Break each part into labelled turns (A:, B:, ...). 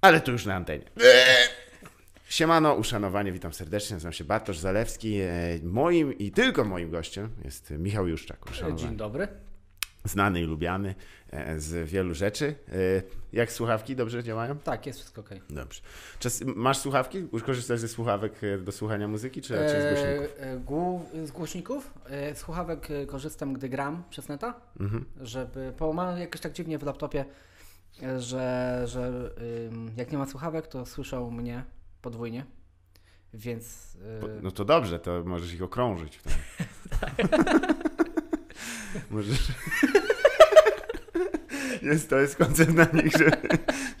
A: Ale to już na antenie. Siemano, uszanowanie, witam serdecznie, nazywam się Bartosz Zalewski. E, Moim i tylko moim gościem jest Michał Juszczak,
B: Dzień
A: uszanowany.
B: dobry.
A: Znany i lubiany e, z wielu rzeczy. E, Jak słuchawki dobrze działają?
B: Tak, jest wszystko ok.
A: Dobrze. Czas, masz słuchawki? Korzystasz ze słuchawek e, do słuchania muzyki, czy raczej z głośników?
B: E, e, z głośników. E, słuchawek e, korzystam, gdy gram przez neta,
A: Mhm.
B: żeby. Bo mam jakoś tak dziwnie w laptopie, e, że, że jak nie ma słuchawek, to słyszą mnie podwójnie. Więc.
A: Po- No to dobrze, to możesz ich okrążyć. możesz... jest, to jest koncept na nich, żeby,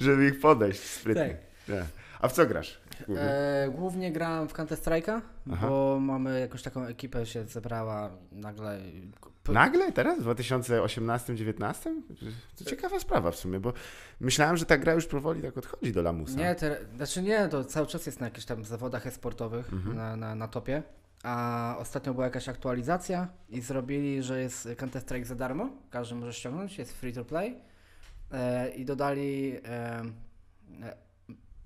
A: żeby ich podejść sprytnie. Tak. A w co grasz? głównie?
B: E, głównie gram w Counter Strike'a, bo mamy jakąś taką ekipę się zebrała nagle.
A: Nagle teraz? W 2018-2019? To ciekawa sprawa w sumie, bo myślałem, że ta gra już powoli tak odchodzi do lamusa.
B: Nie, te, znaczy nie, to cały czas jest na jakichś tam zawodach e-sportowych
A: Mhm.
B: na, na, na topie. A ostatnio była jakaś aktualizacja i zrobili, że jest Counter Strike za darmo. Każdy może ściągnąć, jest free to play. E, I dodali e,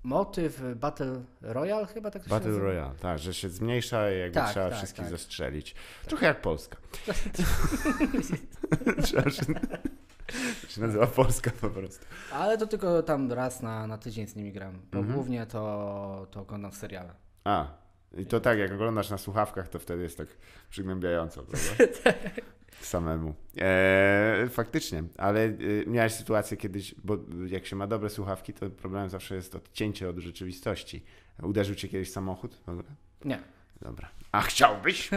B: motyw Battle Royale chyba tak to się
A: Battle? Royale, tak, że się zmniejsza i jakby
B: Tak,
A: trzeba
B: tak,
A: wszystkich
B: tak.
A: zastrzelić. Trochę jak Polska. Trzeba się... Się nazywa Polska po prostu.
B: Ale to tylko tam raz na, na tydzień z nimi gram. Bo
A: Mhm.
B: głównie to, to oglądam seriale.
A: A, i to tak, jak oglądasz na słuchawkach, to wtedy jest tak przygnębiająco, prawda? Samemu. E, faktycznie, ale e, miałeś sytuację kiedyś, bo jak się ma dobre słuchawki, to problemem zawsze jest odcięcie od rzeczywistości. Uderzył cię kiedyś samochód? w ogóle?
B: Nie.
A: Dobra. A chciałbyś?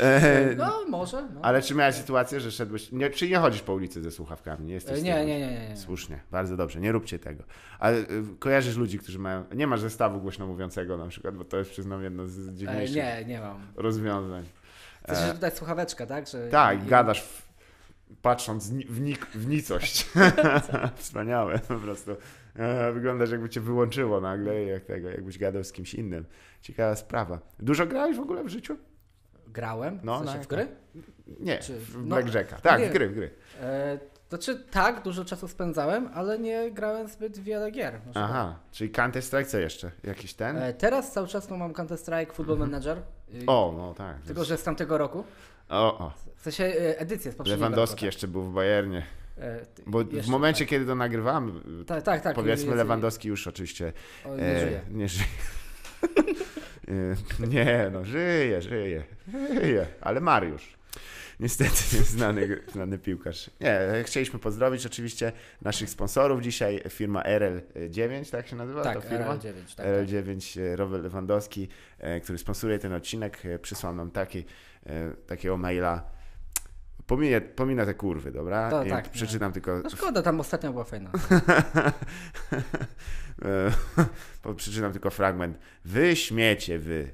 A: E,
B: No, może. No.
A: ale czy miałeś sytuację, że szedłeś, nie, czy nie chodzisz po ulicy ze słuchawkami? Nie, jesteś
B: E,
A: z
B: nie, nie, nie, nie, nie.
A: Słusznie, bardzo dobrze, nie róbcie tego. Ale y, kojarzysz ludzi, którzy mają. Nie masz zestawu głośno mówiącego na przykład, bo to jest przyznam jedno z
B: E,
A: dziwniejszych
B: nie, nie mam.
A: rozwiązań.
B: Chcesz
A: E,
B: dodać słuchaweczka, tak? Że
A: tak, gadasz w, patrząc w, nik, w nicość. Wspaniałe, po prostu. Wyglądasz jakby cię wyłączyło nagle, jak tego, jakbyś gadał z kimś innym. Ciekawa sprawa. Dużo grałeś w ogóle w życiu?
B: Grałem?
A: No,
B: w sensie
A: na
B: w gry?
A: Nie,
B: Czy-
A: w
B: no,
A: Blackjacka. Tak,
B: nie.
A: w gry, w gry.
B: E, znaczy tak, dużo czasu spędzałem, ale nie grałem zbyt wiele gier.
A: Aha, czyli Counter Strike co jeszcze? Jakiś ten?
B: E, teraz cały czas no, mam Counter Strike Football Manager. Y,
A: Mhm. O, no tak.
B: Tylko, że z tamtego roku.
A: O, o.
B: W sensie e, edycję z poprzedniego
A: Lewandowski
B: roku.
A: jeszcze był w Bayernie.
B: tak. E, ty-
A: Bo w momencie, kiedy to nagrywamy,
B: Tak, tak, tak.
A: powiedzmy Lewandowski już oczywiście
B: O, nie
A: e,
B: żyje.
A: nie żyje. Nie, no żyje, żyje, żyje, ale Mariusz. Niestety znany, znany piłkarz. Nie, chcieliśmy pozdrowić oczywiście naszych sponsorów dzisiaj, firma RL9, tak się nazywa
B: Tak,
A: ta firma?
B: RL9. Tak, tak.
A: RL9 e, Robert Lewandowski, e, który sponsoruje ten odcinek, e, przysłał nam taki, takiego maila. Pominę, pominę te kurwy, dobra?
B: To tak,
A: przeczytam tylko
B: No szkoda, tam ostatnio była fajna.
A: E, Przeczytam tylko fragment. Wy śmiecie, wy.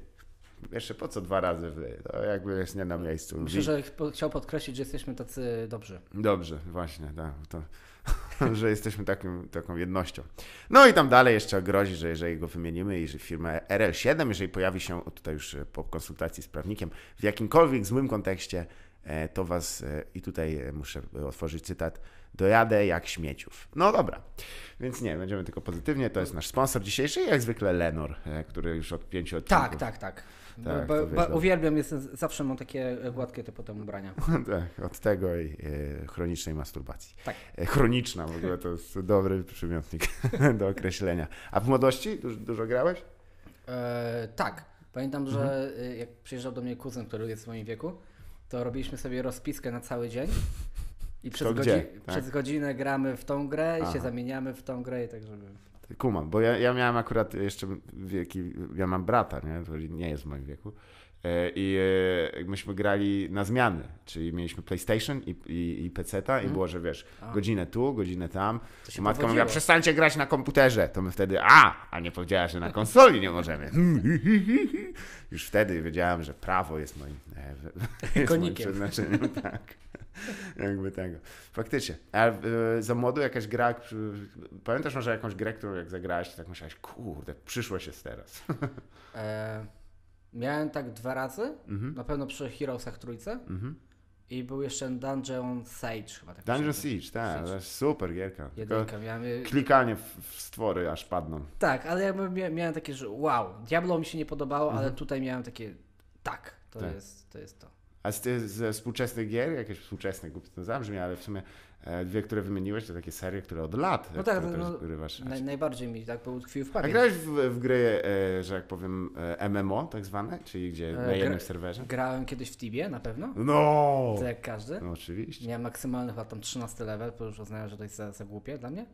A: Jeszcze po co dwa razy wy? To jakby jest nie na miejscu.
B: Myślę, że chciał podkreślić, że jesteśmy tacy dobrzy.
A: Dobrze, właśnie, tak. To, że jesteśmy takim, taką jednością. No i tam dalej jeszcze grozi, że jeżeli go wymienimy i że firma RL7, jeżeli pojawi się, tutaj już po konsultacji z prawnikiem, w jakimkolwiek złym kontekście, to was, e, i tutaj e, muszę e, otworzyć cytat, dojadę jak śmieciów. No dobra, więc nie, będziemy tylko pozytywnie, to jest nasz sponsor dzisiejszy, jak zwykle Lenor, e, który już od pięciu odcinków.
B: Tak, tak, tak.
A: Tak,
B: bo, bo, bo uwielbiam, jestem, zawsze mam takie gładkie te potem ubrania.
A: tak, od tego i e, chronicznej masturbacji.
B: Tak.
A: E, chroniczna w ogóle to jest dobry przymiotnik do określenia. A w młodości dużo, dużo grałeś?
B: E, tak. Pamiętam,
A: Mhm.
B: że y, jak przyjeżdżał do mnie kuzyn, który jest w moim wieku, to robiliśmy sobie rozpiskę na cały dzień. I przez,
A: gdzie,
B: godzi-
A: tak?
B: przez godzinę gramy w tą grę i
A: Aha.
B: się zamieniamy w tą grę i tak, żeby...
A: Kumam, bo ja, ja miałem akurat jeszcze wieki, ja mam brata, nie, który nie jest w moim wieku. E, I e, myśmy grali na zmiany, czyli mieliśmy PlayStation i, i, i PC-ta i było, że wiesz,
B: A.
A: godzinę tu, godzinę tam.
B: To
A: Matka mówiła, przestańcie grać na komputerze. To my wtedy, a, a nie powiedziała, że na konsoli nie możemy. Już wtedy wiedziałem, że prawo jest moim, e, jest moim
B: Konikiem.
A: przeznaczeniem. Tak. Jakby tego. Faktycznie. A e, za młodu jakaś gra, pamiętasz może jakąś grę, którą jak zagrałeś, tak myślałeś, kurde, przyszłość jest teraz.
B: E, miałem tak dwa razy,
A: Mhm.
B: na pewno przy Heroesach trójce
A: Mhm.
B: I był jeszcze Dungeon Sage chyba. Tak
A: Dungeon Siege, tak, super gierka.
B: Jedynka miałem.
A: klikanie w, stwory aż padną.
B: Tak, ale mia- miałem takie, że wow, Diablo mi się nie podobało, ale tutaj miałem takie, tak, to,
A: Mhm. Tak.
B: Jest, to jest to.
A: A z, ze współczesnych gier, jakieś współczesne, głupie to zabrzmi, ale w sumie dwie, które wymieniłeś, to takie serie, które od lat
B: No
A: e,
B: tak,
A: które
B: no,
A: też zgrywasz.
B: Naj, najbardziej mi tak utkwił w
A: A
B: pamięć.
A: grałeś w, w gry, e, że jak powiem, e, MMO tak zwane, czyli gdzie
B: E,
A: na jednym serwerze?
B: Grałem kiedyś w Tibie, na pewno,
A: No!
B: to jak każdy.
A: No oczywiście.
B: Miałem maksymalny chyba tam 13 level, bo już uznałem, że to jest za, za głupie dla mnie.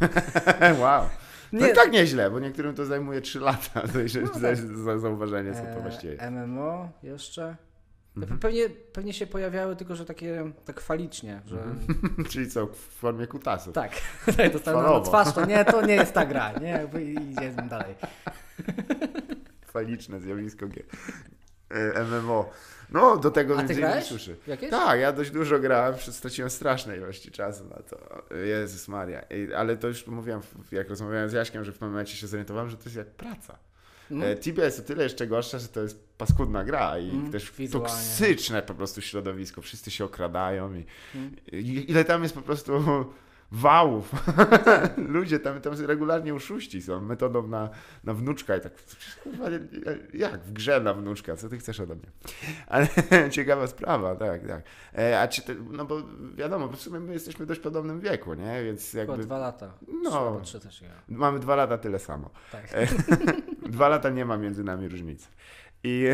A: wow. No
B: Nie.
A: i tak nieźle, bo niektórym to zajmuje 3 lata. To jest
B: No
A: za,
B: tak.
A: za zauważenie, co to
B: E,
A: właściwie jest.
B: MMO jeszcze.
A: Mhm.
B: Pewnie, pewnie się pojawiały, tylko że takie tak falicznie, że
A: Czyli co, w formie kutasów.
B: tak, tak dostałem na twarz, to nie, to nie jest ta gra, nie, idziemy dalej.
A: Faliczne zjawisko gier. E, MMO. No, do tego
B: A ty grałeś?
A: słyszy.
B: Jakieś?
A: Tak, ja dość dużo grałem, straciłem straszne ilości czasu na to. Jezus Maria. Ale to już mówiłem, jak rozmawiałem z Jaśkiem, że w pewnym momencie się zorientowałem, że to jest jak praca.
B: No.
A: E, Tibia jest o tyle jeszcze gorsza, że to jest paskudna gra i
B: Mm,
A: też
B: wizualnie.
A: toksyczne po prostu środowisko. Wszyscy się okradają i,
B: Mm.
A: i ile tam jest po prostu wałów. Ludzie tam, tam regularnie oszuści są metodą na, na wnuczka i tak jak w grze na wnuczka, co ty chcesz ode mnie? Ale ciekawa sprawa, tak, tak. E, a czy te, no bo wiadomo, w sumie my jesteśmy w dość podobnym wieku, nie? Więc
B: Chyba
A: jakby
B: dwa lata.
A: No.
B: Trzy też grałem.
A: mamy dwa lata tyle samo.
B: Tak.
A: E, Dwa lata nie ma między nami różnicy. I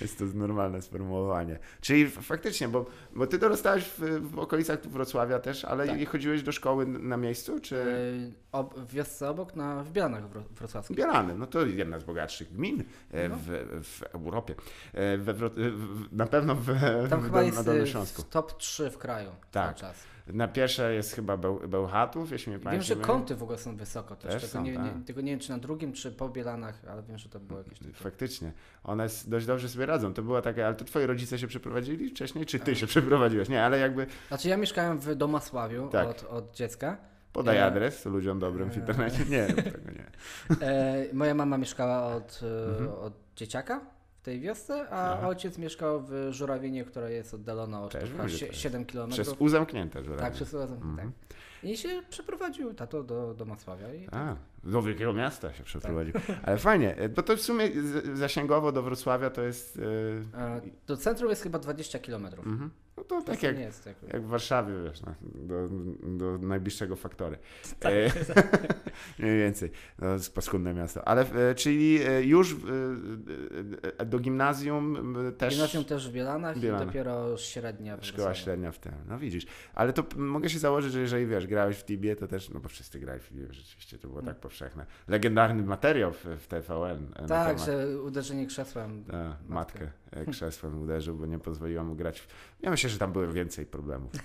A: jest to normalne sformułowanie. Czyli faktycznie, bo, bo ty dorastałeś w, w okolicach tu Wrocławia też, ale
B: Tak.
A: i chodziłeś do szkoły na miejscu, czy
B: Yy, ob, w wiosce obok, na, w Bielanach wro- wrocławskich.
A: Bielanem? No to jedna z bogatszych gmin e,
B: No.
A: w, w Europie. E, We, w, na pewno w,
B: Tam
A: w,
B: chyba jest
A: na Dolnym Śląsku.
B: top 3 w kraju
A: Tak.
B: cały czas.
A: Na pierwsze jest chyba Beł, Bełchatów, jeśli mnie
B: Wiem,
A: pamięć
B: że kąty w ogóle są wysoko też.
A: Też
B: tego,
A: są,
B: nie,
A: tak.
B: nie, tego nie wiem, czy na drugim, czy po Bielanach, ale wiem, że to było jakieś takie...
A: Faktycznie. One dość dobrze sobie radzą. To była taka, ale to twoi rodzice się przeprowadzili wcześniej, czy
B: Tak.
A: ty się przeprowadziłeś? Nie, ale jakby
B: Znaczy ja mieszkałem w Domasławiu
A: Tak.
B: od, od dziecka.
A: podaj
B: E,
A: adres ludziom dobrym w
B: e,
A: internecie. Nie, tego nie.
B: E, moja mama mieszkała od, e,
A: Mhm.
B: od dzieciaka w tej wiosce, a
A: Aha.
B: ojciec mieszkał w Żurawinie, która jest oddalona od
A: Też jest.
B: 7 km.
A: Przez U zamknięte, że
B: Tak, przez razem,
A: Mhm.
B: tak. I się przeprowadził tato do, do Macławia. I
A: A, do wielkiego miasta się
B: Tak.
A: przeprowadził. Ale fajnie, e, bo to w sumie zasięgowo do Wrocławia to jest... e,
B: do centrum jest chyba 20 km.
A: mhm. No to
B: To
A: tak
B: nie
A: jak,
B: jest tak.
A: jak w Warszawie, wiesz, no, do, do najbliższego faktory.
B: Tak.
A: E, Mniej więcej. No, to jest paskudne miasto. Ale e, czyli już e, do gimnazjum też...
B: Gimnazjum też w Bielanach
A: Bielana.
B: i dopiero średnia w
A: Szkoła
B: Wrocławiu.
A: średnia w tym. No widzisz. Ale to mogę się założyć, że jeżeli wiesz, grałeś w Tibie, to też, no bo wszyscy grali w Tibie, rzeczywiście to było tak powszechne. Legendarny materiał w, w TVN. e,
B: Tak,
A: temat-
B: że uderzenie krzesłem.
A: Ta, matkę e, krzesłem uderzył, bo nie pozwoliła mu grać. W... Ja myślę, że tam było więcej problemów.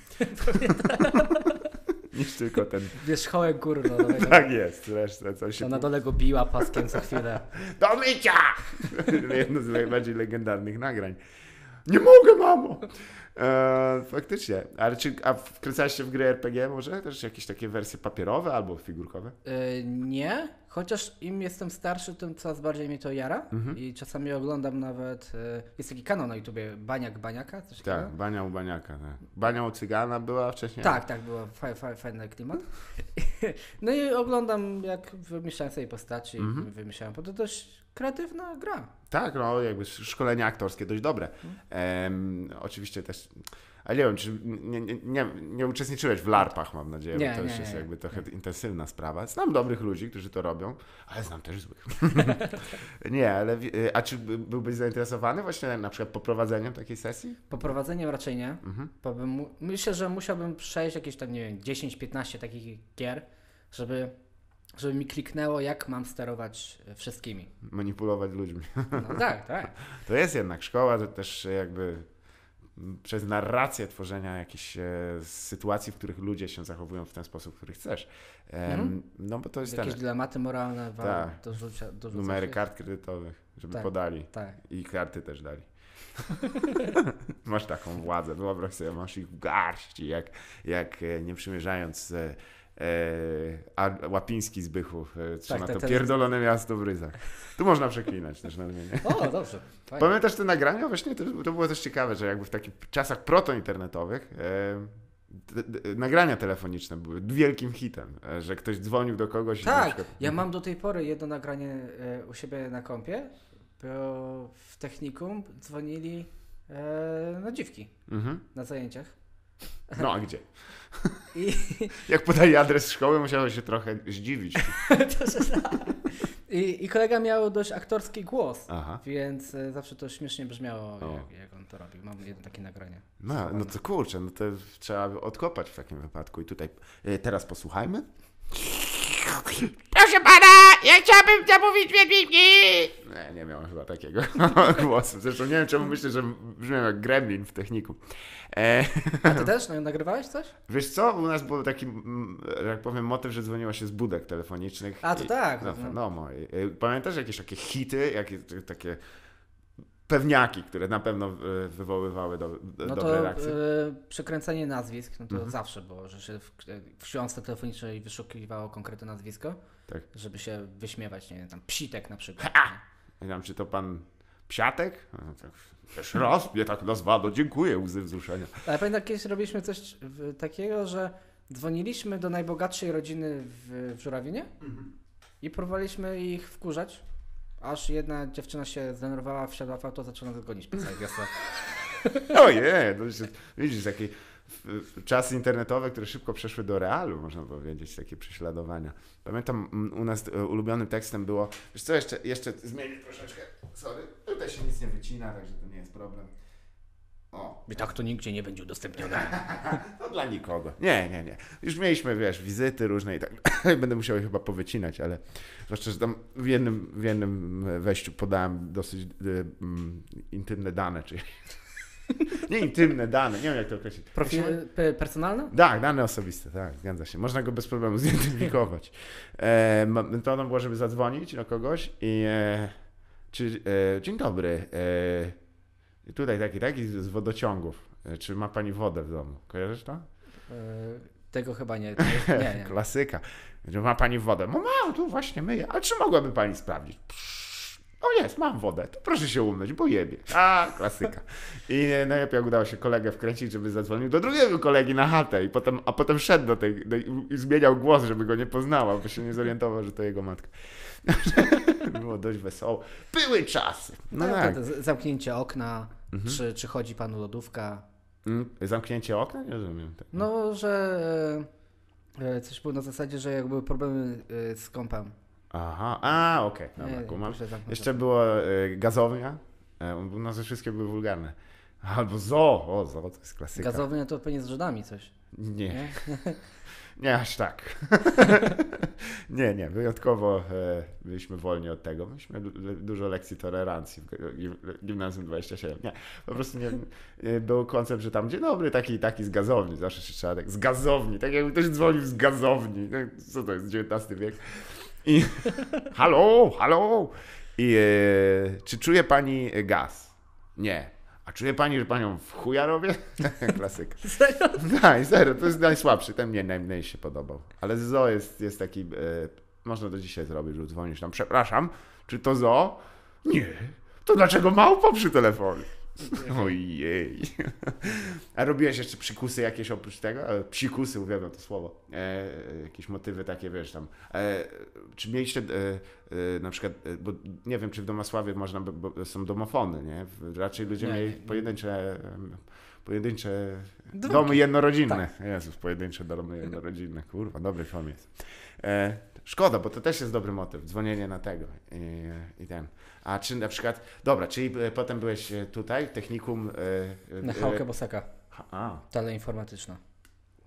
A: niż tylko ten.
B: Wierzchołek górnolowego.
A: Tak jest, zresztą coś się
B: To na dole go biła paskiem co chwilę.
A: Do mycia! Jedno z najbardziej legendarnych nagrań. Nie mogę, mamo! E, faktycznie. Ale czy a wkręcałeś się w gry RPG może? Też jakieś takie wersje papierowe albo figurkowe?
B: E, nie, chociaż im jestem starszy, tym coraz bardziej mnie to jara
A: Mhm.
B: i czasami oglądam nawet, e, jest taki kanał na YouTubie, Baniak Baniaka, coś
A: Tak,
B: takiego.
A: Bania u Baniaka. Tak. Bania u Cygana była wcześniej?
B: Tak, tak, fa, fajny klimat. No i oglądam, jak wymyślają sobie postaci,
A: Mhm.
B: wymyślają, bo to dość kreatywna gra.
A: Tak, no jakby szkolenia aktorskie dość dobre. Em, oczywiście też, ale nie wiem, czy nie, nie, nie, nie uczestniczyłeś w larpach, mam nadzieję,
B: Nie,
A: bo to już jest jakby trochę intensywna sprawa. Znam dobrych ludzi, którzy to robią, ale znam też złych. nie, ale a czy by- byłbyś zainteresowany właśnie na przykład poprowadzeniem takiej sesji?
B: Poprowadzeniem raczej nie,
A: Mhm.
B: bo bym, myślę, że musiałbym przejść jakieś tam, nie wiem, 10-15 takich gier, żeby, żeby mi kliknęło, jak mam sterować wszystkimi.
A: Manipulować ludźmi.
B: No tak, tak.
A: To jest jednak szkoła, to też jakby przez narrację tworzenia jakichś e, sytuacji, w których ludzie się zachowują w ten sposób, który chcesz. Em,
B: Mhm.
A: No bo to jest ten,
B: Jakieś dylematy moralne wam
A: Tak.
B: do rzucia, do rzucać
A: numery
B: jest?
A: kart kredytowych, żeby
B: Tak.
A: podali.
B: Tak.
A: I karty też dali. masz taką władzę, wyobraź sobie, masz ich w garści, jak, jak e, nie przymierzając e, a Łapiński z Bychów e, trzyma
B: tak,
A: to
B: ten-
A: pierdolone miasto w ryzach. Tu można przeklinać też nadmienię.
B: O, dobrze. Fajnie.
A: Pamiętasz te nagrania? Właśnie to, to było też ciekawe, że jakby w takich czasach protointernetowych e, d- d- nagrania telefoniczne były wielkim hitem, e, że ktoś dzwonił do kogoś
B: Tak,
A: przykład...
B: ja mam do tej pory jedno nagranie u siebie na kompie, bo w technikum dzwonili na dziwki
A: Mhm.
B: na zajęciach.
A: No a gdzie?
B: I,
A: Jak podali adres szkoły, musiało się trochę zdziwić.
B: to, że, I, I kolega miał dość aktorski głos,
A: Aha.
B: więc e, zawsze to śmiesznie brzmiało, jak, jak on to robił. Mam jedno takie nagranie.
A: No, no to kurczę, no to trzeba by odkopać w takim wypadku. I tutaj e, teraz posłuchajmy. Proszę pana, ja chciałbym zamówić wiedźminki! Nie, nie miałem chyba takiego głosu. Zresztą nie wiem, czemu myślę, że brzmiałem jak gremlin w techniku. E,
B: A ty też no, nagrywałeś coś?
A: wiesz co, u nas był taki, mm, że jak powiem, motyw, że dzwoniło się z budek telefonicznych.
B: A, to
A: I-
B: tak.
A: No,
B: No.
A: no, Pamiętasz jakieś takie hity, jakieś takie pewniaki, które na pewno e, wywoływały do, do,
B: No
A: dobre
B: to
A: reakcje?
B: e, przekręcenie nazwisk, no to
A: Mhm.
B: zawsze było, że się w, w książce telefonicznej wyszukiwało konkretne nazwisko,
A: Tak.
B: żeby się wyśmiewać, nie wiem, tam psitek na przykład.
A: Nie wiem, czy to pan Psiatek? No, Też raz mnie tak nazwano, dziękuję, łzy wzruszenia.
B: Ale pamiętam, kiedyś robiliśmy coś takiego, że dzwoniliśmy do najbogatszej rodziny w, w Żurawinie i próbowaliśmy ich wkurzać, aż jedna dziewczyna się zdenerwowała, wsiadła w auto, zaczęła nas gonić po całej wiosce.
A: Ojej, widzisz, w- czasy internetowe, które szybko przeszły do realu, można powiedzieć, takie prześladowania. Pamiętam, u nas e, ulubionym tekstem było, wiesz co, jeszcze, jeszcze zmienię troszeczkę, sorry, tutaj się nic nie wycina, także to nie jest problem. O,
B: I tak to nigdzie nie będzie udostępnione.
A: No dla nikogo. Nie, nie, nie. Już mieliśmy, wiesz, wizyty różne i tak. Będę musiał je chyba powycinać, ale zwłaszcza, że tam w jednym, w jednym wejściu podałem dosyć y, mm, intymne dane, czyli nie intymne dane, nie wiem jak to określić.
B: Profil pe- personalny?
A: Tak, dane osobiste, tak, zgadza się. Można go bez problemu zidentyfikować. E, metodą było, żeby zadzwonić do kogoś i e, czy, e, dzień dobry, e, tutaj taki, taki z wodociągów. E, czy ma pani wodę w domu? Kojarzysz to?
B: E, Tego chyba nie. Nie, nie.
A: Klasyka. Ma pani wodę? No mam, tu właśnie myję. A czy mogłaby pani sprawdzić? Psz, O jest, mam wodę. To proszę się umyć, bo jebie. A, klasyka. I najlepiej jak udało się kolegę wkręcić, żeby zadzwonił do drugiego kolegi na chatę i potem, a potem szedł do tej, do, i zmieniał głos, żeby go nie poznała, bo się nie zorientował, że to jego matka. Było dość wesoło. Były czasy. No
B: No,
A: tak.
B: to zamknięcie okna,
A: Mhm.
B: czy, czy chodzi panu lodówka.
A: Mm, Zamknięcie okna? Nie rozumiem. Tak.
B: No, że e, coś było na zasadzie, że jak były problemy e, z kompem.
A: Aha, a okej, dobra,
B: Nie,
A: kumam. Jeszcze było e, gazownia. E, u nas wszystkie były wulgarne. Albo zo, o zo, to jest klasyka.
B: Gazownia to pewnie z Żydami coś.
A: Nie,
B: Nie?
A: nie aż tak. nie, nie, wyjątkowo e, byliśmy wolni od tego. Mieliśmy du- dużo lekcji tolerancji w gim- gimnazjum 27. Nie, po prostu nie, nie, był koncept, że tam dzień dobry, taki i taki z gazowni. Zawsze się trzeba tak, z gazowni, tak jakby ktoś dzwonił z gazowni. No, Co to jest, XIX wiek? I halo, halo. I e, czy czuje pani gaz? Nie. A czuje pani, że panią w chuja robię? Klasyka.
B: Serio?
A: Tak, serio, to jest najsłabszy, ten mnie najmniej się podobał. Ale Zo jest, jest taki, e, można to dzisiaj zrobić, że dzwonisz tam, przepraszam, czy to Zo? Nie. To dlaczego małpo przy telefonie? Ojej. A robiłeś jeszcze psikusy jakieś oprócz tego? E, Psikusy, uwielbiam to słowo. E, jakieś motywy takie, wiesz tam. E, czy mieliście e, e, na przykład, e, bo nie wiem, czy w Domasławie można, bo są domofony, nie? Raczej ludzie
B: Nie,
A: mieli
B: nie,
A: pojedyncze, pojedyncze
B: Dwójki.
A: domy jednorodzinne. Jezus, pojedyncze domy jednorodzinne. Kurwa, dobry film jest. E, szkoda, bo to też jest dobry motyw. Dzwonienie na tego i, i ten. A czy na przykład, dobra, czyli e, potem byłeś e, tutaj, technikum... e,
B: Na Hałkę Bosaka,
A: A,
B: teleinformatyczna.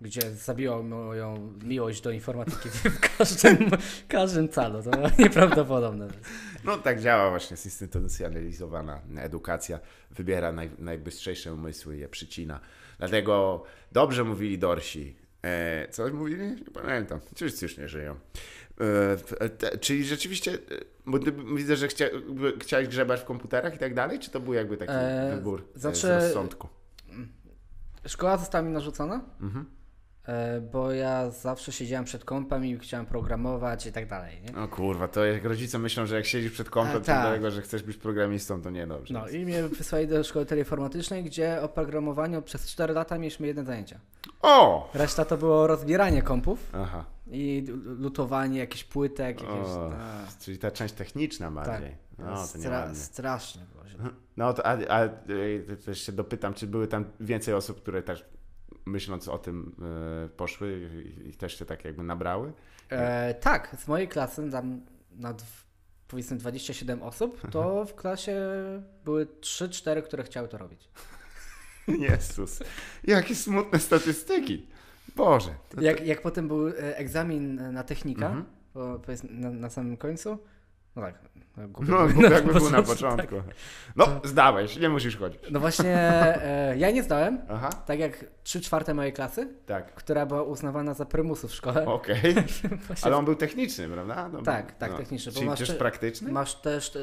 B: Gdzie zabiło moją miłość do informatyki w każdym, każdym calu. To nieprawdopodobne.
A: No tak działa właśnie zinstytucjonalizowana edukacja. Wybiera naj, najbystrzejsze umysły i je przycina. Dlatego dobrze mówili Dorsi. E, co mówili? Nie pamiętam. Wszyscy już nie żyją. E, te, czyli rzeczywiście, e, bo ty, widzę, że chcia, chciałeś grzebać w komputerach i tak dalej, czy to był jakby taki
B: E,
A: wybór e,
B: znaczy-
A: z rozsądku?
B: Szkoła została mi narzucona.
A: Mhm.
B: E, bo ja zawsze siedziałem przed kompem i chciałem programować i tak dalej, nie?
A: O kurwa, to jak rodzice myślą, że jak siedzisz przed kompem,
B: A,
A: to
B: tak.
A: dlatego, że chcesz być programistą, to nie dobrze.
B: No i mnie wysłali do szkoły teleinformatycznej, gdzie o programowaniu przez 4 lata mieliśmy jedne zajęcia.
A: O!
B: Reszta to było rozbieranie kompów
A: Aha.
B: i lutowanie jakichś płytek, jakieś...
A: O,
B: a,
A: czyli ta część techniczna bardziej. No, to
B: stra- strasznie było źle.
A: No to, a, a e, też się dopytam, czy były tam więcej osób, które też myśląc o tym e, poszły i, też się tak jakby nabrały?
B: E, tak, z mojej klasy tam na powiedzmy 27 osób, to w klasie były 3-4, które chciały to robić.
A: Jezus, jakie smutne statystyki. Boże. To,
B: Jak, jak potem był e, egzamin na technika,
A: Mhm.
B: po, powiedzmy na, na samym końcu, no tak. No, głupio
A: no, bo jakby był na
B: początku, tak.
A: No, zdałeś, nie musisz chodzić.
B: No właśnie, e, ja nie zdałem,
A: Aha,
B: tak jak 3 czwarte mojej klasy,
A: tak.
B: która była uznawana za prymusu w szkole.
A: Okej,
B: Właśnie
A: ale on był techniczny, prawda? No,
B: Tak, tak, techniczny, bo
A: Czyli
B: masz
A: też
B: te-
A: praktyczny?
B: Masz też e,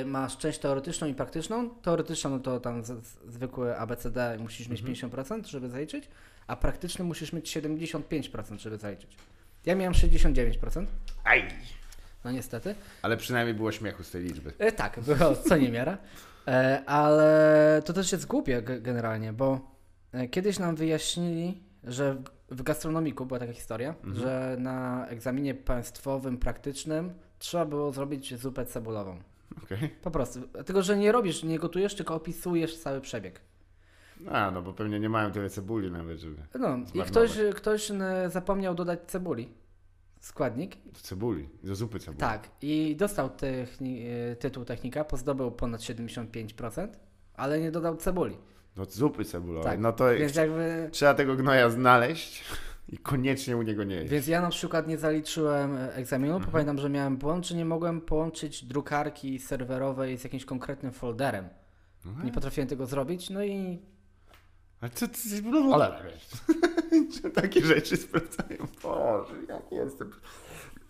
B: e, masz część teoretyczną i praktyczną. Teoretyczną no to tam z, z, zwykłe ABCD musisz mieć
A: Mhm.
B: 50%, żeby zaliczyć, a praktyczny musisz mieć 75%, żeby zaliczyć. Ja miałem 69%,
A: Aj!
B: No niestety.
A: Ale przynajmniej było śmiechu z tej liczby.
B: E, tak, było co niemiara. E, ale to też jest głupie ge- generalnie, bo e, kiedyś nam wyjaśnili, że w, gastronomiku była taka historia,
A: Mhm.
B: że na egzaminie państwowym praktycznym trzeba było zrobić zupę cebulową.
A: Okej.
B: Po prostu. Dlatego, że nie robisz, nie gotujesz, tylko opisujesz cały przebieg.
A: A, no bo pewnie nie mają tyle cebuli nawet, żeby...
B: No i
A: Zmarnować.
B: ktoś, ktoś n- zapomniał dodać cebuli. Składnik.
A: Do cebuli, do zupy cebuli.
B: Tak. I dostał techni- e, tytuł technika, pozdobył ponad 75%, ale nie dodał cebuli.
A: Do zupy cebulowej.
B: Tak.
A: No to
B: Więc jakby...
A: trzeba tego gnoja znaleźć i koniecznie u niego nie jeść.
B: Więc ja na przykład nie zaliczyłem e, egzaminu,
A: Mhm.
B: pamiętam, że miałem błąd, że nie mogłem połączyć drukarki serwerowej z jakimś konkretnym folderem.
A: No,
B: Nie potrafiłem tego zrobić, no i
A: Ale co ty... No, ale wiesz. Czy takie rzeczy sprawdzają? Boże, ja nie jestem...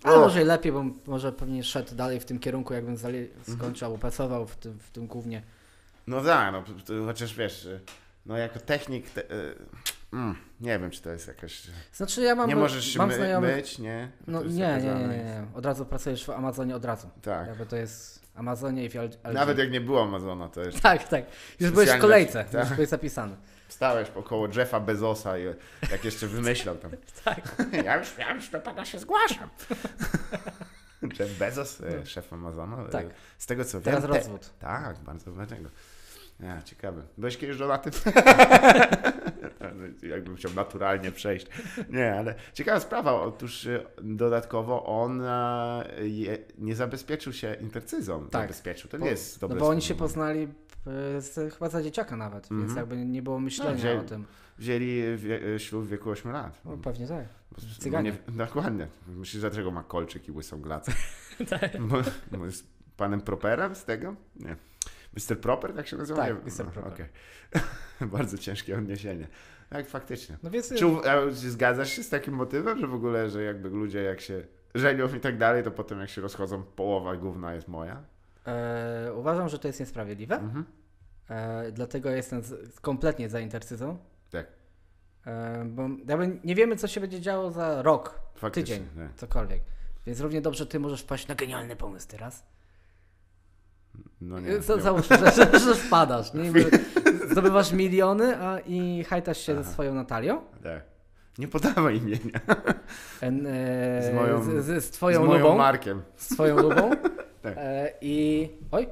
B: Ale
A: O.
B: może i lepiej, bo może pewnie szedł dalej w tym kierunku, jakbym zali-
A: Mhm.
B: skończył albo pracował w tym, w tym głównie.
A: No tak, no chociaż wiesz, no jako technik, te, y, mm, nie wiem, czy to jest jakaś...
B: Znaczy ja mam,
A: nie możesz się
B: mam
A: my,
B: znajomych...
A: myć, nie?
B: No nie,
A: jest
B: nie, nie, nie, nie. Od razu pracujesz w Amazonie od razu.
A: Tak.
B: Jakby to jest Amazonie i w.
A: Nawet jak nie było Amazona, to jeszcze
B: Tak, tak. Już byłeś w kolejce,
A: tak.
B: już byłeś zapisany.
A: stałeś około Jeffa Bezosa i jak jeszcze wymyślał tam.
B: Tak.
A: Ja już, ja już do pana się zgłaszam. Jeff Bezos, e, szef Amazona. e,
B: Tak.
A: Z tego co
B: Teraz
A: wiem. te-
B: rozwód.
A: Tak, bardzo dlaczego. Ja, ciekawe. Byłeś kiedyś żonaty? Jakbym chciał naturalnie przejść. Nie, ale ciekawa sprawa. Otóż e, dodatkowo on e, je, nie zabezpieczył się intercyzą.
B: Tak.
A: Zabezpieczył. To
B: Bo-
A: nie jest
B: No
A: dobre
B: bo oni się poznali e, z, chyba za dzieciaka nawet, więc
A: Mhm.
B: jakby nie było myślenia
A: No, wzięli-
B: o tym.
A: Wzięli wie, ślub w wieku 8 lat.
B: No, pewnie tak.
A: Bo-
B: Cyganie.
A: nie- Dokładnie. Myślisz, dlaczego ma kolczyk i łysą glacę?
B: Tak.
A: Bo, bo jest panem Properem z tego? Nie. Mr. Proper, tak się nazywa?
B: Tak, Mr.
A: no,
B: Proper.
A: okej. Bardzo ciężkie odniesienie. Tak, faktycznie.
B: No więc
A: Czy, zgadzasz się z takim motywem, że w ogóle, że jakby ludzie jak się żenią i tak dalej, to potem jak się rozchodzą, połowa gówna jest moja?
B: e, uważam, że to jest niesprawiedliwe.
A: Mhm.
B: E, dlatego jestem z, kompletnie za intercyzą.
A: Tak.
B: E, bo nie wiemy, co się będzie działo za rok,
A: Faktycznie.
B: tydzień,
A: nie.
B: cokolwiek. Więc równie dobrze ty możesz wpaść na genialny pomysł teraz.
A: No nie.
B: Nie, za, załóżmy, że, że, że wpadasz. Nie? Zdobywasz miliony a, i hajtasz się
A: Aha.
B: ze swoją Natalią.
A: Tak. Nie podawaj imienia.
B: En, e,
A: Z moją-
B: z, z, z twoją
A: Z moją
B: lubą.
A: Markiem.
B: Z twoją lubą.
A: Tak.
B: e, I. Oj,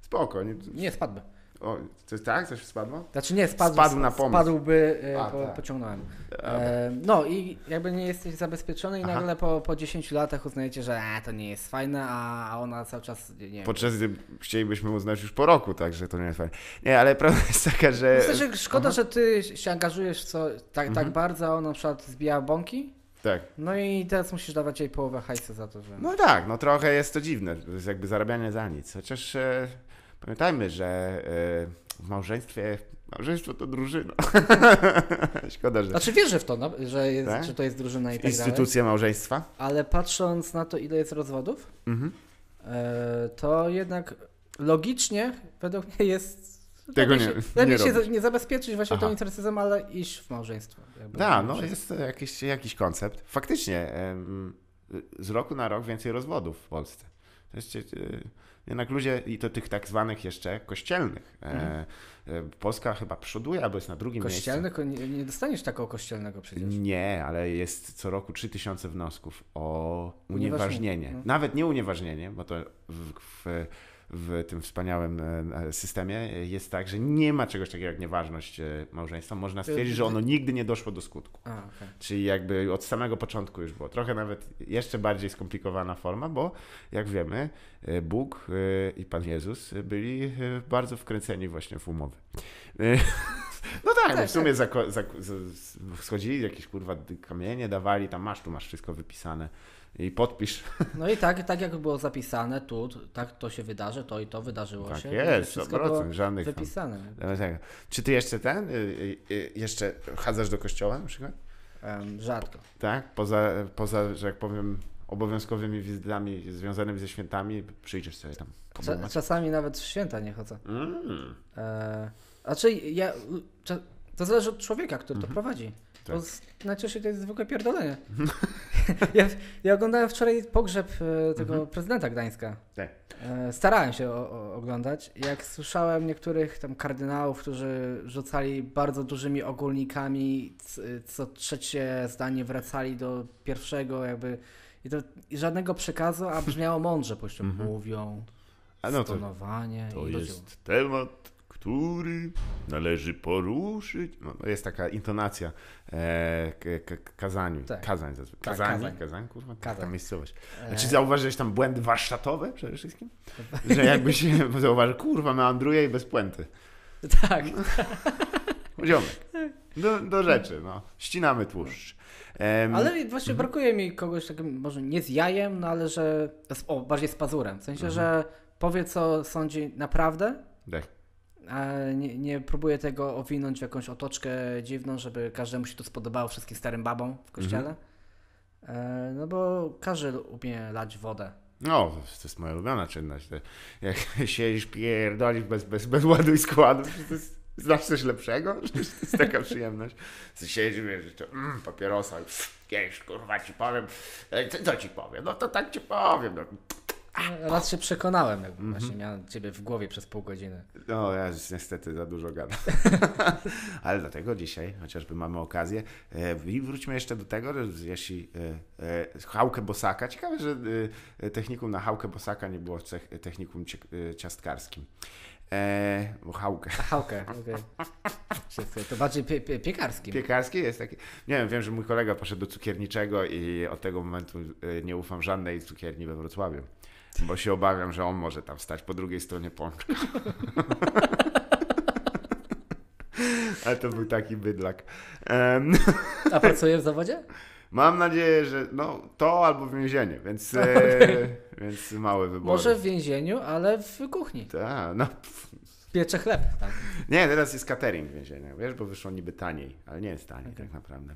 A: Spoko. Nie,
B: nie spadłby.
A: O, coś, tak? Coś spadło?
B: Znaczy nie, spadł,
A: Spadł na pomysł.
B: Spadłby, e,
A: A,
B: po,
A: tak.
B: pociągnąłem. E, no i jakby nie jesteś zabezpieczony i
A: Aha.
B: nagle po, po 10 latach uznajecie, że a, to nie jest fajne, a, a ona cały czas, nie wiem.
A: Podczas gdy chcielibyśmy uznać już po roku, także to nie jest fajne. Nie, ale prawda jest taka, że...
B: Myślę, że szkoda, że ty się angażujesz co tak, tak
A: Mhm.
B: bardzo, a ona na przykład zbija bąki,
A: Tak.
B: no i teraz musisz dawać jej połowę hajsu za to, że...
A: No tak, no trochę jest to dziwne. To jest jakby zarabianie za nic. Chociaż e, pamiętajmy, że e, w małżeństwie... Małżeństwo to drużyna. Szkoda, że...
B: Znaczy wierzę w to, no, że, jest,
A: Tak?
B: że to jest drużyna i tak dalej,
A: Instytucja małżeństwa.
B: ale patrząc na to, ile jest rozwodów,
A: Mhm.
B: e, to jednak logicznie według mnie jest
A: Tego
B: lepiej
A: nie-
B: się,
A: nie
B: lepiej się nie zabezpieczyć właśnie tą
A: Aha.
B: intercyzem, ale iść w małżeństwo.
A: Da, no jest to jakiś, jakiś koncept. Faktycznie, z roku na rok więcej rozwodów w Polsce. To jest, jednak ludzie, i to tych tak zwanych jeszcze kościelnych. E,
B: Mhm.
A: e, Polska chyba przoduje, albo jest na drugim
B: Kościelnych nie, nie dostaniesz takiego kościelnego przecież.
A: miejscu. Nie, ale jest co roku 3000 wniosków o
B: Unieważnienie.
A: unieważnienie.
B: Mhm.
A: Nawet nie unieważnienie, bo to w, w, w tym wspaniałym e, systemie jest tak, że nie ma czegoś takiego jak nieważność e, małżeństwa. Można stwierdzić, że ono nigdy nie doszło do skutku.
B: A, okej.
A: Czyli jakby od samego początku już było. Trochę nawet jeszcze bardziej skomplikowana forma, bo jak wiemy, e, Bóg e, i Pan Jezus byli e, bardzo wkręceni właśnie w umowy. E, No tak, no
B: Tak,
A: w sumie zako- zak- z- z- schodzili, jakieś kurwa kamienie dawali, tam masz, tu masz wszystko wypisane i podpisz.
B: No i tak, tak jak było zapisane tu, tak to się wydarzy, to i to wydarzyło
A: Tak
B: się.
A: jest,
B: wszystko
A: 100%,
B: było
A: żadnych tam-
B: wypisane.
A: Tak. Czy ty jeszcze ten, y, y, y, jeszcze chadzasz do kościoła na przykład?
B: Rzadko.
A: Tak? Poza, poza, że jak powiem, obowiązkowymi wizytami związanymi ze świętami, przyjdziesz sobie tam
B: Cza, czasami nawet w święta nie chodzę.
A: Mm.
B: E, znaczy, ja, to zależy od człowieka, który to prowadzi.
A: Tak.
B: Bo najczęściej to jest zwykłe pierdolenie. ja, ja oglądałem wczoraj pogrzeb e, tego
A: Mhm.
B: prezydenta Gdańska.
A: Tak.
B: E, starałem się o, o, oglądać. Jak słyszałem niektórych tam kardynałów, którzy rzucali bardzo dużymi ogólnikami, co trzecie zdanie wracali do pierwszego, jakby. I, to, i żadnego przekazu, a brzmiało mądrze, po prostu mówią,
A: Mhm. A no to,
B: stonowanie
A: to
B: i
A: jest temat, który należy poruszyć. No, to jest taka intonacja e, k, k, kazaniu.
B: Tak.
A: Kazań zazwyczaj.
B: Tak,
A: Kazań,
B: kazań.
A: kazań, kurwa,
B: Kazań.
A: taka miejscowość.
B: E,
A: Czy zauważyłeś tam błędy warsztatowe przede wszystkim? Że jakby się zauważył, kurwa, meandruje i bez puenty.
B: Tak,
A: Ziomek. Do, do rzeczy, no. Ścinamy tłuszcz. Em,
B: ale właśnie
A: Mhm.
B: brakuje mi kogoś takim, może nie z jajem, no ale że, o, bardziej z pazurem. W sensie,
A: Mhm.
B: że powie, co sądzi naprawdę,
A: tak.
B: A nie, nie próbuje tego owinąć w jakąś otoczkę dziwną, żeby każdemu się to spodobało, wszystkim starym babom w kościele.
A: Mhm.
B: E, no bo każdy umie lać wodę.
A: No, to jest moja ulubiona czynność. Jak siedzisz, pierdolisz bez, bez, bez ładu i składu, to jest, znasz coś lepszego? To jest taka przyjemność. Ty Siedzisz, wiesz, to, mm, papierosa, kiedyś, kurwa, ci powiem, co, co ci powiem? No to tak ci powiem. No,
B: Raz się przekonałem, jak
A: Mhm.
B: właśnie miałem ciebie w głowie przez pół godziny.
A: no ja już niestety za dużo gadam. Ale dlatego dzisiaj, chociażby mamy okazję, e, i wróćmy jeszcze do tego, że jeśli e, e, Hałkę Bosaka, ciekawe, że technikum na Hałkę Bosaka nie było technikum ciastkarskim. E, bo Hałkę.
B: A Hałkę, okej. Wszyscy- To bardziej pie, pie, piekarskim.
A: Piekarski jest taki. Nie wiem, wiem, że mój kolega poszedł do cukierniczego i od tego momentu nie ufam żadnej cukierni we Wrocławiu. Bo się obawiam, że on może tam stać po drugiej stronie pączka. Ale to był taki bydlak. Em,
B: A pracuje w zawodzie?
A: mam nadzieję, że no, to albo więzienie, więc, e, więc mały wybór.
B: Może w więzieniu, ale w kuchni.
A: Ta, no, pff.
B: Piecze chleb, tak.
A: Nie, teraz jest catering w więzieniu, wiesz, bo wyszło niby taniej, ale nie jest taniej tak naprawdę.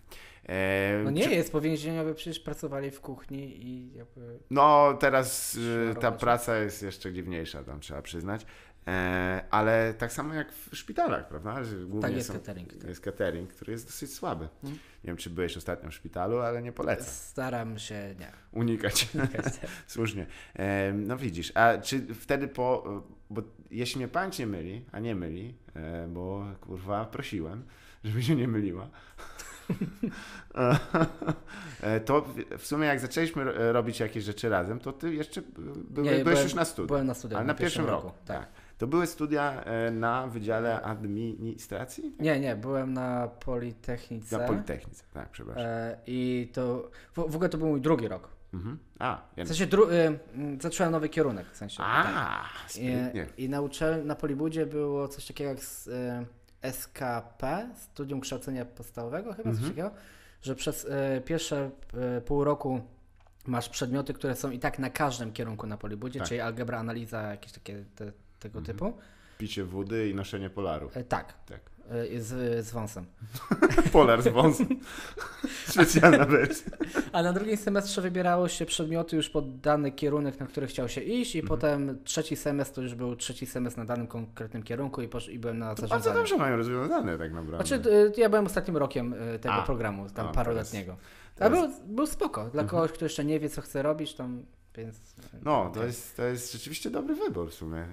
A: E,
B: No nie
A: czy-
B: jest, bo więzieniowie przecież pracowali w kuchni i jakby...
A: No, teraz ta praca jest jeszcze dziwniejsza, tam trzeba przyznać. E, ale tak samo jak w szpitalach, prawda? Że głównie
B: Tak, jest
A: są,
B: catering, tak.
A: Jest catering, który jest dosyć słaby.
B: Mhm.
A: Nie wiem, czy byłeś ostatnio w szpitalu, ale nie polecam.
B: Staram się, nie.
A: Unikać. Słusznie. E, no widzisz, a czy wtedy po... Bo jeśli mnie pamięć nie myli, a nie myli, e, bo kurwa prosiłem, żeby się nie myliła, to w- sumie jak zaczęliśmy ro- robić jakieś rzeczy razem, to ty jeszcze byłeś już na studiach.
B: Byłem na studiach
A: Ale na pierwszym roku.
B: tak.
A: Tak. To były studia e, na Wydziale Administracji?
B: Nie, nie, byłem na Politechnice.
A: Na Politechnice, tak, przepraszam.
B: e, I to, w, w ogóle to był mój drugi rok.
A: Mhm. A,
B: W sensie, dru, y, mm, zacząłem nowy kierunek, w sensie. tak.
A: A, sprytnie.
B: I, I na uczelni, na Polibudzie było coś takiego jak s- y, SKP, Studium Kształcenia Podstawowego chyba, coś
A: Mhm.
B: takiego, że przez y, pierwsze y, pół roku masz przedmioty, które są i tak na każdym kierunku na Polibudzie,
A: Tak.
B: czyli algebra, analiza, jakieś takie te, tego
A: Mhm.
B: typu.
A: picie wody i noszenie polaru.
B: E, tak.
A: Tak.
B: E, z, z wąsem.
A: Polar z wąsem. Specjalna wersja.
B: A na drugim semestrze wybierało się przedmioty już pod dany kierunek, na który chciał się iść i
A: Mhm.
B: potem trzeci semestr to już był trzeci semestr na danym konkretnym kierunku i, posz, i byłem na
A: Bardzo
B: zarządzaniu.
A: dobrze mają rozwiązane tak naprawdę.
B: Znaczy, y, ja byłem ostatnim rokiem y, tego
A: A.
B: programu, tam
A: A,
B: paroletniego. A
A: teraz-
B: był, był spoko. Dla kogoś, kto jeszcze nie wie, co chce robić, tam, więc...
A: No, to jest, to jest rzeczywiście dobry wybór w sumie.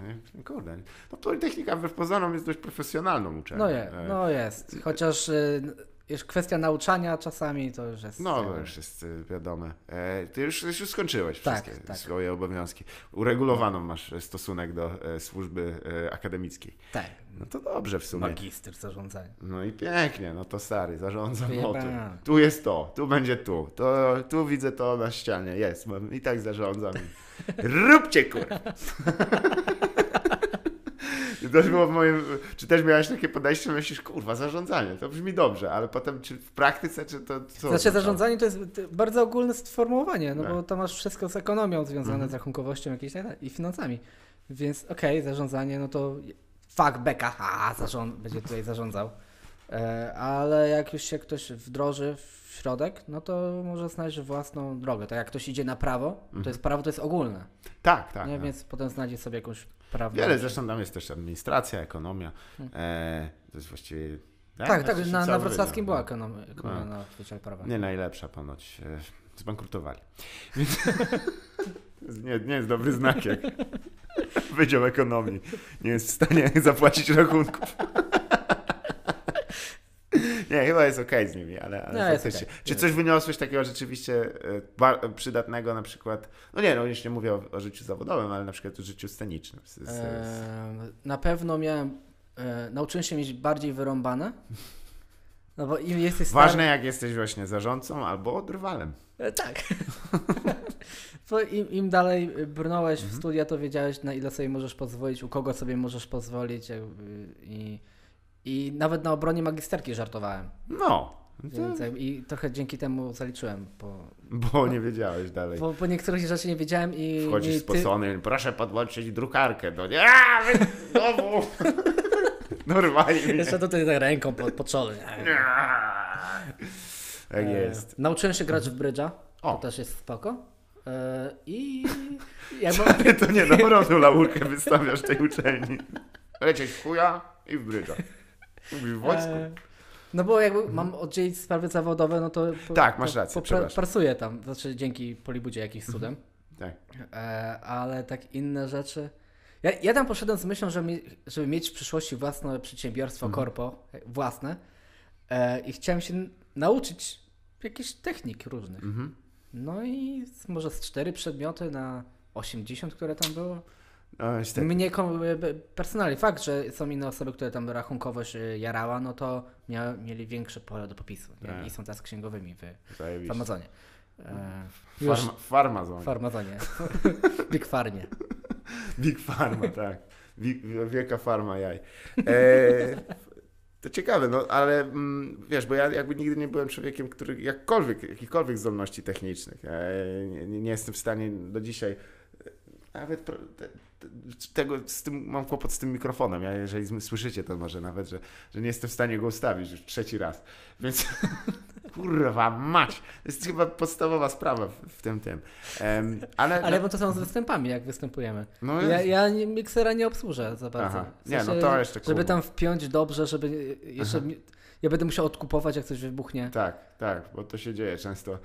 A: Kurde. No Politechnika wbrew pozorom jest dość profesjonalną uczelnią.
B: No, je,
A: E,
B: no jest. Chociaż y, już kwestia nauczania czasami to już jest...
A: No, to już jest y, wiadome. E, ty już, już skończyłeś
B: Tak,
A: wszystkie
B: tak.
A: swoje obowiązki. Uregulowaną masz stosunek do e, służby e, akademickiej.
B: Tak.
A: No to dobrze w sumie.
B: Magister zarządzania.
A: No i pięknie, no to stary, zarządzam.
B: Wyjebane.
A: Tu jest to, tu będzie tu, to, tu widzę to na ścianie, jest, mam, i tak zarządzam. Róbcie kurwa! I też było w moim, czy też miałeś takie podejście, myślisz, kurwa, zarządzanie, to brzmi dobrze, ale potem, czy w praktyce, czy to co?
B: Znaczy zarządzanie to jest bardzo ogólne sformułowanie, no bo to masz wszystko z ekonomią związane,
A: Mhm.
B: z rachunkowością jakieś tak i finansami. Więc okej, zarządzanie, no to fuck beka, ha, zarząd, będzie tutaj zarządzał. E, ale jak już się ktoś wdroży w środek, no to może znaleźć własną drogę. Tak jak ktoś idzie na prawo, to jest prawo, to jest ogólne,
A: Tak, tak.
B: nie?
A: tak.
B: więc potem znajdzie sobie jakąś prawdę.
A: Wiele, zresztą tam jest też administracja, ekonomia,
B: Hmm.
A: e, to jest właściwie...
B: Tak, tak,
A: Właściwie
B: na, na wrocławskim
A: wydział,
B: była
A: no.
B: ekonomia, ekonomia
A: No.
B: na Wydziale Prawa.
A: Nie najlepsza ponoć. E, zbankrutowali. Więc nie, nie jest dobry znak, jak Wydział Ekonomii nie jest w stanie zapłacić rachunków. Chyba jest okej z nimi, ale, ale
B: No,
A: faktycznie.
B: okej.
A: Czy coś wyniosłeś takiego rzeczywiście e, przydatnego na przykład, no nie, no już nie mówię o, o życiu zawodowym, ale na przykład o życiu scenicznym. Z, z, z,
B: Na pewno miałem, e, nauczyłem się mieć bardziej wyrąbane. No bo im jesteś stary...
A: Ważne jak jesteś właśnie zarządcą albo drwalem.
B: E, tak. bo im, im dalej brnąłeś
A: Mhm.
B: w studia, to wiedziałeś na ile sobie możesz pozwolić, u kogo sobie możesz pozwolić i, i nawet na obronie magisterki żartowałem.
A: No,
B: Więc, I trochę dzięki temu zaliczyłem, bo,
A: bo nie wiedziałeś dalej.
B: bo, bo niektórych rzeczy nie wiedziałem i...
A: Wchodzisz
B: i
A: spocony, proszę podłączyć drukarkę. No nie, a, wy znowu. Normalnie.
B: Jeszcze tutaj tak ręką po, po czole.
A: Tak
B: E,
A: jest.
B: Nauczyłem się grać w brydża. To
A: O.
B: też jest spoko. E, I jakby,
A: To nie dobrą laurkę wystawiasz tej uczelni. Lecieć w chuja i w brydża. Mówisz w wojsku.
B: e, no bo jakby mam oddzielić sprawy zawodowe, no to po,
A: Tak, masz rację,
B: po- pracuję tam, znaczy dzięki Polibudzie jakimś cudem.
A: Tak.
B: E, ale tak inne rzeczy. Ja, ja tam poszedłem z myślą, żeby, mie- żeby mieć w przyszłości własne przedsiębiorstwo,
A: Mhm.
B: korpo, e, własne. E, I chciałem się nauczyć jakichś technik różnych.
A: Mhm.
B: No i może z cztery przedmioty na 80, które tam było.
A: No, niestety.
B: Mnie e, personalnie fakt, że są inne osoby, które tam rachunkowość e, jarała, no to mia, mieli większe pole do popisu.
A: Tak.
B: I są teraz księgowymi w, w
A: Zajebiście.
B: Amazonie. E, już
A: Farma, farmazon.
B: w Amazonie. Big Farnie.
A: Big Pharma, tak. Wi- Wielka farma jaj. E, to ciekawe, no ale mm, wiesz, bo ja jakby nigdy nie byłem człowiekiem, który jakkolwiek, jakichkolwiek zdolności technicznych, e, nie, nie jestem w stanie do dzisiaj nawet tego, z tym, mam kłopot z tym mikrofonem, ja, jeżeli słyszycie to może nawet, że, że nie jestem w stanie go ustawić już trzeci raz, więc kurwa mać, to jest chyba podstawowa sprawa w, w tym tym. Em, ale,
B: Ale bo to są z występami, jak występujemy.
A: no,
B: Ja,
A: jest-
B: ja nie, miksera nie obsłużę za bardzo. W
A: Nie, no
B: sensie,
A: to jeszcze
B: Żeby
A: kurwa.
B: tam wpiąć dobrze, żeby jeszcze...
A: Aha.
B: Ja będę musiał odkupować, jak coś wybuchnie.
A: Tak, tak, bo to się dzieje często.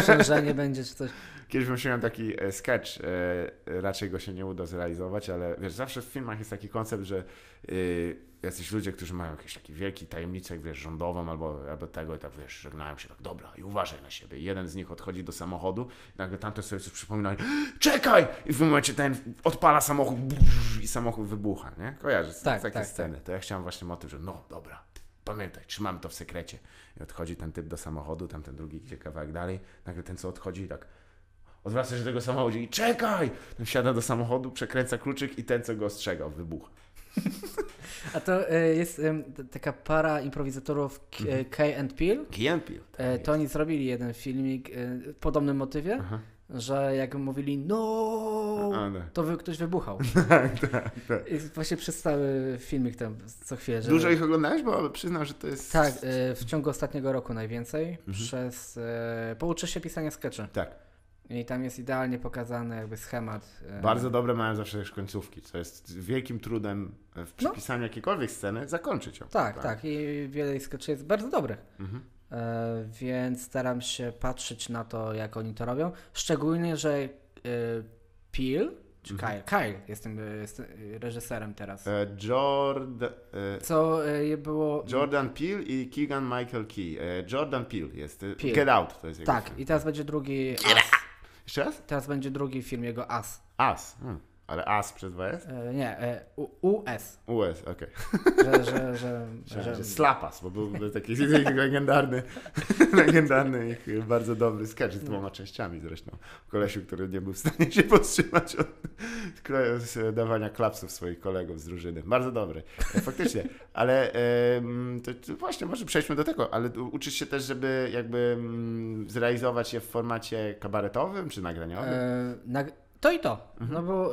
B: Sprzężenie będzie czy coś.
A: Kiedyś wymyśliłem taki e, sketch, e, raczej go się nie uda zrealizować, ale wiesz, zawsze w filmach jest taki koncept, że y, jacyś ludzie, którzy mają jakiś taki wielki tajemnicę, jak wiesz, rządową albo, albo tego i tak wiesz, żegnają się tak, dobra i uważaj na siebie. I jeden z nich odchodzi do samochodu i nagle tamten sobie coś przypomina, czekaj! I w tym momencie ten odpala samochód i samochód wybucha, nie? Kojarzysz
B: Tak,
A: takie
B: tak,
A: sceny. To ja chciałem właśnie motyw, że no dobra, pamiętaj, trzymamy to w sekrecie. I odchodzi ten typ do samochodu, tamten drugi idzie kawałek dalej, nagle ten co odchodzi tak odwraca się do tego samochodu i czekaj! Ten wsiada do samochodu, przekręca kluczyk i ten co go ostrzegał wybucha.
B: A to e, jest taka para improwizatorów K,
A: Mhm.
B: Kay and Peel.
A: Key and Peele.
B: E, to oni zrobili jeden filmik w podobnym motywie.
A: Aha.
B: Że jak mówili no,
A: no.
B: to wy, ktoś wybuchał.
A: tak, tak, tak.
B: I właśnie przez cały filmik tam co chwilę. Że...
A: Dużo ich oglądałeś? Bo przyznam, że to jest...
B: Tak, y, w ciągu ostatniego roku najwięcej.
A: Mhm.
B: Przez. Y, pouczę się pisania skeczy.
A: Tak.
B: I tam jest idealnie pokazany jakby schemat. y,
A: Bardzo dobre mają zawsze też końcówki, co jest wielkim trudem
B: No.
A: w przypisaniu jakiejkolwiek sceny zakończyć ją.
B: Tak, tak. I wiele skeczy jest bardzo dobrych.
A: Mhm.
B: E, więc staram się patrzeć na to, jak oni to robią. Szczególnie, że y, Peel, czy
A: Mhm.
B: Kyle, Kyle jestem, jestem reżyserem teraz.
A: E, Jordan, e,
B: Co było.
A: Jordan Peele i Keegan Michael Key. E, Jordan Peele jest. e,
B: Peele.
A: Get Out to jest
B: Tak,
A: film.
B: i teraz będzie drugi As.
A: Jeszcze raz?
B: Teraz będzie drugi film jego As.
A: As. Hmm. Ale As przez dwa jest?
B: E, nie, e, US.
A: US, okej.
B: Że, że, że,
A: Myślałem,
B: że,
A: że Slapas, bo był taki legendarny, legendarny ich bardzo dobry sketch z dwoma częściami zresztą. Kolesiu, który nie był w stanie się powstrzymać od z dawania klapsów swoich kolegów z drużyny. Bardzo dobry. E, Faktycznie. Ale to, to właśnie, może przejdźmy do tego, ale uczysz się też, żeby jakby mm, zrealizować je w formacie kabaretowym czy nagraniowym?
B: E, nag- to i to.
A: Mhm.
B: No bo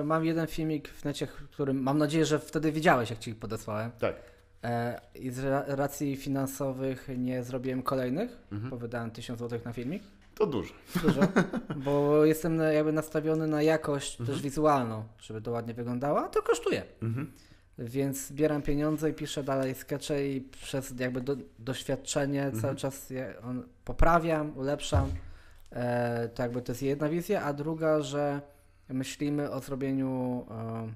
B: e, mam jeden filmik w necie, który mam nadzieję, że wtedy widziałeś, jak ci podesłałem.
A: Tak.
B: E, I z ra- racji finansowych nie zrobiłem kolejnych,
A: Mhm.
B: bo wydałem 1000 zł na filmik.
A: To dużo.
B: Dużo. bo jestem jakby nastawiony na jakość
A: Mhm.
B: też wizualną, żeby to ładnie wyglądało, a to kosztuje.
A: Mhm.
B: Więc zbieram pieniądze i piszę dalej skecze i przez jakby do, doświadczenie
A: Mhm.
B: cały czas je on, poprawiam, ulepszam. E, to jakby to jest jedna wizja, a druga, że myślimy o zrobieniu e,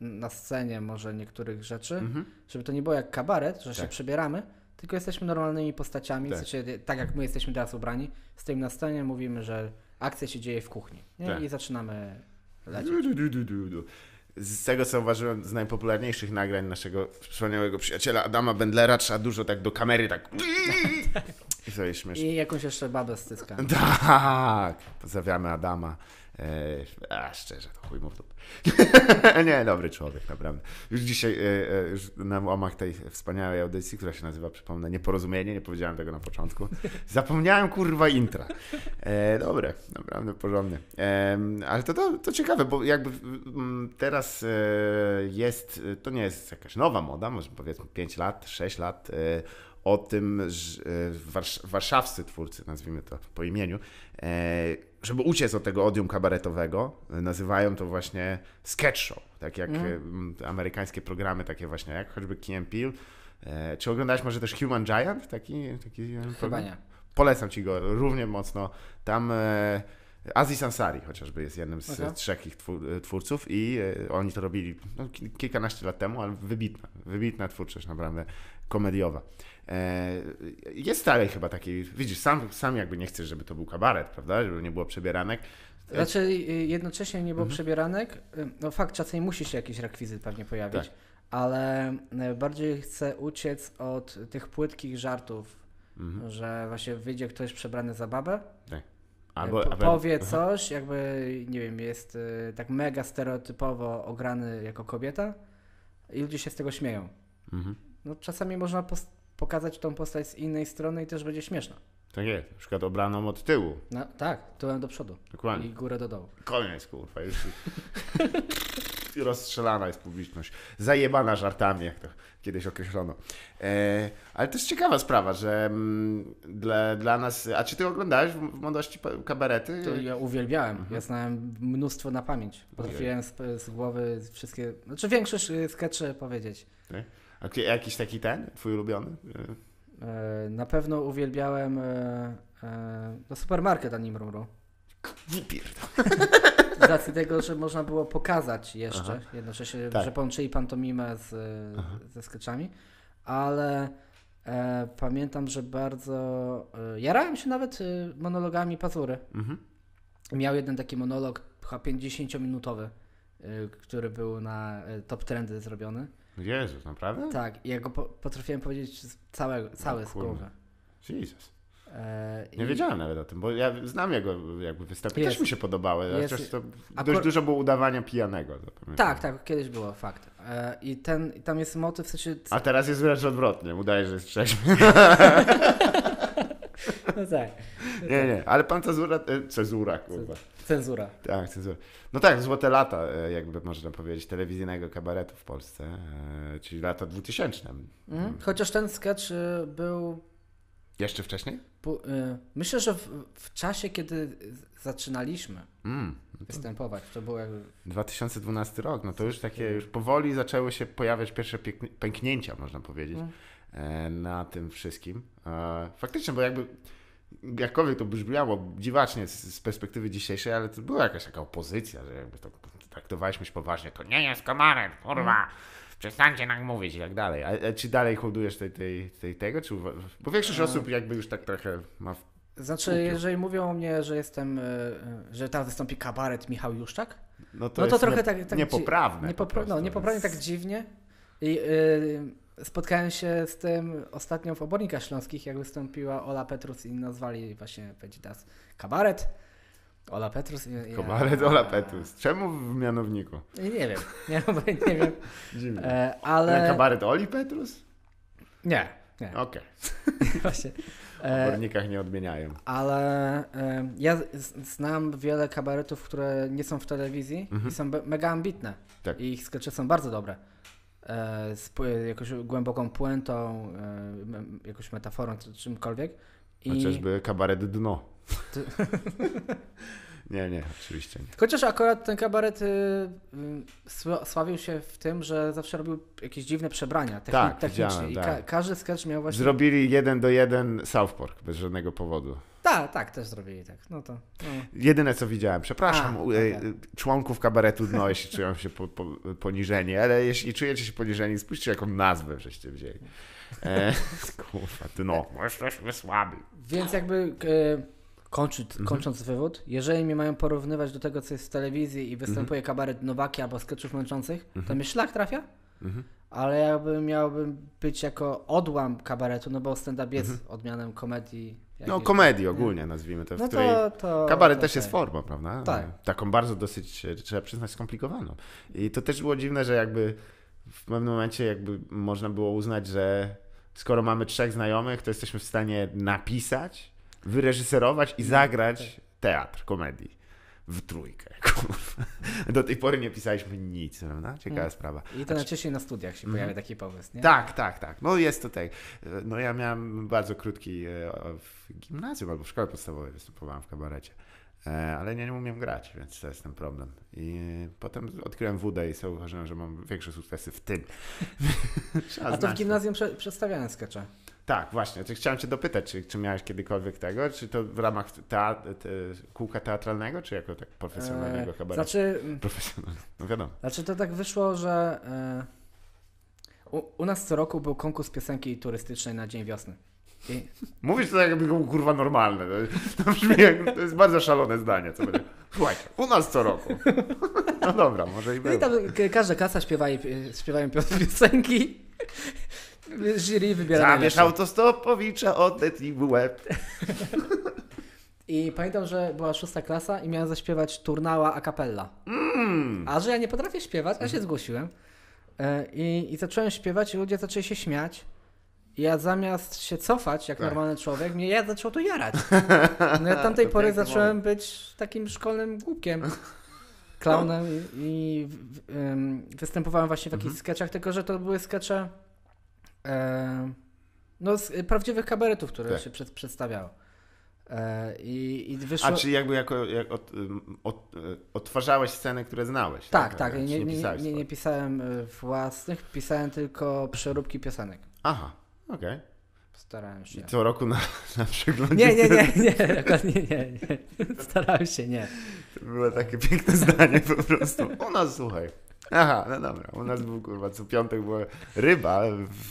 B: na scenie może niektórych rzeczy,
A: Mhm.
B: żeby to nie było jak kabaret, że się
A: Tak.
B: przebieramy, tylko jesteśmy normalnymi postaciami,
A: Tak.
B: w sensie, tak jak my jesteśmy teraz ubrani, stoimy na scenie, mówimy, że akcja się dzieje w kuchni?
A: Tak.
B: i zaczynamy lecieć.
A: Du, du, du. Z tego, co uważałem, z najpopularniejszych nagrań naszego wspaniałego przyjaciela Adama Bendlera, trzeba dużo tak do kamery, tak. I sobie śmiesznie.
B: I jakąś jeszcze babę styska.
A: Tak! Pozdrawiamy Adama. E, a szczerze, to chuj mu w. Nie, dobry człowiek, naprawdę. Już dzisiaj, e, e, już na łamach tej wspaniałej audycji, która się nazywa, przypomnę, Nieporozumienie, nie powiedziałem tego na początku. Zapomniałem, kurwa, intra. E, dobre, naprawdę porządne. E, ale to, to, to ciekawe, bo jakby mm, teraz e, jest, to nie jest jakaś nowa moda, może powiedzmy 5 lat, 6 lat, e, o tym, że e, warsz- warszawscy twórcy, nazwijmy to po imieniu, e, żeby uciec od tego odium kabaretowego, e, nazywają to właśnie sketch show, tak jak m, te amerykańskie programy takie właśnie, jak choćby Key Peele. Czy oglądałeś może też Human Giant? Taki, taki
B: Chyba
A: program?
B: nie.
A: Polecam ci go równie mocno. Tam Aziz Ansari chociażby jest jednym z
B: Aha.
A: trzech ich twór, twórców i oni to robili no, ki- kilkanaście lat temu, ale wybitna, wybitna twórczość, naprawdę komediowa. E, jest dalej chyba taki, widzisz, sam, sam jakby nie chcesz, żeby to był kabaret, prawda, żeby nie było przebieranek.
B: Raczej y, jednocześnie nie było
A: Mhm.
B: przebieranek. Y, No fakt, czasem musi się jakiś rekwizyt pewnie pojawić,
A: Tak.
B: ale y, bardziej chcę uciec od tych płytkich żartów,
A: Mhm.
B: że właśnie wyjdzie ktoś przebrany za babę,
A: Albo,
B: po,
A: albo-
B: powie coś, jakby, nie wiem, jest y, tak mega stereotypowo ograny jako kobieta i ludzie się z tego śmieją.
A: Mhm.
B: No czasami można pokazać tą postać z innej strony i też będzie śmieszna.
A: Tak jest, na przykład obraną od tyłu,
B: No tak, tyłem do przodu
A: dokładnie.
B: i górę do dołu.
A: Koniec, kurwa, już rozstrzelana jest publiczność. Zajebana żartami, jak to kiedyś określono. E, ale to jest ciekawa sprawa, że mm, dla, dla nas... A czy ty oglądałeś w, w młodości kabarety?
B: To ja uwielbiałem.
A: Mhm.
B: Ja znałem mnóstwo na pamięć. Potrafiłem z, z głowy wszystkie, znaczy większość y, skeczy powiedzieć.
A: A ki- jakiś taki ten, twój ulubiony?
B: E, Na pewno uwielbiałem e, e, no supermarket Animruru.
A: Nie pierdol.
B: Z racji tego, że można było pokazać jeszcze,
A: Aha.
B: jednocześnie,
A: Tak.
B: że połączyli pantomimę z,
A: Aha.
B: ze sketchami, ale e, pamiętam, że bardzo e, jarałem się nawet e, monologami Pazury.
A: Mhm.
B: Miał jeden taki monolog, chyba 50-minutowy, y, który był na top trendy zrobiony.
A: Jezus, naprawdę?
B: Tak, ja go po, potrafiłem powiedzieć z całego, cały z
A: kurde.
B: głowy.
A: Jezus.
B: E,
A: Nie
B: i-
A: wiedziałem nawet o tym, bo ja znam jego jakby występy,
B: Jest.
A: też mi się podobały,
B: Jest.
A: też to dość dużo było udawania pijanego.
B: Tak, tak, kiedyś było, fakt. E, I ten, tam jest motyw, w sensie...
A: A teraz jest wręcz odwrotnie, udaje, że jest trzeźwy.
B: No tak.
A: Nie, nie, ale pan cezura, e, cezura, kurwa.
B: Cenzura.
A: Tak, cenzura. No tak, złote lata, e, jakby można powiedzieć, telewizyjnego kabaretu w Polsce, e, czyli lata 2000.
B: Mhm. Chociaż ten sketch był.
A: Jeszcze wcześniej?
B: Myślę, że w, w czasie, kiedy zaczynaliśmy
A: Mm.
B: występować, to było jakby.
A: 2012 rok, no to już takie, już powoli zaczęły się pojawiać pierwsze pęknięcia, można powiedzieć,
B: Mm.
A: E, na tym wszystkim. E, Faktycznie, bo jakby jakkolwiek to brzmiało dziwacznie z, perspektywy dzisiejszej, ale to była jakaś taka opozycja, że jakby to traktowaliśmy poważnie, to nie jest kabaret, kurwa, przestańcie tak mówić i tak dalej. A, a czy dalej hołdujesz tej, tej, tej, tego, czy bo większość
B: E.
A: osób jakby już tak trochę ma... W...
B: Znaczy, jeżeli mówią o mnie, że jestem, że tam wystąpi kabaret Michał Juszczak,
A: No to,
B: no to
A: jest
B: trochę
A: nie,
B: tak, tak
A: niepoprawne.
B: Niepopra- no, niepoprawnie tak dziwnie. I y, spotkałem się z tym ostatnio w Obornikach Śląskich, jak wystąpiła Ola Petrus i nazwali właśnie Veggitas kabaret. Ola Petrus
A: Kabaret Ola Petrus. Czemu w mianowniku?
B: Nie wiem, nie, nie wiem,
A: Dziwne.
B: e,
A: Ale... Kabaret Oli Petrus?
B: Nie, nie,
A: Okej.
B: właśnie.
A: W Obornikach nie odmieniają.
B: ale e, ja znam wiele kabaretów, które nie są w telewizji i są mega ambitne.
A: Mhm. Tak.
B: I ich skecze są bardzo dobre. E, z pu- jakąś głęboką puentą, e, jakąś metaforą, czy czymkolwiek. I
A: Chociażby kabaret Dno.
B: Ty-
A: nie, nie, oczywiście nie.
B: Chociaż akurat ten kabaret y, y, sła- sławił się w tym, że zawsze robił jakieś dziwne przebrania techni-
A: Tak,
B: technicznie.
A: widziałem,
B: I
A: tak.
B: ka- każdy sketch miał właśnie.
A: Zrobili jeden do jeden South Park bez żadnego powodu.
B: Tak, tak, też zrobili tak. No to. No.
A: Jedyne co widziałem, przepraszam
B: A,
A: e, członków kabaretu Dno, jeśli czują się po, po, poniżeni, ale jeśli czujecie się poniżeni, spójrzcie jaką nazwę żeście wzięli. E, kurwa, Dno. Jesteśmy słabi.
B: Więc jakby e, kończy,
A: Mhm.
B: kończąc wywód, jeżeli mnie mają porównywać do tego, co jest w telewizji i występuje
A: Mhm.
B: kabaret Nowaki albo sketchów męczących, to mnie szlak trafia.
A: Mhm.
B: Ale jakby miałbym być jako odłam kabaretu, no bo stand-up jest
A: Mhm.
B: odmianą komedii.
A: No komedii ogólnie nazwijmy to, w
B: No
A: której
B: to, to,
A: Kabaret
B: to
A: też jest
B: tak.
A: formą, prawda?
B: Tak.
A: Taką bardzo dosyć, e, trzeba przyznać, skomplikowaną. I to też było dziwne, że jakby w pewnym momencie jakby można było uznać, że skoro mamy trzech znajomych, to jesteśmy w stanie napisać, wyreżyserować i zagrać teatr komedii w trójkę. Kurwa. Do tej pory nie pisaliśmy nic, prawda? Ciekawa
B: Mm.
A: sprawa.
B: I to najczęściej na studiach się
A: Mhm.
B: pojawia taki pomysł, nie?
A: Tak, tak, tak. No jest to tak. No ja miałem bardzo krótki e, w gimnazjum albo w szkole podstawowej występowałem w kabarecie. E, Ale nie, nie umiem grać, więc to jest ten problem. I potem odkryłem WD i zauważyłem, że mam większe sukcesy w tym.
B: A to w gimnazjum prze, przedstawiałem skecze.
A: Tak, właśnie. To chciałem cię dopytać, czy, czy miałeś kiedykolwiek tego, czy to w ramach tea, te, kółka teatralnego, czy jako tak profesjonalnego
B: E,
A: kabaretu?
B: znaczy,
A: Profesjonalnego, no wiadomo.
B: znaczy to tak wyszło, że e, u, u nas co roku był konkurs piosenki turystycznej na Dzień Wiosny. I,
A: Mówisz to tak, jakby było kurwa normalne. To, brzmi jak, to jest bardzo szalone zdanie. Co będzie. Słuchajcie, u nas co roku. No dobra, może i
B: no i
A: było.
B: tam każda klasa śpiewa, śpiewają pio- piosenki. Jury wybiera
A: Zabierz autostopowicza, odetnij w łeb.
B: I pamiętam, że była szósta klasa i miałem zaśpiewać turnała a cappella.
A: Mm.
B: A że ja nie potrafię śpiewać, a się zgłosiłem. E, I, I zacząłem śpiewać i ludzie zaczęli się śmiać. I ja zamiast się cofać jak
A: Tak.
B: normalny człowiek, mnie ja zaczął to jarać. No ja tamtej pory zacząłem być takim szkolnym głupkiem. Klaunem i, i w- występowałem właśnie w
A: Mhm.
B: jakichś sketchach, tylko że to były skecze e, no, z prawdziwych kabaretów, które
A: Tak.
B: się przed, przedstawiało. E, i, I wyszło...
A: A czy jakby jako, jak od, ym, od, y, odtwarzałeś sceny, które znałeś?
B: Tak, tak.
A: Czy
B: Nie, nie, nie, nie pisałem y, własnych, pisałem tylko przeróbki piosenek.
A: Aha, okej.
B: Starałem
A: I
B: się.
A: co roku na, na przeglądzie
B: Nie, nie, nie, nie, nie, nie, nie. Starałem się, nie.
A: To było takie piękne zdanie po prostu. U nas, słuchaj. Aha, no dobra. U nas był kurwa, co piątek była ryba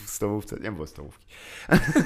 A: w stołówce. Nie było stołówki.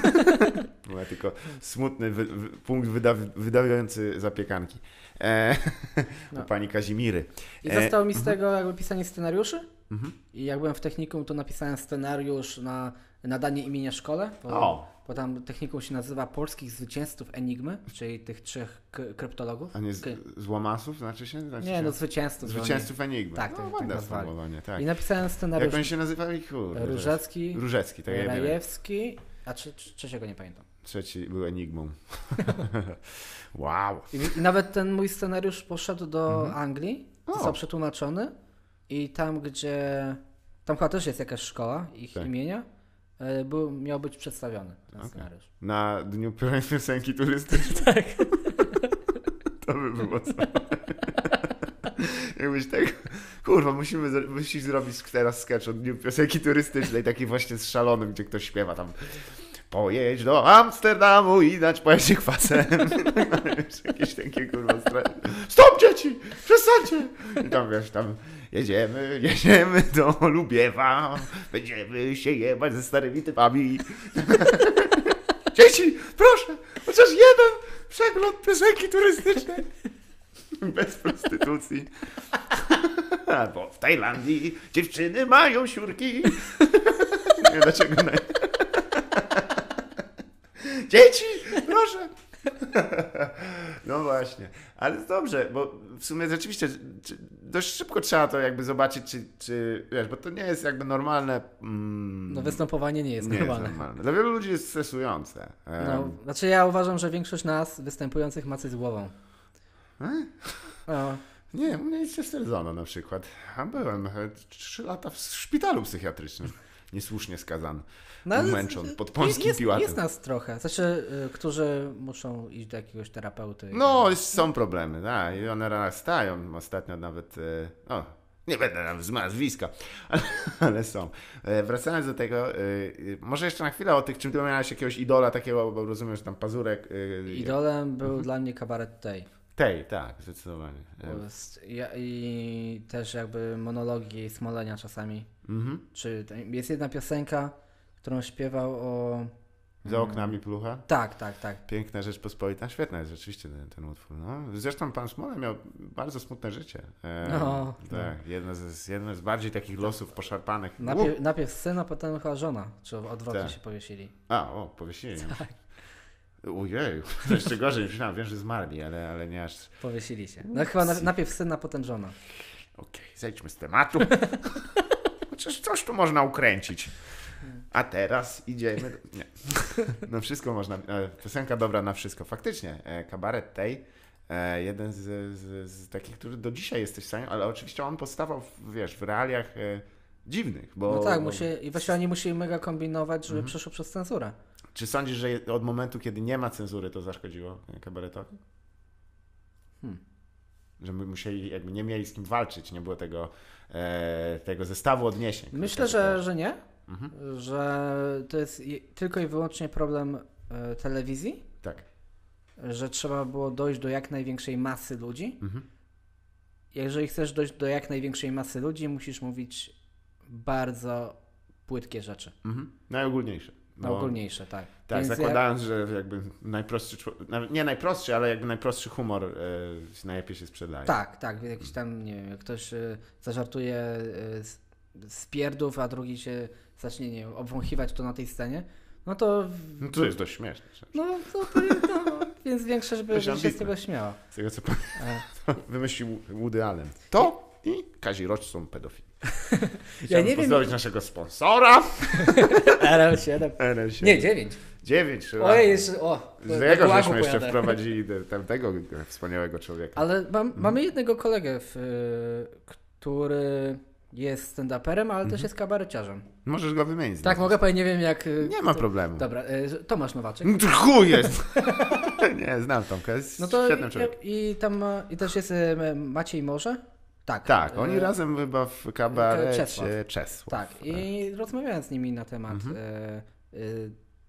A: Była tylko smutny wy, wy, punkt wydaw, wydawiający zapiekanki. E,
B: No.
A: U pani Kazimiry.
B: I
A: E,
B: zostało mi z tego jakby pisanie scenariuszy.
A: Mhm.
B: I jak byłem w technikum, to napisałem scenariusz na nadanie imienia szkole. Bo,
A: O,
B: bo tam technikum się nazywa Polskich Zwycięzców Enigmy, czyli tych trzech kryptologów.
A: a nie z, z łamasów znaczy się? Znaczy
B: Nie,
A: się?
B: no zwycięzców.
A: Zwycięzców Enigmy.
B: Tak,
A: no,
B: tak, tak
A: sformułowanie, tak.
B: I napisałem
A: Jak
B: scenariusz
A: oni się nazywali? Kurde,
B: Różecki,
A: Różecki, tak jak.
B: Rajewski A trze- trze- trzeciego nie pamiętam.
A: Trzeci był Enigmą. wow.
B: I, I nawet ten mój scenariusz poszedł do
A: Mhm.
B: Anglii, został przetłumaczony i tam, gdzie... Tam chyba też jest jakaś szkoła ich
A: Tak.
B: imienia, był, miał być przedstawiony ten scenariusz.
A: Na dniu piosenki turystycznej.
B: Tak.
A: To by było co. Jakbyś tak. Kurwa, musimy musisz zrobić teraz sketch o dniu piosenki turystycznej, taki właśnie z szalonym, gdzie ktoś śpiewa tam. Pojedź do Amsterdamu i dać pojeździ kwasem. Jakieś takie kurwa Stop dzieci! Przestańcie! I tam wiesz, tam jedziemy, jedziemy do Lubiewa, będziemy się jebać ze starymi typami. Dzieci, proszę, chociaż jeden przegląd piosenki turystycznej. Bez prostytucji. Bo w Tajlandii dziewczyny mają siurki. Nie wiem dlaczego nie. Dzieci, proszę. No właśnie, ale dobrze, bo w sumie rzeczywiście czy- dość szybko trzeba to jakby zobaczyć, czy, czy wiesz, bo to nie jest jakby normalne. Mm,
B: No występowanie nie jest
A: nie
B: normalne.
A: jest normalne. Dla wielu ludzi jest stresujące. Em,
B: No, znaczy ja uważam, że większość nas występujących ma coś z głową.
A: E?
B: No,
A: Nie, u mnie jest stwierdzono na przykład. A byłem e, trzy lata w szpitalu psychiatrycznym. Niesłusznie skazany.
B: no ale
A: Umęczon pod polskim
B: jest,
A: piłatem.
B: jest nas trochę. Znaczy, y, którzy muszą iść do jakiegoś terapeuty.
A: No, jest- są problemy, tak. I one narastają. Ostatnio nawet. e, O, nie będę nawet z nazwiska, ale, ale są. E, Wracając do tego, e, może jeszcze na chwilę o tych, czy ty miałeś jakiegoś idola takiego, bo rozumiem, że tam pazurek.
B: Idolem był
A: Mhm.
B: dla mnie kabaret tej.
A: Tej, tak, zdecydowanie.
B: Ja, I też jakby monologi Smolenia czasami.
A: Mhm.
B: Czy jest jedna piosenka, którą śpiewał o...
A: Za oknami plucha.
B: Tak, tak, tak.
A: Piękna Rzeczpospolita. Świetna jest rzeczywiście ten, ten utwór. No. Zresztą pan Smolek miał bardzo smutne życie. E,
B: No,
A: tak, jedno, z, jedno z bardziej takich losów poszarpanych.
B: Najpierw, najpierw syn, a potem chyba żona. Czy odwrotnie
A: Tak.
B: się powiesili.
A: a, o, powiesili.
B: Tak.
A: Ojej, jeszcze gorzej. Myślałem, wiem, że zmarli, ale, ale nie aż...
B: Powiesili się. No chyba na, najpierw syn, a potem żona.
A: Okej, zejdźmy z tematu. Chociaż coś tu można ukręcić. A teraz idziemy. Nie. Na wszystko można. e, Piosenka dobra na wszystko. Faktycznie, e, kabaret tej. e, Jeden z, z, z takich, który do dzisiaj jesteś w stanie, ale oczywiście on powstawał, w, wiesz, w realiach dziwnych, bo...
B: No tak,
A: bo-
B: musi, i właśnie oni musieli mega kombinować, żeby
A: Mhm.
B: przeszło przez cenzurę.
A: Czy sądzisz, że od momentu, kiedy nie ma cenzury, to zaszkodziło kabaretowi?
B: Hmm.
A: Że my musieli, jakby nie mieli z kim walczyć, nie było tego, e, tego zestawu odniesień.
B: Myślę, że, że nie,
A: Mhm.
B: że to jest je- tylko i wyłącznie problem e, telewizji,
A: Tak.
B: że trzeba było dojść do jak największej masy ludzi.
A: Mhm.
B: Jeżeli chcesz dojść do jak największej masy ludzi, musisz mówić bardzo płytkie rzeczy.
A: Mhm. Najogólniejsze. Bo-
B: Ogólniejsze, tak.
A: Tak,
B: Więc
A: zakładając, że jakby najprostszy, nie najprostszy, ale jakby najprostszy humor e, najlepiej się sprzedaje.
B: Jak, tak, tak. Jakiś tam, nie wiem, jak ktoś y, zażartuje y, z, z pierdów, a drugi się zacznie, nie wiem, obwąchiwać to na tej scenie, no to...
A: No to jest dość śmieszne.
B: No, to, to, no więc większe, żeby się z tego śmiała.
A: Z tego co pamiętam,
B: E,
A: wymyślił Woody Allen. To i Kazi Roć są pedofili. Chciałbym
B: nie wiem-
A: pozdrowić naszego sponsora.
B: RL7.
A: RL7.
B: Nie, 9.
A: 9 chyba.
B: Ojej, jeszcze, o.
A: Z jego żeśmy jeszcze
B: pojadę.
A: wprowadzili do tamtego wspaniałego człowieka.
B: Ale mam,
A: Mhm.
B: mamy jednego kolegę, w, y, który jest stand-uperem, ale
A: Mhm.
B: też jest kabareciarzem.
A: Możesz go wymienić.
B: Tak, mogę powiedzieć, nie wiem jak... y,
A: Nie ma problemu.
B: Dobra, y, Tomasz Nowaczek.
A: Chuj jest! nie, znam Tomka, jest
B: No to
A: świetnym
B: i,
A: człowiekiem.
B: i tam i też jest Maciej Morze? Tak.
A: Tak, oni
B: E,
A: razem chyba w kabarecie
B: Czesław.
A: Czesław.
B: Tak, i rozmawiałem z nimi na temat
A: Mhm.
B: e, e,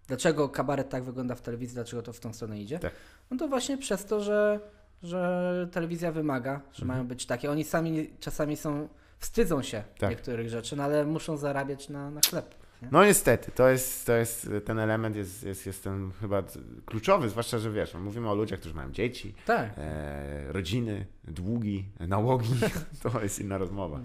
B: dlaczego kabaret tak wygląda w telewizji, dlaczego to w tą stronę idzie.
A: Tak.
B: No to właśnie przez to, że, że telewizja wymaga, że
A: Mhm.
B: mają być takie. Oni sami czasami są, wstydzą się
A: Tak.
B: niektórych rzeczy, no ale muszą zarabiać na, na chleb.
A: No niestety, to jest, to jest, ten element jest, jest, jest ten chyba kluczowy, zwłaszcza, że wiesz, mówimy o ludziach, którzy mają dzieci,
B: Tak.
A: e, rodziny, długi, nałogi, to jest inna rozmowa.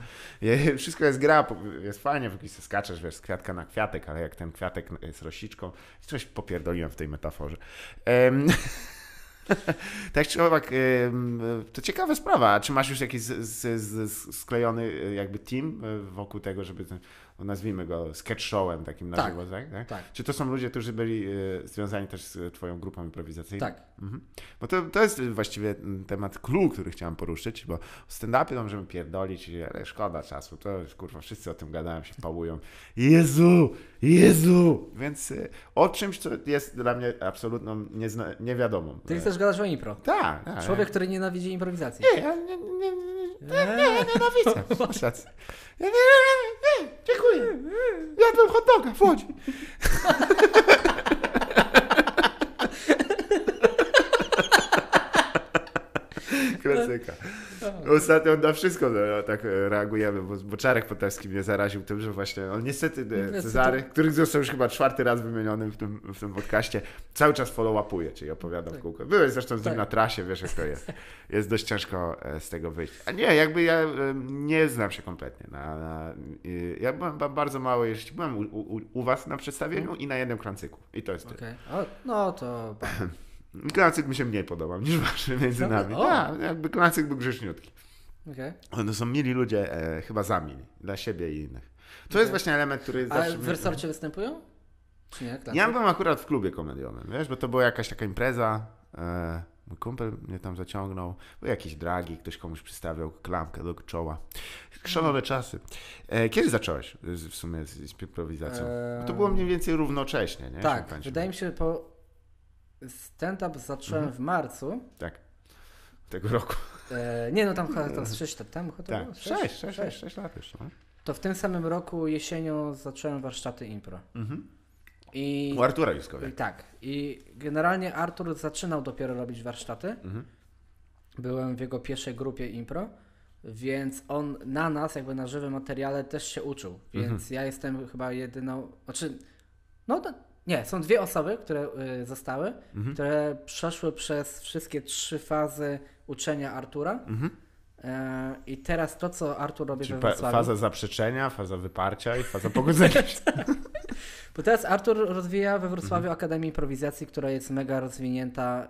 A: Wszystko jest gra, jest fajnie, w jakiś skaczesz, wiesz, z kwiatka na kwiatek, ale jak ten kwiatek jest rosiczką, coś popierdoliłem w tej metaforze. Em, tak czy owak, to ciekawa sprawa. A Czy masz już jakiś z, z, z, sklejony e, jakby team e, wokół tego, żeby nazwijmy go sketch showem takim na
B: Tak.
A: żywo, tak? tak?
B: Tak,
A: Czy to są ludzie, którzy byli e, związani też z twoją grupą improwizacyjną?
B: tak.
A: Mhm. Bo to, to jest właściwie mm, temat clue, który chciałem poruszyć, bo o stand-upie możemy pierdolić, ale szkoda czasu, to już kurwa, wszyscy o tym gadają, się pałują. Jezu, Jezu! Więc y, o czymś, co jest dla mnie absolutną niezna- niewiadomą.
B: Ty
A: E,
B: chcesz gadać o impro.
A: Tak, tak.
B: Człowiek, który nienawidzi improwizacji.
A: Nie, ja nie, nie, nie, nie, nie, nie nienawidzę. Masz rację. Ja nie, nie, nie, nie, dziękuję. Jadłem hot doga w Łodzi. Klasyka. Ostatnio na wszystko no, tak e, reagujemy, bo, bo Czarek Potewski mnie zaraził tym, że właśnie on niestety, e, Cezary, który został już chyba czwarty raz wymieniony w tym, w tym podcaście, cały czas follow-upuje, czyli opowiada w kółko. Byłeś zresztą z nim
B: Tak.
A: na trasie, wiesz jak to jest. Jest dość ciężko e, z tego wyjść. A nie, jakby ja nie znam się kompletnie. Na, na, ja byłem ba- bardzo mało, jeśli byłem u, u, u was na przedstawieniu i na jednym klancyku. I to jest
B: Okej. O, No to.
A: Klancyk mi się mniej podobał niż waszy między nami. Tak, jakby klancyk był grzeczniutki.
B: Okej.
A: One są mili ludzie, e, chyba za mili, dla siebie i innych. To
B: Okej.
A: jest właśnie element, który
B: Ale
A: zawsze...
B: w resorcie występują? Czy nie? Klasyk?
A: Ja byłem akurat w klubie komediowym, wiesz, bo to była jakaś taka impreza. E, mój kumpel mnie tam zaciągnął. Były jakieś dragi, ktoś komuś przystawiał klamkę do czoła. Szalone czasy. E, kiedy zacząłeś w sumie z, z improwizacją? Bo to było mniej więcej równocześnie, nie?
B: Tak, wydaje mi się, po stand-up zacząłem
A: Mhm.
B: w marcu.
A: Tak. Tego roku.
B: E, nie, no tam chyba to z 6 lat temu. chyba
A: Tak.
B: było?
A: Sześć, sześć,
B: Sześć.
A: sześć, sześć lat już. No.
B: To w tym samym roku jesienią zacząłem warsztaty impro.
A: Mhm.
B: I,
A: U Artura Juskowiak.
B: i tak. I generalnie Artur zaczynał dopiero robić warsztaty.
A: Mhm.
B: Byłem w jego pierwszej grupie impro, więc on na nas, jakby na żywym materiale, też się uczył. Więc
A: Mhm.
B: ja jestem chyba jedyną. Znaczy, no to, nie, są dwie osoby, które y, zostały,
A: Mhm.
B: które przeszły przez wszystkie trzy fazy uczenia Artura.
A: Mhm.
B: E, I teraz to, co Artur robi
A: Czyli
B: we Wrocławiu.
A: faza zaprzeczenia, faza wyparcia i faza pogodzenia się.
B: Bo teraz Artur rozwija we Wrocławiu
A: Mhm.
B: Akademię Improwizacji, która jest mega rozwinięta.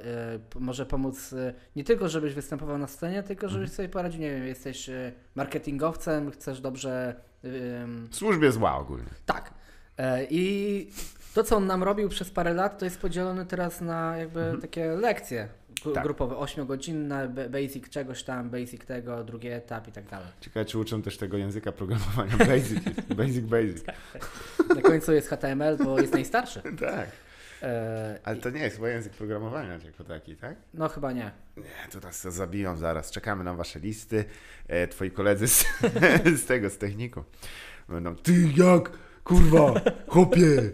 B: y, może pomóc y, nie tylko, żebyś występował na scenie, tylko żebyś
A: Mhm.
B: sobie poradził, nie wiem, jesteś marketingowcem, chcesz dobrze.
A: W służbie zła ogólnie.
B: tak. E, I to, co on nam robił przez parę lat, to jest podzielone teraz na jakby takie lekcje
A: Tak.
B: grupowe, ośmiogodzinne, ba- basic czegoś tam, basic tego, drugi etap i tak dalej.
A: Ciekawe, czy uczą też tego języka programowania Basic. Basic, basic.
B: Na końcu jest HTML, bo jest najstarszy.
A: Tak.
B: E,
A: Ale to nie jest chyba język programowania jako taki, tak?
B: No chyba nie.
A: Nie, to nas zabiją zaraz. Czekamy na wasze listy. E, twoi koledzy z, z tego, z techniką. Będą, ty jak? Kurwa, chłopie!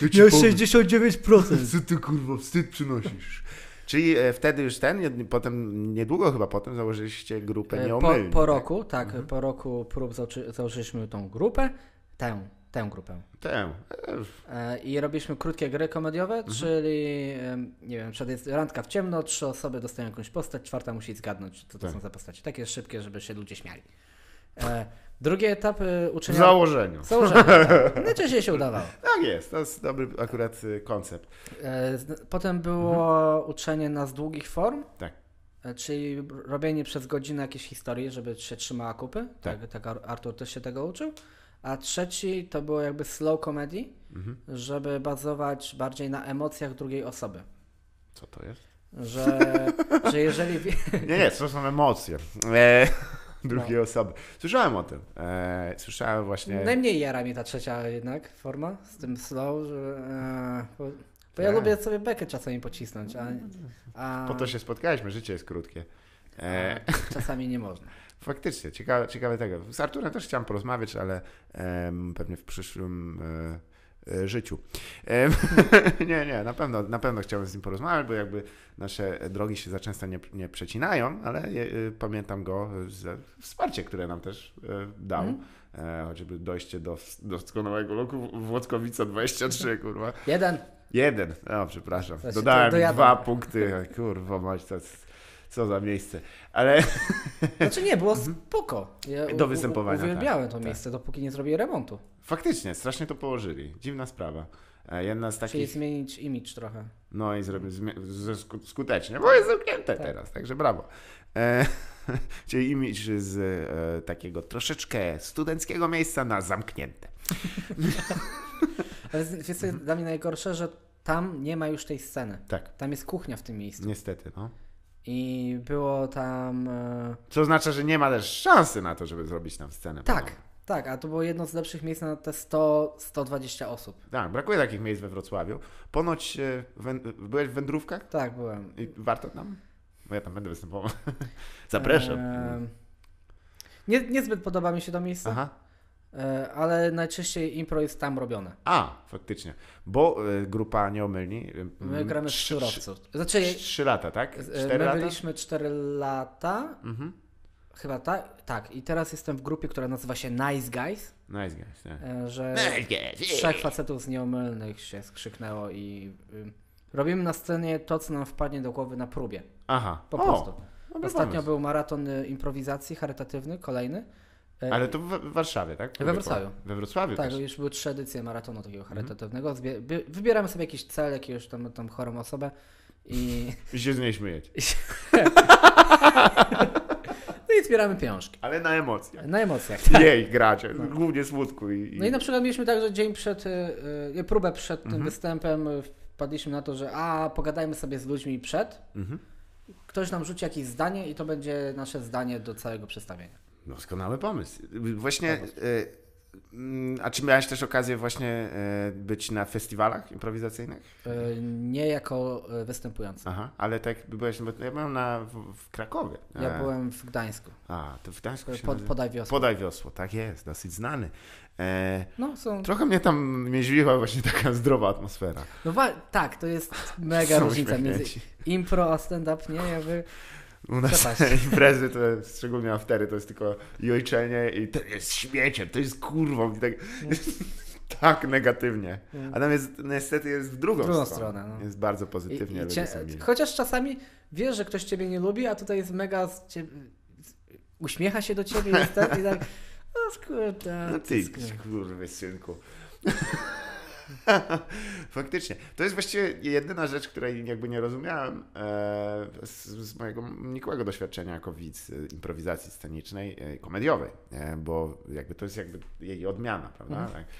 A: Ja powiem.
B: 69%.
A: Co ty kurwa, wstyd przynosisz? Czyli e, wtedy już ten, potem, niedługo chyba potem założyliście grupę
B: E, Po,
A: nieomylnie.
B: po
A: tak?
B: roku, tak, po roku prób założy, założyliśmy tą grupę, tę, tę grupę.
A: Tę. E,
B: I robiliśmy krótkie gry komediowe,
A: Mhm.
B: czyli nie wiem, przed jest randka w ciemno, trzy osoby dostają jakąś postać, czwarta musi zgadnąć, co to
A: Tak.
B: są za postacie. Takie szybkie, żeby się ludzie śmiali. Drugi etap e,
A: W
B: uczenia...
A: założeniu.
B: Tak. Najczęściej się udawało.
A: Tak jest, to jest dobry akurat y, koncept.
B: E, Potem było uczenie nas długich form.
A: Mhm. Tak.
B: E, Czyli robienie przez godzinę jakiejś historii, żeby się trzymała kupy.
A: Tak.
B: Tak. tak Ar- Artur też się tego uczył. A trzeci to było jakby slow comedy,
A: Mhm.
B: żeby bazować bardziej na emocjach drugiej osoby.
A: Co to jest?
B: Że, że jeżeli.
A: Nie, nie, to są emocje. E, drugiej
B: No.
A: osoby. Słyszałem o tym. E, słyszałem właśnie.
B: Najmniej jara mnie ta trzecia jednak forma z tym slow, że. E, bo, bo ja
A: Tak.
B: lubię sobie bekę czasami pocisnąć, a. a
A: Po to się spotkaliśmy, życie jest krótkie. E,
B: czasami nie można.
A: faktycznie, ciekawe, ciekawe tego. Z Arturem też chciałem porozmawiać, ale em, pewnie w przyszłym e, życiu. Em, nie, nie, na pewno, na pewno chciałbym z nim porozmawiać, bo jakby nasze drogi się za często nie, nie przecinają, ale e, pamiętam go za wsparcie, które nam też e, dał. E, choćby dojście do doskonałego loku Włockowica 23, kurwa.
B: Jeden.
A: Jeden, o przepraszam. Dodałem dwa punkty, kurwa mać, to jest, co za miejsce. Ale
B: Znaczy nie, było spoko. Ja
A: Mhm. Do występowania,
B: Uwielbiałem
A: tak,
B: to
A: tak.
B: miejsce, dopóki nie zrobię remontu.
A: faktycznie, strasznie to położyli. Dziwna sprawa. E, Jedna z
B: Czyli
A: takich,
B: zmienić image trochę.
A: no i sku- skutecznie, bo jest zamknięte
B: Tak.
A: teraz, także brawo. E, czyli image z e, takiego troszeczkę studenckiego miejsca na zamknięte.
B: Ale wiesz co jest dla mnie najgorsze, że tam nie ma już tej sceny.
A: Tak,
B: Tam jest kuchnia w tym miejscu.
A: niestety, no.
B: I było tam... E...
A: Co oznacza, że nie ma też szansy na to, żeby zrobić tam scenę.
B: Tak, tak, a to było jedno z lepszych miejsc na te 100-120 osób.
A: Tak, brakuje takich miejsc we Wrocławiu. Ponoć e, byłeś w wędrówkach
B: Tak, byłem.
A: i warto tam? Bo ja tam będę występował. Zapraszam.
B: E... Nie, niezbyt podoba mi się to miejsce,
A: Aha.
B: E, ale najczęściej impro jest tam robione.
A: A, faktycznie. Bo e, grupa Nieomylni... e,
B: My gramy w Szczurowcu. Znaczy,
A: trzy- lata, tak? Cztery
B: my
A: lata?
B: byliśmy 4 lata,
A: Mhm.
B: chyba tak, tak. I teraz jestem w grupie, która nazywa się Nice Guys,
A: Nice guys, tak.
B: że
A: Nice
B: trzech facetów z nieomylnych się skrzyknęło i robimy na scenie to, co nam wpadnie do głowy na próbie.
A: Aha.
B: Po
A: o,
B: prostu. Ostatnio
A: pomysł.
B: był maraton y, improwizacji charytatywny, kolejny. E,
A: Ale to w Warszawie, tak?
B: We Wrocławiu.
A: We Wrocławiu
B: Tak,
A: też.
B: już były trzy edycje maratonu takiego
A: Mhm.
B: charytatywnego. Zbie- wybieramy sobie jakiś cel, jakiegoś tam, tam chorą osobę i,
A: I się z niej śmiejeć.
B: no i zbieramy pieniążki.
A: Ale na emocjach.
B: Na emocjach.
A: Jej gracie, głównie smutku. I, i...
B: No i na przykład mieliśmy tak, że dzień przed, y, y, próbę przed
A: Mhm.
B: tym występem y, wpadliśmy na to, że a, pogadajmy sobie z ludźmi przed.
A: Mhm.
B: Ktoś nam rzuci jakieś zdanie i to będzie nasze zdanie do całego przedstawienia.
A: Doskonały pomysł. Właśnie, e, mm, a czy miałeś też okazję właśnie e, być na festiwalach improwizacyjnych?
B: Y, Nie jako występujący.
A: Aha, ale tak byłeś, bo ja byłem na, w, w Krakowie.
B: Ja
A: E,
B: byłem w Gdańsku.
A: A, to w Gdańsku się
B: Pod,
A: nazywa-
B: podaj wiosło.
A: Podaj wiosło, tak jest, dosyć znany. E,
B: No, są,
A: trochę mnie tam mieźliła właśnie taka zdrowa atmosfera.
B: no tak, to jest mega różnica między impro a stand-up, nie? Jakby,
A: U nas
B: Przepaść.
A: imprezy, to szczególnie aftery, to jest tylko jojczenie i to jest śmieciem, to jest kurwą i tak, tak negatywnie. A tam jest, niestety jest w drugą,
B: W drugą
A: stronę.
B: stronę, no.
A: Jest bardzo
B: I,
A: pozytywnie,
B: i
A: są mili.
B: chociaż czasami wiesz, że ktoś ciebie nie lubi, a tutaj jest mega uśmiecha się do ciebie jest tak, i tak o skurde,
A: No ty,
B: skurde.
A: kurwy synku. Faktycznie. To jest właściwie jedyna rzecz, której jakby nie rozumiałem e, z, z mojego nikłego doświadczenia jako widz e, improwizacji scenicznej, e, komediowej, bo jakby to jest jakby jej odmiana, prawda?
B: Mhm.
A: Tak.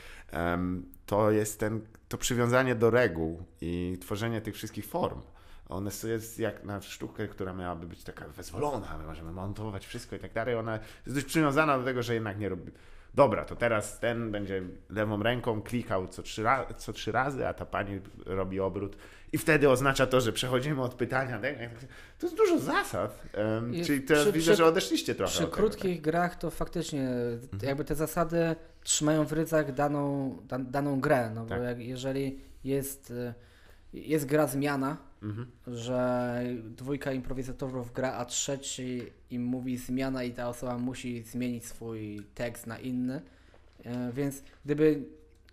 A: To jest ten, to przywiązanie do reguł i tworzenie tych wszystkich form. One jest jak na sztukę, która miałaby być taka wyzwolona, my możemy montować wszystko i tak dalej. Ona jest dość przywiązana do tego, że jednak nie robi. Dobra, to teraz ten będzie lewą ręką klikał co trzy, ra- co trzy razy, a ta pani robi obrót. I wtedy oznacza to, że przechodzimy od pytania. tak? To jest dużo zasad.
B: I
A: czyli teraz
B: przy-
A: widzę,
B: przy-
A: że odeszliście trochę.
B: Przy
A: od tego,
B: krótkich grach to faktycznie
A: Mhm.
B: jakby te zasady trzymają w rydzach daną, dan, daną grę, no bo
A: Tak.
B: jak, jeżeli jest, y, jest gra zmiana,
A: Tak? Mhm.
B: że dwójka improwizatorów gra, a trzeci im mówi zmiana i ta osoba musi zmienić swój tekst na inny. E, Więc gdyby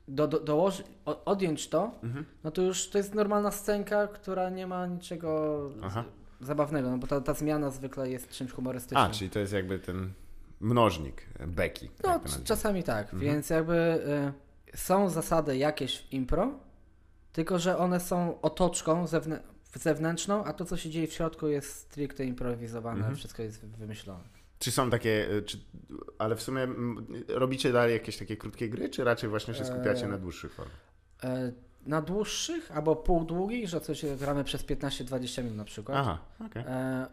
B: do, do, dołoży, odjąć to,
A: Mhm.
B: no to już to jest normalna scenka, która nie ma niczego
A: Aha.
B: zabawnego, no bo ta, ta zmiana zwykle jest czymś humorystycznym.
A: A, czyli to jest jakby ten mnożnik, Beki.
B: No, czasami tak,
A: Mhm.
B: więc jakby y, są zasady jakieś w impro, tylko że one są otoczką zewnę- zewnętrzną, a to, co się dzieje w środku jest stricte improwizowane,
A: Mhm.
B: wszystko jest wymyślone.
A: Czy są takie, y, czy, ale w sumie robicie dalej jakieś takie krótkie gry, czy raczej właśnie się skupiacie
B: Eee,
A: na dłuższych formach?
B: E, na dłuższych albo półdługich, że coś gramy przez 15-20 minut na przykład.
A: Aha.
B: E,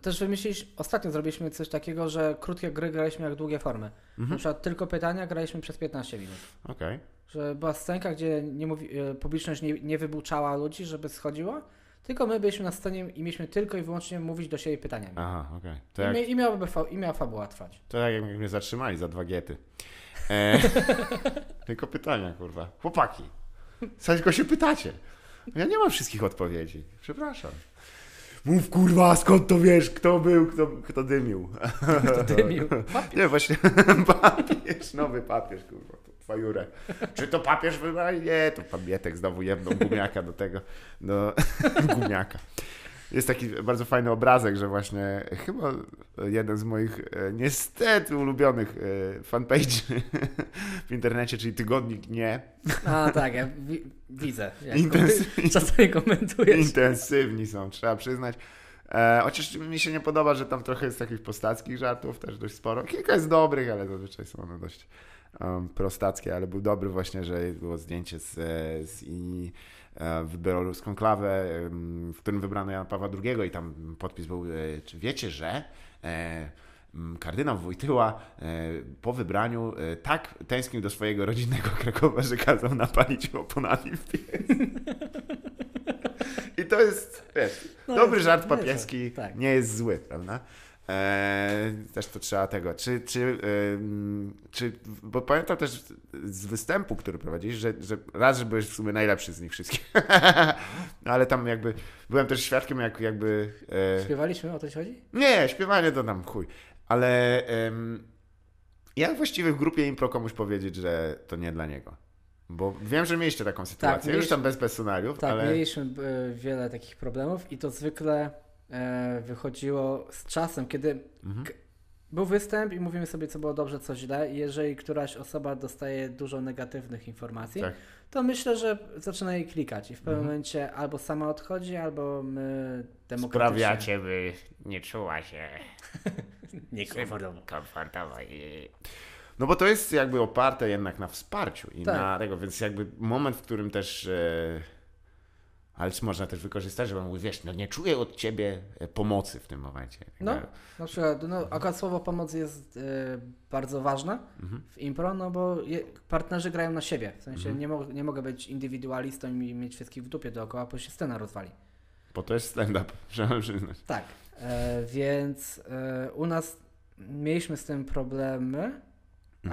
B: też wymyśliliśmy, ostatnio zrobiliśmy coś takiego, że krótkie gry graliśmy jak długie formy. Na
A: Mhm.
B: przykład tylko pytania graliśmy przez 15 minut.
A: Okej.
B: Że była scenka, gdzie nie mówi, e, publiczność nie, nie wybuczała ludzi, żeby schodziła, tylko my byliśmy na scenie i mieliśmy tylko i wyłącznie mówić do siebie pytaniami.
A: Aha, okej. To,
B: I,
A: jak,
B: i, miałaby fa- I miała fabuła trwać.
A: to jak jak mnie zatrzymali za dwa giety. E, tylko pytania, kurwa. Chłopaki, co tylko się pytacie? Ja nie mam wszystkich odpowiedzi. Przepraszam. Mów kurwa, skąd to wiesz, kto był, kto, kto dymił.
B: Kto dymił?
A: Nie, właśnie papież, nowy papież, kurwa, fajurę. Czy to papież wybrał? Nie, to pan Mietek znowu jebną gumiaka do tego, do gumiaka. Jest taki bardzo fajny obrazek, że właśnie chyba jeden z moich e, niestety ulubionych e, fanpage'y w internecie, czyli Tygodnik Nie,
B: A tak, ja wi- widzę. Jak
A: Intensywnie.
B: Czasami komentujesz.
A: intensywni są, trzeba przyznać. E, chociaż mi się nie podoba, że tam trochę jest takich postackich żartów, też dość sporo. Kilka jest dobrych, ale zazwyczaj są one dość um, prostackie, ale był dobry właśnie, że było zdjęcie z, e, z i w białoruską klawę, w którym wybrano Jana Pawła II i tam podpis był, e, czy wiecie, że kardynał Wojtyła po wybraniu tak tęsknił do swojego rodzinnego Krakowa, że kazał napalić oponami w pies. I to jest, wiesz, no dobry jest, żart papieski, tak. nie jest zły, prawda? Eee, też to trzeba tego. Czy, czy, yy, czy, bo pamiętam też z występu, który prowadzisz, że, że raz, że byłeś w sumie najlepszy z nich wszystkich. no, ale tam jakby byłem też świadkiem, jak jakby.
B: E... Śpiewaliśmy, o to ci chodzi?
A: Nie, śpiewanie to nam chuj. Ale jak właściwie w grupie impro komuś powiedzieć, że to nie dla niego? Bo wiem, że mieliście taką sytuację, tak, już tam bez personaliów,
B: tak,
A: ale...
B: mieliśmy e, wiele takich problemów i to zwykle wychodziło z czasem, kiedy mhm. był występ i mówimy sobie, co było dobrze, co źle. I jeżeli któraś osoba dostaje dużo negatywnych informacji, tak. to myślę, że zaczyna jej klikać i w pewnym mhm. momencie albo sama odchodzi, albo my
A: demokratycznie... Sprawiacie, by nie czuła się
B: niekomfortowo.
A: No bo to jest jakby oparte jednak na wsparciu i tak. na tego, więc jakby moment, w którym też... E ale czy można też wykorzystać, że on mówi, wiesz, no nie czuję od ciebie e, pomocy w tym momencie. Tak
B: no, na przykład, no, akurat słowo pomoc jest y, bardzo ważne mhm. w impro, no bo je, partnerzy grają na siebie. W sensie mhm. nie, mo nie mogę być indywidualistą i mieć wszystkich w dupie dookoła, bo się scena rozwali.
A: Bo to jest stand-up, trzeba przyznać.
B: Tak, e, więc e, u nas mieliśmy z tym problemy, mhm.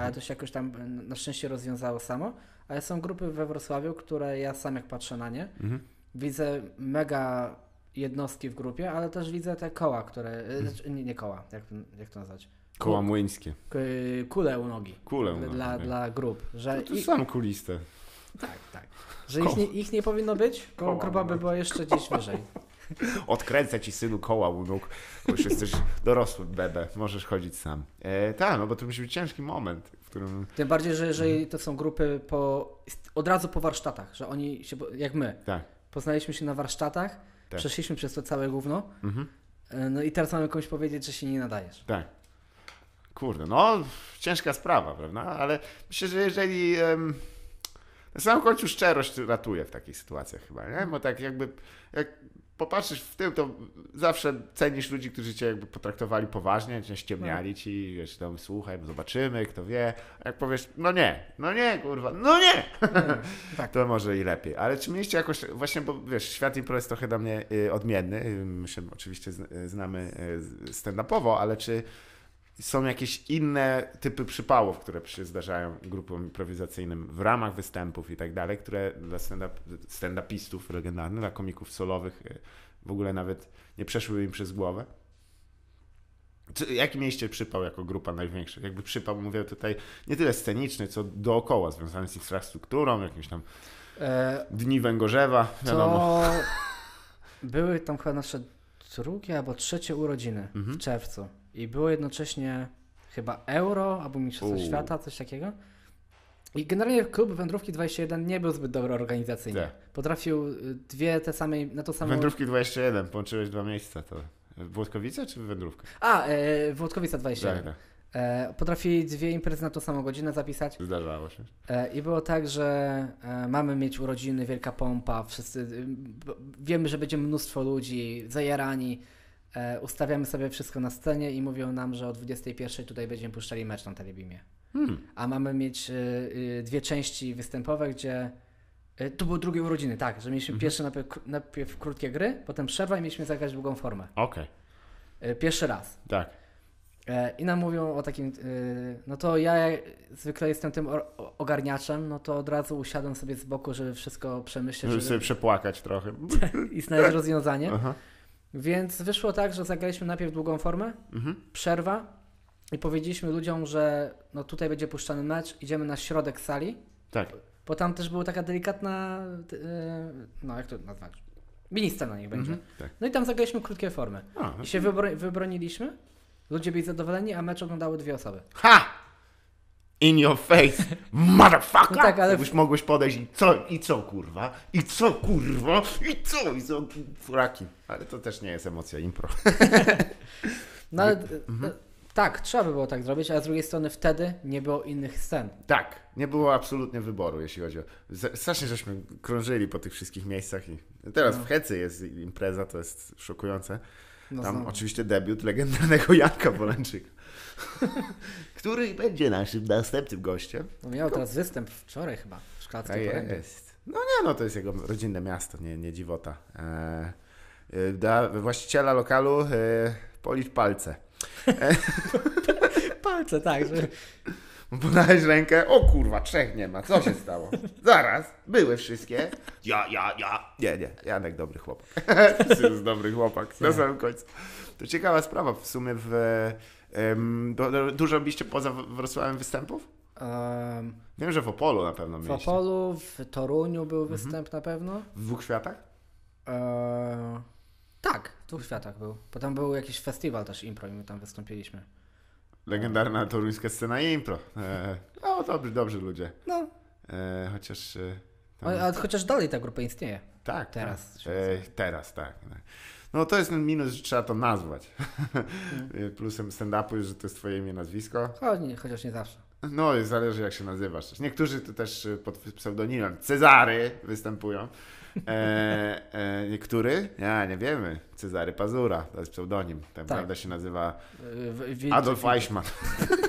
B: ale to się jakoś tam na szczęście rozwiązało samo. Ale są grupy we Wrocławiu, które ja sam jak patrzę na nie, mhm widzę mega jednostki w grupie, ale też widzę te koła, które. Hmm. Nie, nie koła, jak, jak to nazwać?
A: Koła młyńskie.
B: Kule u nogi.
A: Kule u nogi.
B: Dla, dla grup. Że
A: to, to sam kuliste.
B: Tak, tak. Że ich nie, ich nie powinno być, bo koła grupa by była jeszcze gdzieś wyżej.
A: Odkręcę ci synu koła u nóg, bo już jesteś dorosły bebe, możesz chodzić sam. E, tak, no bo to musi być ciężki moment, w którym...
B: Tym bardziej, że jeżeli to są grupy po, od razu po warsztatach, że oni się, jak my,
A: tak
B: poznaliśmy się na warsztatach, tak. przeszliśmy przez to całe gówno, mhm. E, no i teraz mamy komuś powiedzieć, że się nie nadajesz.
A: Tak. Kurde, no ciężka sprawa, prawda? Ale myślę, że jeżeli... Um, na samym końcu szczerość ratuje w takich sytuacjach chyba, nie? Bo tak jakby... Jak popatrzysz w tył, to zawsze cenisz ludzi, którzy cię jakby potraktowali poważnie, cię ściemniali no. ci, wiesz, tam słuchaj, zobaczymy, kto wie. A jak powiesz, no nie, no nie, kurwa, no nie, tak. to może i lepiej. Ale czy mieliście jakoś, właśnie, bo wiesz, świat impro jest trochę dla mnie y, odmienny, my się oczywiście znamy y, stand-upowo, ale czy są jakieś inne typy przypałów, które się zdarzają grupom improwizacyjnym w ramach występów i tak dalej, które dla stand-upistów legendarnych, dla komików solowych y, w ogóle nawet nie przeszły im przez głowę? Czy, jaki mieliście przypał jako grupa największa? Jakby przypał, mówię tutaj, nie tyle sceniczny, co dookoła, związany z infrastrukturą, jakimś tam e, dni Węgorzewa, wiadomo. To
B: były tam chyba nasze drugie albo trzecie urodziny mhm. w czerwcu i było jednocześnie chyba Euro albo Mistrzostwo Świata, coś takiego. I generalnie klub Wędrówki 21 nie był zbyt dobry organizacyjnie. Nie. Potrafił y, dwie te same, na to samo...
A: Wędrówki 21, połączyłeś dwa miejsca, to Włodkowice czy Wędrówka?
B: A, e, Włodkowica 21. Tak, tak. E, potrafili dwie imprezy na tą samą godzinę zapisać.
A: Zdarzało się.
B: E, I było tak, że e, mamy mieć urodziny, wielka pompa, wszyscy, wiemy, że będzie mnóstwo ludzi, zajarani, ustawiamy sobie wszystko na scenie i mówią nam, że o 21 tutaj będziemy puszczali mecz na Telebimie. Hmm. A mamy mieć y, y, dwie części występowe, gdzie to były drugie urodziny, tak, że mieliśmy hmm. pierwsze najpierw, najpierw, krótkie gry, potem przerwa i mieliśmy zagrać długą formę.
A: Okej.
B: Okay. Pierwszy raz.
A: Tak.
B: I nam mówią o takim, no to ja zwykle jestem tym ogarniaczem, no to od razu usiadłem sobie z boku, żeby wszystko przemyśleć.
A: Żeby, żeby sobie przepłakać trochę.
B: I znaleźć rozwiązanie. Aha. Więc wyszło tak, że zagraliśmy najpierw długą formę, mhm. przerwa i powiedzieliśmy ludziom, że no tutaj będzie puszczany mecz, idziemy na środek sali.
A: Tak.
B: Bo tam też była taka delikatna, yy, no jak to nazwać, mini scena niech będzie. Mhm, tak. No i tam zagraliśmy krótkie formy. A, no I się wybro wybroniliśmy, ludzie byli zadowoleni, a mecz oglądały dwie osoby.
A: Ha! In your face, motherfucker! No tak, ale... Jakbyś mogłeś podejść i co, i co kurwa, i co kurwa, i co, i co, fraki. Ale to też nie jest emocja impro.
B: no ale mhm. Tak, trzeba by było tak zrobić, a z drugiej strony wtedy nie było innych scen.
A: Tak, nie było absolutnie wyboru, jeśli chodzi o... Strasznie żeśmy krążyli po tych wszystkich miejscach i teraz
B: No.
A: w Hecy jest impreza, to jest szokujące.
B: No
A: Tam
B: znowu.
A: oczywiście debiut legendarnego Janka Polęczyka, który będzie naszym następnym gościem.
B: No miał teraz występ wczoraj chyba w
A: Tak
B: Szklarskiej Porębie.
A: jest. No nie, no to jest jego rodzinne miasto, nie, nie dziwota. E, e, da właściciela lokalu e, policz palce.
B: Palce, tak. Że...
A: Podałeś rękę, o kurwa, trzech nie ma, co się stało? Zaraz, były wszystkie. Ja, ja, ja. Nie, nie, Janek dobry chłopak. to jest dobry chłopak, na samym końcu. To ciekawa sprawa, w sumie w... dużo robiliście poza Wrocławiem występów?
B: Um,
A: Wiem, że w Opolu na pewno
B: w
A: mieliście.
B: Opolu, w Toruniu
A: Mhm.
B: był występ na pewno.
A: W dwóch światach?
B: Eee, tak, w dwóch światach był. Potem był jakiś festiwal też impro i my tam wystąpiliśmy.
A: Legendarna toruńska scena impro. E, no, dobrzy, dobrzy ludzie.
B: No,
A: E, chociaż... E, tam,
B: chociaż dalej ta grupa istnieje.
A: tak,
B: teraz
A: Tak.
B: się
A: E, teraz, tak. Tak. No to jest ten minus, że trzeba to nazwać.
B: Mm.
A: Plusem stand-upu jest, że to jest twoje imię, nazwisko.
B: Choć nie, chociaż nie zawsze.
A: No zależy jak się nazywasz. Niektórzy to też e, pod pseudonimem Cezary występują. E, e, niektóry? Ja, nie wiemy. Cezary Pazura, to jest pseudonim. Tak,
B: Tak.
A: naprawdę się nazywa
B: Wilczy-
A: Adolf Eichmann.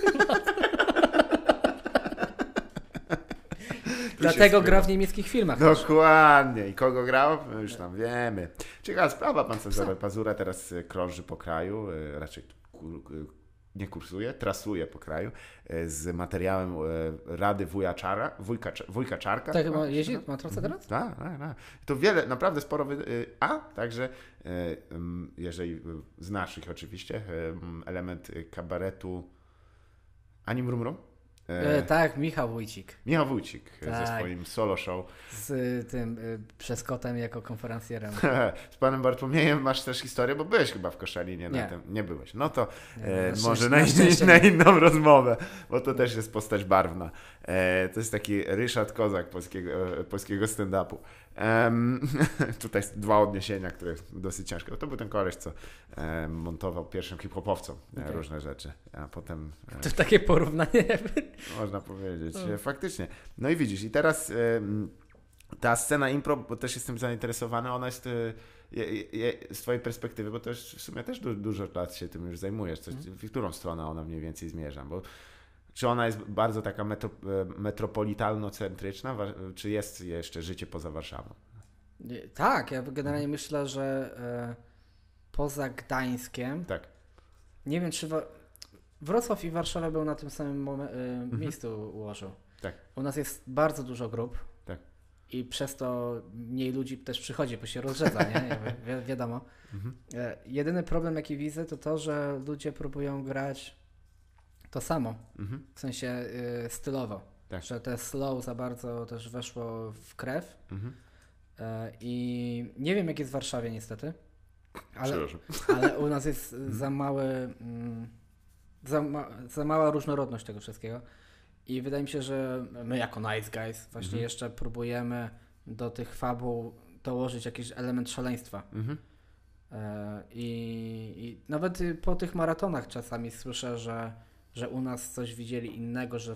B: Dlatego gra w niemieckich filmach.
A: Dokładnie. I kogo grał? Już tam wiemy. Ciekawa sprawa, pan Cezary Pazura teraz e, krąży po kraju, e, raczej e, nie kursuje, trasuje po kraju z materiałem Rady Wuja Czara, wujka, wujka Czarka.
B: Tak,
A: się
B: jeździ? Ma trasę teraz?
A: Tak, tak, tak. To wiele, naprawdę sporo. Wy... y, A, także, jeżeli y, znasz ich oczywiście, element y, kabaretu Ani Mrumrum.
B: E, tak, Michał Wójcik.
A: Michał Wójcik e, ze
B: Tak.
A: swoim solo show.
B: Z y, tym y, przeskotem jako konferencjerem.
A: Z panem Bartłomiejem masz też historię, bo byłeś chyba w Koszalinie. Na
B: Nie.
A: tym. nie byłeś. No to e,
B: na
A: może na,
B: na szczęście
A: na inną rozmowę, bo to też jest postać barwna. E, to jest taki Ryszard Kozak polskiego, e, polskiego stand-upu. Em, tutaj dwa odniesienia, które dosyć ciężkie. Bo to był ten koleś, co e, montował pierwszym hip-hopowcom e,
B: Okej.
A: różne rzeczy, a potem e,
B: To takie porównanie jakby.
A: można powiedzieć.
B: No.
A: E, Faktycznie. No i widzisz, i teraz ta scena impro, bo też jestem zainteresowany, ona jest e, je, je, z twojej perspektywy, bo też w sumie też du, dużo lat się tym już zajmujesz, coś,
B: Mhm.
A: w którą stronę ona mniej więcej zmierza, bo czy ona jest bardzo taka metro, e, metropolitalno-centryczna, czy jest jeszcze życie poza Warszawą?
B: Tak, ja generalnie myślę, że e, poza Gdańskiem,
A: Tak.
B: nie wiem czy Wa- Wrocław i Warszawa był na tym samym e,
A: Mhm.
B: miejscu ułożył.
A: Tak.
B: U nas jest bardzo dużo grup.
A: Tak.
B: I przez to mniej ludzi też przychodzi, bo się rozrzedza, nie? Wi- wiadomo.
A: Mhm.
B: E, jedyny problem, jaki widzę, to to, że ludzie próbują grać to samo.
A: Mhm.
B: W sensie y, stylowo.
A: Tak.
B: Że te slow za bardzo też weszło w krew.
A: Mhm.
B: E, I nie wiem, jak jest w Warszawie niestety, ale, ale u nas jest za mały, mm, za, ma, za mała różnorodność tego wszystkiego. I wydaje mi się, że my jako Nice Guys właśnie
A: Mhm.
B: jeszcze próbujemy do tych fabuł dołożyć jakiś element szaleństwa.
A: Mhm.
B: E, I, I nawet y, po tych maratonach czasami słyszę, że, że u nas coś widzieli innego, że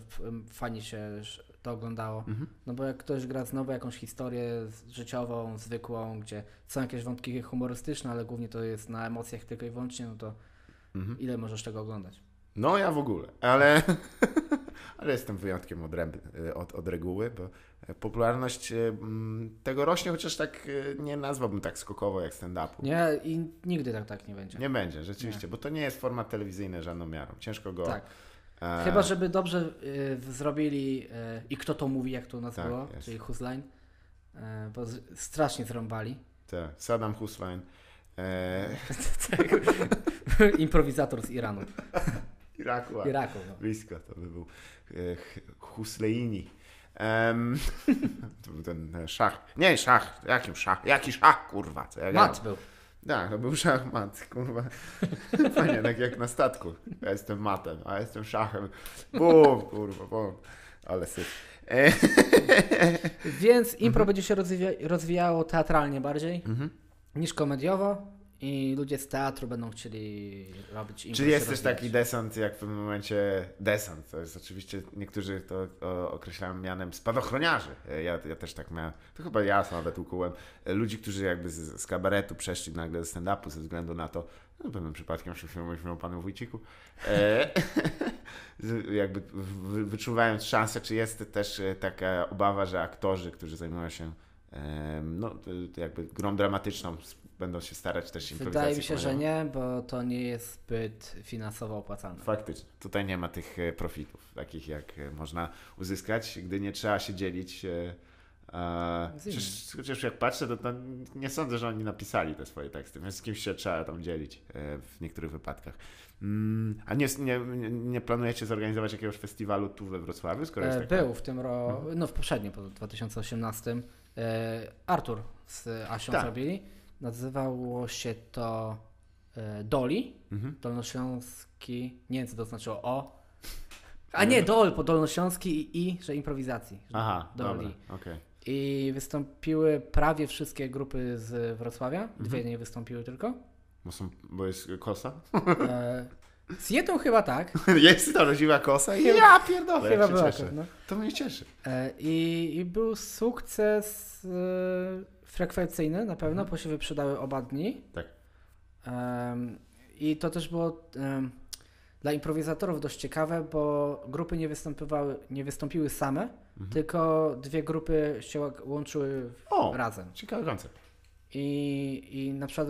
B: fajnie się to oglądało.
A: Mhm.
B: No bo jak ktoś gra znowu jakąś historię życiową, zwykłą, gdzie są jakieś wątki humorystyczne, ale głównie to jest na emocjach tylko i wyłącznie, no to
A: Mhm.
B: ile możesz tego oglądać?
A: No ja w ogóle, ale, ale jestem wyjątkiem od, ręby, od, od reguły, bo popularność e, mm, tego rośnie, chociaż tak e, nie nazwałbym tak skokowo jak stand-upu.
B: Nie, i nigdy tak, tak nie będzie.
A: Nie będzie, rzeczywiście, bo to nie jest format telewizyjny żadną miarą. Ciężko go...
B: Tak.
A: e,
B: Chyba, żeby dobrze y, zrobili y, i kto to mówi, jak to u nas
A: Tak,
B: było,
A: jest.
B: czyli Husline, y, bo strasznie zrąbali.
A: te, Saddam Hussein. E,
B: Improwizator z Iranu.
A: Iraku,
B: Iraku. No.
A: blisko, to by był e, Husleini. Był ten e, szach. Nie, szach. Jakim szach? Jaki szach, kurwa? Co ja?
B: Mat był.
A: Tak, to był szachmat, kurwa. Fajnie, tak jak na statku. Ja jestem matem, a jestem szachem. Bum, kurwa, bum. Ale syf. E,
B: Więc impro będzie się rozwija- rozwijało teatralnie bardziej
A: mhm.
B: niż komediowo I ludzie z teatru będą chcieli robić.
A: Czyli
B: się
A: jest też taki desant, jak w pewnym momencie desant. To jest oczywiście, niektórzy to określają mianem spadochroniarzy. Ja, ja też tak miałem, to chyba ja nawet ukułem, ludzi, którzy jakby z, z kabaretu przeszli nagle do stand-upu ze względu na to, no pewnym przypadkiem się mówimy o panu Wójciku, e, jakby wyczuwając szansę, czy jest też e, taka obawa, że aktorzy, którzy zajmują się no, jakby grą dramatyczną, będą się starać też
B: Wydaje mi
A: improwizację
B: się, że nie, bo to nie jest zbyt finansowo opłacalne.
A: Faktycznie. Tutaj nie ma tych e, profitów, takich jak e, można uzyskać, gdy nie trzeba się dzielić. e. Chociaż, chociaż jak patrzę, to, to nie sądzę, że oni napisali te swoje teksty, więc z kimś się trzeba tam dzielić w niektórych wypadkach. Mm, A nie, nie, nie planujecie zorganizować jakiegoś festiwalu tu we Wrocławiu? Skoro jest
B: E,
A: taka...
B: Był w tym roku, no w poprzednim, po 2018, e, Artur z Asią
A: Tak.
B: zrobili. Nazywało się to e, Doli,
A: Mhm.
B: Dolnośląski, nie wiem co to znaczyło, o. A nie, Dol, po Dolnośląski i I, że improwizacji. że
A: Aha,
B: Doli.
A: okej.
B: I wystąpiły prawie wszystkie grupy z Wrocławia,
A: Mhm.
B: dwie nie wystąpiły tylko.
A: Bo, są, bo jest kosa?
B: E, z jedną chyba tak.
A: jest ta rodziła kosa i ja pierdolę,
B: chyba była,
A: cieszę.
B: no.
A: To mnie cieszy.
B: E, I, I był sukces e, frekwencyjny na pewno, bo się wyprzedały oba dni.
A: Tak.
B: Em, I to też było em, dla improwizatorów dość ciekawe, bo grupy nie występowały, nie wystąpiły same, tylko dwie grupy się łączyły
A: O!
B: razem.
A: Ciekawy koncept.
B: I, I na przykład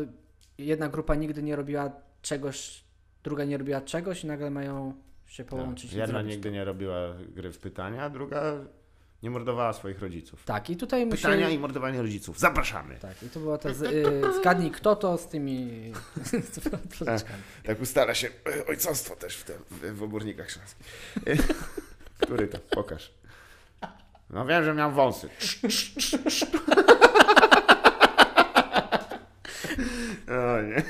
B: jedna grupa nigdy nie robiła czegoś, druga nie robiła czegoś i nagle mają się połączyć.
A: Tak. Jedna nigdy nie robiła gry w pytania, druga nie mordowała swoich rodziców.
B: Tak, i tutaj
A: Pytania i mordowanie rodziców. Zapraszamy.
B: Tak, i to była ta z, y, zgadnij kto to z tymi floteczkami.
A: Tak ustala się e, ojcostwo też w, w, w obornikach śląskich. E, Który to? Pokaż. No wiem, że miał wąsy. O nie.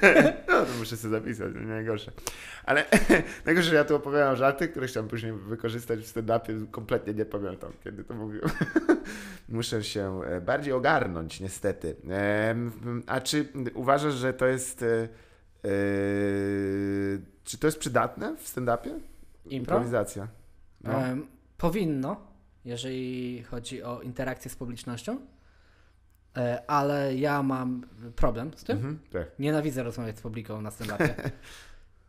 A: No to muszę sobie zapisać, nie najgorsze. Ale najgorsze, że ja tu opowiadam żarty, które chciałem później wykorzystać w stand-upie. Kompletnie nie pamiętam, kiedy to mówiłem. Muszę się e, bardziej ogarnąć, niestety. A czy uważasz, że to jest... e, e, Czy to jest przydatne w stand-upie?
B: Impro?
A: Improwizacja. No.
B: Powinno, jeżeli chodzi o interakcję z publicznością, ale ja mam problem z tym.
A: Mhm, tak.
B: Nienawidzę rozmawiać z publiką na stand-upie.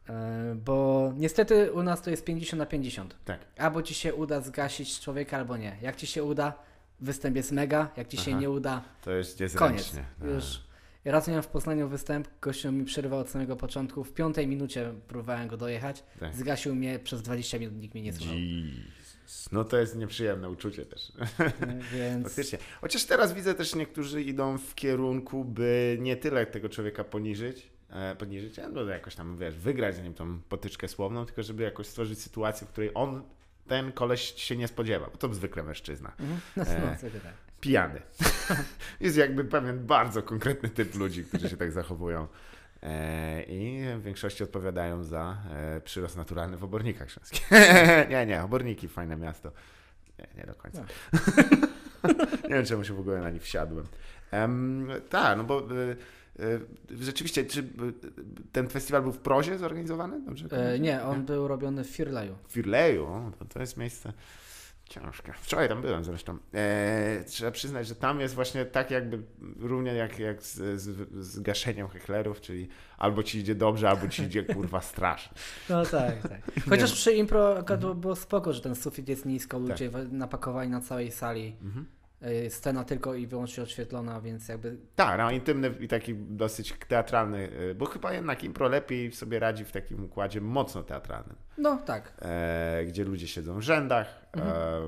B: E, Bo niestety u nas to jest 50 na 50.
A: Tak.
B: Albo ci się uda zgasić człowieka, albo nie. Jak ci się uda, występ jest mega. Jak ci się
A: Aha.
B: nie uda,
A: To jest
B: koniec.
A: niezręcznie.
B: Już. Ja raz miałem w Poznaniu występ, gościu mi przerywał od samego początku. W piątej minucie próbowałem go dojechać.
A: Tak.
B: Zgasił mnie przez 20 minut, nikt mnie nie słuchał.
A: No to jest nieprzyjemne uczucie też.
B: Więc
A: Faktycznie. Chociaż teraz widzę też niektórzy idą w kierunku, by nie tyle tego człowieka poniżyć, e, poniżyć, no jakoś tam, wiesz, wygrać z nim tą potyczkę słowną, tylko żeby jakoś stworzyć sytuację, w której on, ten koleś się nie spodziewa, bo to zwykle mężczyzna.
B: Mhm. no,
A: E.
B: no, tak.
A: Pijany. Jest jakby pewien bardzo konkretny typ ludzi, którzy się tak zachowują. E, I w większości odpowiadają za e, przyrost naturalny w obornikach śląskich. nie, nie, oborniki, fajne miasto. Nie, nie do końca. nie wiem, czemu się w ogóle na nich wsiadłem. Em, tak, no bo e, rzeczywiście, czy ten festiwal był w Prozie zorganizowany? Dobrze?
B: E, nie, on był robiony w Firleju.
A: W Firleju, to, to jest miejsce ciężkie. Wczoraj tam byłem zresztą. E, trzeba przyznać, że tam jest właśnie tak jakby równie jak, jak z, z, z gaszeniem heklerów, czyli albo ci idzie dobrze, albo ci idzie kurwa strasznie.
B: No tak, tak. Chociaż przy impro było- spoko, że ten sufit jest nisko, ludzie w- napakowani na całej sali.
A: Mhm.
B: E, Scena tylko i wyłącznie oświetlona, więc jakby
A: Tak, no intymny i taki dosyć teatralny, e, bo chyba jednak impro lepiej sobie radzi w takim układzie mocno teatralnym,
B: no tak.
A: e, gdzie ludzie siedzą w rzędach, e,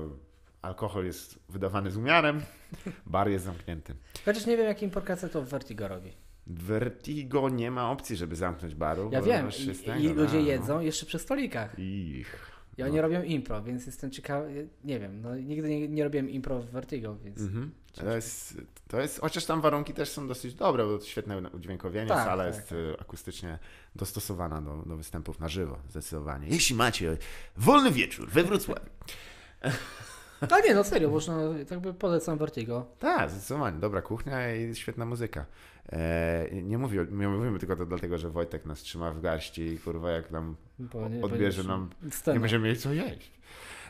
A: alkohol jest wydawany z umiarem, bar jest zamknięty.
B: Chociaż nie wiem jakim porkace to Vertigo robi.
A: W Vertigo nie ma opcji, żeby zamknąć baru.
B: Ja wiem i, i ludzie
A: no.
B: jedzą jeszcze przy stolikach.
A: Ich.
B: I oni robią impro, więc jestem ciekawy, nie wiem, no nigdy nie, nie robiłem impro w Vertigo, więc
A: Mhm. To, jest, to jest, chociaż tam warunki też są dosyć dobre, bo to świetne udźwiękowienie,
B: Tak,
A: sala
B: tak,
A: jest e, akustycznie dostosowana do, do występów na żywo, zdecydowanie. Jeśli macie wolny wieczór we Wrocławiu.
B: A nie, no serio, można, tak by polecam Vertigo.
A: Tak, zdecydowanie. Dobra kuchnia i świetna muzyka. E, nie, mówię, nie mówimy tylko to dlatego, że Wojtek nas trzyma w garści kurwa jak nam
B: Bo nie,
A: odbierze
B: bo
A: nam,
B: scenę.
A: nie będziemy mieli co jeść.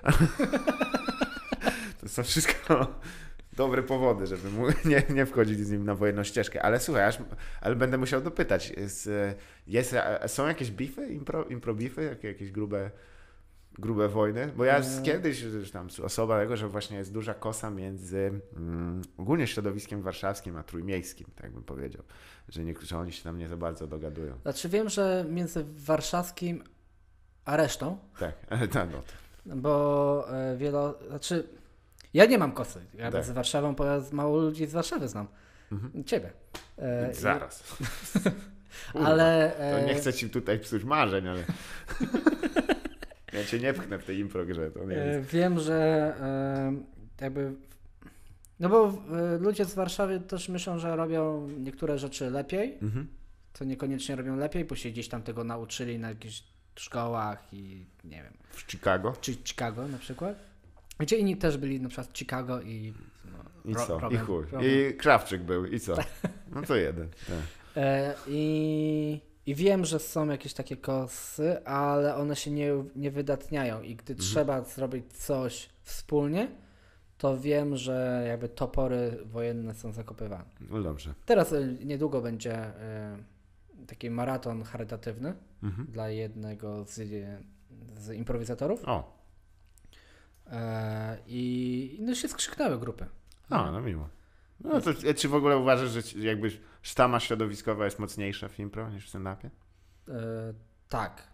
A: to są wszystko dobre powody, żeby mu nie, nie wchodzić z nim na wojenną ścieżkę. Ale słuchaj, aż, ale będę musiał dopytać. Jest, e, jest, są jakieś bify, impro, impro bify, jakie, jakieś grube, grube wojny? Bo ja z
B: Eee.
A: kiedyś, że tam osoba tego, że właśnie jest duża kosa między mm, ogólnie środowiskiem warszawskim a trójmiejskim, tak bym powiedział. Że, nie, że oni się tam nie za bardzo dogadują.
B: Znaczy wiem, że między warszawskim a resztą,
A: Tak, ale tak, no.
B: bo e, wielo, znaczy ja nie mam kosy, ja
A: Tak.
B: z Warszawą, bo ja mało ludzi z Warszawy znam.
A: Mhm.
B: Ciebie. E, i-
A: Zaraz. Kurwa.
B: Ale
A: To
B: e,
A: nie chcę ci tutaj psuć marzeń, ale. ja cię nie pchnę w tej impro grze, to nie
B: e, wiem, że e, jakby no bo e, ludzie z Warszawy też myślą, że robią niektóre rzeczy lepiej,
A: Mhm.
B: co niekoniecznie robią lepiej, bo się gdzieś tam tego nauczyli na jakichś szkołach i nie wiem,
A: W Chicago.
B: czy Chicago na przykład. Gdzie inni też byli na przykład w Chicago i no,
A: I co? I chuj.
B: robią.
A: I Krawczyk był. I co? No to jeden. Tak.
B: E, i, I wiem, że są jakieś takie kosy, ale one się nie, nie wydatniają i gdy
A: Mhm.
B: trzeba zrobić coś wspólnie, to wiem, że jakby topory wojenne są zakopywane.
A: No dobrze.
B: Teraz e, niedługo będzie e, taki maraton charytatywny
A: Mhm.
B: dla jednego z, z improwizatorów
A: O,
B: e, i no się skrzyknęły grupy.
A: a, no miło. No to czy w ogóle uważasz, że jakby sztama środowiskowa jest mocniejsza w impro niż w stand-upie?
B: E, tak.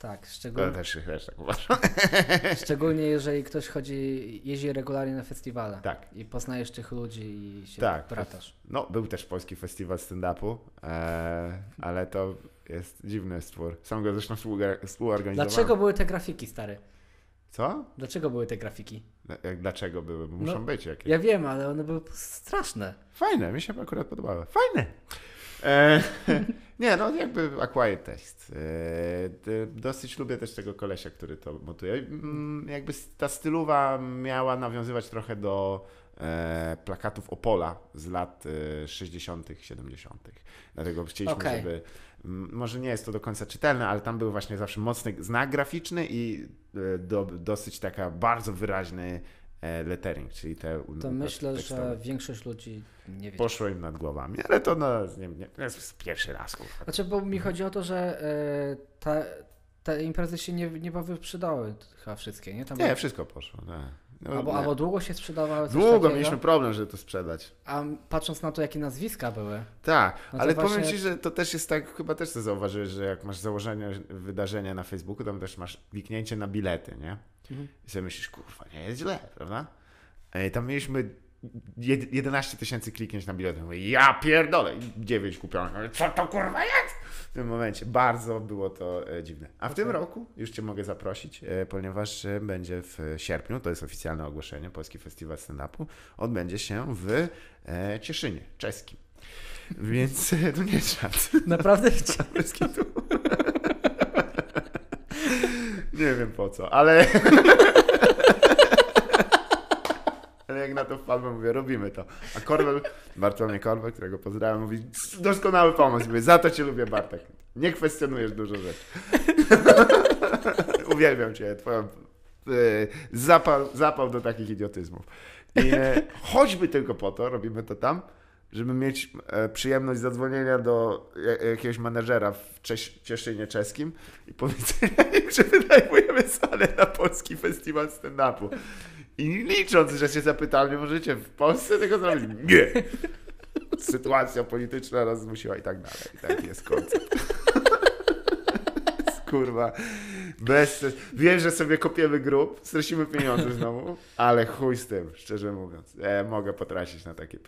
B: Tak, szczególnie,
A: też, też tak uważam.
B: szczególnie jeżeli ktoś chodzi, jeździ regularnie na festiwale
A: Tak.
B: i poznajesz tych ludzi i się
A: Tak.
B: bratasz.
A: No, był też polski festiwal stand-upu, e, ale to jest dziwny stwór. Sam go zresztą współorganizowałem.
B: Dlaczego były te grafiki, stary?
A: Co?
B: Dlaczego były te grafiki?
A: Dlaczego były? Bo muszą
B: No,
A: być jakieś.
B: Ja wiem, ale one były straszne.
A: Fajne, mi się akurat podobały. Fajne! E, nie, no jakby Acquired Taste. E, d- dosyć lubię też tego kolesia, który to montuje. Mm, Jakby ta stylowa miała nawiązywać trochę do e, plakatów Opola z lat e, 60., 70. Dlatego chcieliśmy,
B: Okej.
A: żeby. Może nie jest to do końca czytelne, ale tam był właśnie zawsze mocny znak graficzny i e, do, dosyć taka bardzo wyraźny e, lettering, czyli te
B: To myślę,
A: tekstowe.
B: że większość ludzi nie wie.
A: Poszło im nad głowami, ale to no, nie, nie, to jest pierwszy raz. Kurwa.
B: Znaczy, bo mi chodzi o to, że e, ta, te imprezy się nie, nie wyprzedały chyba wszystkie, nie? Tam
A: Nie,
B: było-
A: wszystko poszło. Nie. No,
B: albo, albo długo się sprzedawały.
A: Długo
B: takiego,
A: mieliśmy problem, żeby to sprzedać.
B: A patrząc na to, jakie nazwiska były,
A: Tak,
B: No
A: ale
B: właśnie-
A: powiem Ci, że to też jest tak, chyba też to zauważyłeś, że jak masz założenie wydarzenia na Facebooku, tam też masz kliknięcie na bilety, nie?
B: Mhm.
A: I sobie myślisz, kurwa, nie jest źle, prawda? E, Tam mieliśmy jed- 11 tysięcy kliknięć na bilety. Mówię, ja pierdolę, i 9 kupionych. Co to kurwa jest? W tym momencie bardzo było to e, dziwne. A w tym roku już Cię mogę zaprosić, e, ponieważ e, będzie w sierpniu, to jest oficjalne ogłoszenie, Polski Festiwal Stand-Upu, odbędzie się w Cieszynie, czeskim. Więc to nie jest żart.
B: naprawdę
A: kitu. Nie wiem po co, ale. Jak na to wpadłem, mówię, robimy to. A Korwel, Bartłomiej Korwel, którego pozdrawiam, mówi, doskonały pomysł. Mówię, za to cię lubię, Bartek. Nie kwestionujesz dużo rzeczy. Uwielbiam cię, twoją e, zapał, zapał do takich idiotyzmów. I e, choćby tylko po to, robimy to tam, żeby mieć e, przyjemność zadzwonienia do ja- jakiegoś menedżera w Cześ- Cieszynie czeskim i powiedzenia im, że wynajmujemy salę na polski festiwal stand-upu. I licząc, że się zapytali, możecie w Polsce tego zrobić? Nie! Sytuacja polityczna nas zmusiła i tak dalej. I taki jest koncept. Kurwa. Bez... Wiem, że sobie kopiemy grób, stracimy pieniądze znowu, ale chuj z tym, szczerze mówiąc. E, mogę potracić na takie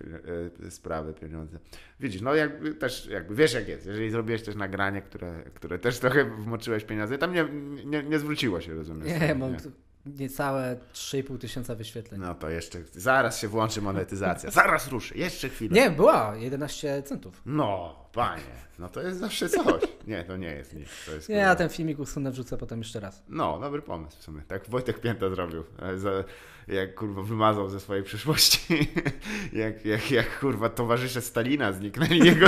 A: e, sprawy pieniądze. Widzisz, no jakby też, jakby wiesz jak jest, jeżeli zrobiłeś też nagranie, które, które też trochę wmoczyłeś pieniądze, tam nie, nie, nie zwróciło się, rozumiem.
B: Nie,
A: sobie,
B: bo
A: nie?
B: Niecałe 3,5 tysiąca wyświetleń.
A: No to jeszcze, zaraz się włączy monetyzacja. Zaraz ruszy, jeszcze chwilę.
B: Nie, była 11 centów.
A: No, panie, no to jest zawsze coś. Nie, to nie jest nic. To jest,
B: Nie, ja ten filmik usunę, wrzucę potem jeszcze raz.
A: No, dobry pomysł w sumie. Tak Wojtek Pięta zrobił. E, jak kurwa wymazał ze swojej przyszłości. jak, jak, jak kurwa towarzysze Stalina zniknęli jego,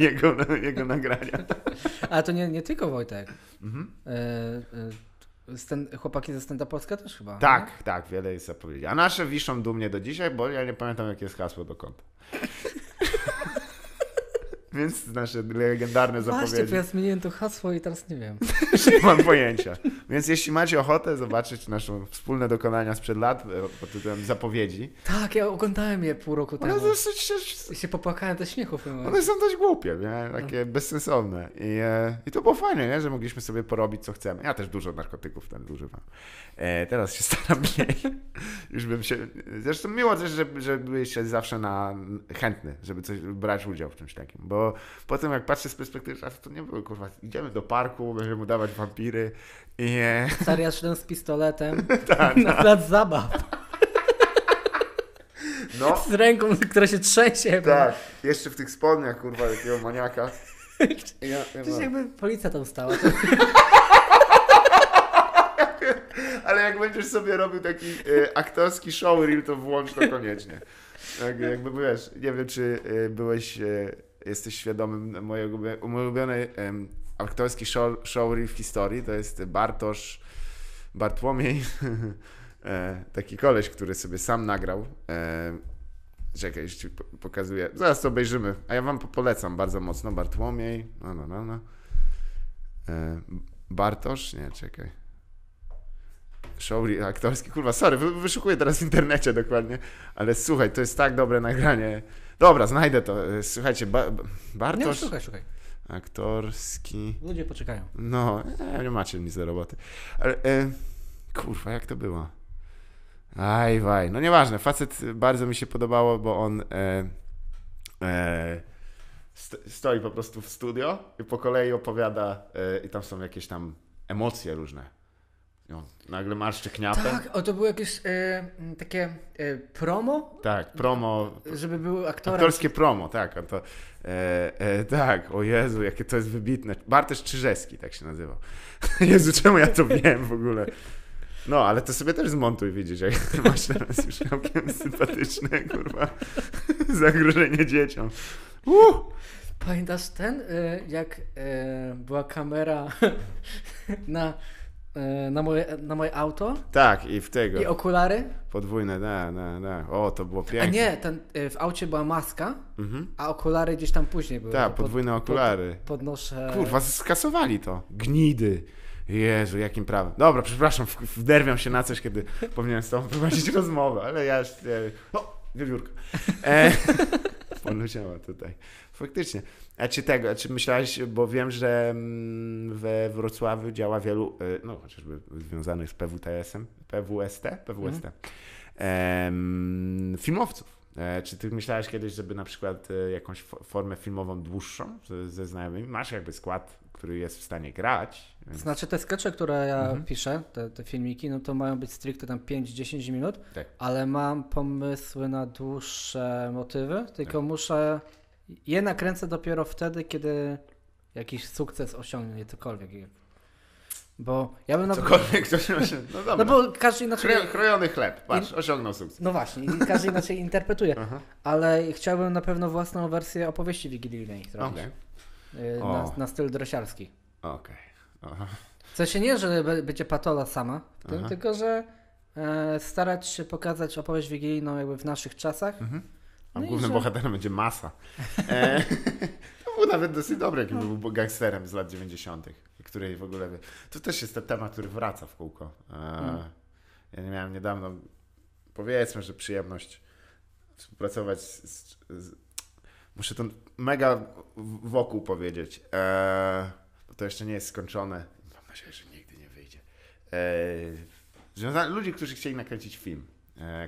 A: jego, jego nagrania.
B: Ale to nie, nie tylko Wojtek.
A: Mhm.
B: E, e, sten, chłopaki ze Stenda Polska też chyba. nie?
A: Tak, tak, wiele jest zapowiedzi. A nasze wiszą dumnie do dzisiaj, bo ja nie pamiętam, jakie jest hasło do konta. Więc nasze legendarne
B: Właśnie,
A: zapowiedzi.
B: bo ja zmieniłem to hasło i teraz nie wiem.
A: Nie mam pojęcia. Więc jeśli macie ochotę zobaczyć nasze wspólne dokonania sprzed lat e, pod tytułem zapowiedzi,
B: Tak, ja oglądałem je pół roku
A: one,
B: temu.
A: dosyć,
B: I się popłakałem ze śmiechu
A: one są dość głupie, nie? takie bezsensowne. I, e, I to było fajne, nie? że mogliśmy sobie porobić co chcemy. Ja też dużo narkotyków wtedy używam. E, teraz się staram mniej. Już bym się... Zresztą miło też, że, że byłeś zawsze na, chętny, żeby coś brać udział w czymś takim. Bo potem jak patrzę z perspektywy czasu, to nie było kurwa, idziemy do parku, będziemy udawać wampiry i...
B: Stary, ja z pistoletem
A: tak,
B: na plac zabaw.
A: no.
B: Z ręką, która się trzęsie.
A: Tak, jeszcze w tych spodniach, kurwa, takiego maniaka. Ja, ja
B: Przecież
A: mam-
B: jakby policja tam stała. To...
A: Ale jak będziesz sobie robił taki e, aktorski showreel, to włącz to koniecznie. Tak, jakby wiesz, nie wiem, czy e, byłeś, e, jesteś świadomym mojego mój ulubiony em, aktorski show, showreel w historii, to jest Bartosz Bartłomiej, e, taki koleś, który sobie sam nagrał. E, czekaj, już ci po- pokazuję. Zaraz to obejrzymy, a ja wam po- polecam bardzo mocno. Bartłomiej, no, no, no, no. E, Bartosz, nie, czekaj. Showreel aktorski, kurwa, sorry, wy- wyszukuję teraz w internecie dokładnie, ale słuchaj, to jest tak dobre nagranie. Dobra, znajdę to. E, Słuchajcie, ba Ba-
B: Nie,
A: Bartosz
B: szukaj, szukaj.
A: aktorski.
B: Ludzie poczekają.
A: No, e, nie macie nic do roboty. Ale, e, kurwa, jak to było? Aj, waj. No nieważne, facet bardzo mi się podobało, bo on e, e, st stoi po prostu w studio i po kolei opowiada e, i tam są jakieś tam emocje różne. On nagle marszczy kniapę. Tak,
B: Tak, o to było jakieś e, takie e, promo,
A: promo,
B: żeby był aktorem.
A: aktorskie promo, tak. To, e, e, tak, o Jezu, jakie to jest wybitne. Bartosz Czyżewski tak się nazywał. Jezu, czemu ja to wiem w ogóle? No, ale to sobie też zmontuj, widzisz, jak masz teraz już całkiem sympatyczne, kurwa, zagrożenie dzieciom. Uh!
B: Pamiętasz ten, e, jak e, była kamera na, na, moje, na moje auto
A: Tak, i w tego,
B: i okulary?
A: podwójne, da, da, da. O, to było piękne.
B: A nie, ten, e, w aucie była maska,
A: Mhm.
B: a okulary gdzieś tam później były.
A: Tak,
B: Pod-
A: podwójne okulary.
B: Pod, podnoszę...
A: Kurwa, skasowali to. Gnidy. Jezu, jakim prawem. Dobra, przepraszam, wderwiam się na coś, kiedy powinienem z tobą prowadzić rozmowę, ale ja już... E, o, wiewiórka. E, poleciała tutaj. Faktycznie. A czy tego, czy myślałeś, bo wiem, że mm, we Wrocławiu działa wielu, e, no chociażby związanych z PWTS-em, PWST, PWST, em, filmowców. E, Czy ty myślałeś kiedyś, żeby na przykład e, jakąś fo- formę filmową dłuższą ze, ze znajomymi? Masz jakby skład, który jest w stanie grać. Więc...
B: Znaczy te skecze, które ja
A: Mhm.
B: piszę, te, te filmiki, no to mają być stricte tam 5-10 minut,
A: Tak.
B: ale mam pomysły na dłuższe motywy, tylko
A: Tak.
B: muszę je nakręcę dopiero wtedy, kiedy jakiś sukces osiągnie, cokolwiek. Bo ja bym na
A: Cokolwiek ktoś się... No dobra.
B: No bo każdy inaczej.
A: Krojo- Krojony chleb, patrz, osiągnął sukces.
B: No właśnie, każdy inaczej interpretuje. Ale chciałbym na pewno własną wersję opowieści wigilijnej zrobić.
A: Okej,
B: Y,
A: O.
B: Na, na styl dresiarski.
A: okej. Aha.
B: W sensie nie, że będzie patola sama w tym, tylko że e, starać się pokazać opowieść wigilijną jakby w naszych czasach.
A: Mhm. A
B: No
A: głównym
B: że-
A: bohaterem będzie masa. E, to był nawet dosyć dobry, jaki był gangsterem z lat 90., której w ogóle... To też jest ten temat, który wraca w kółko. E,
B: Mm.
A: Ja nie miałem niedawno, powiedzmy, że przyjemność współpracować z... z, muszę to mega wokół powiedzieć. E, bo to jeszcze nie jest skończone. Mam nadzieję, że nigdy nie wyjdzie. E, ludzi, którzy chcieli nakręcić film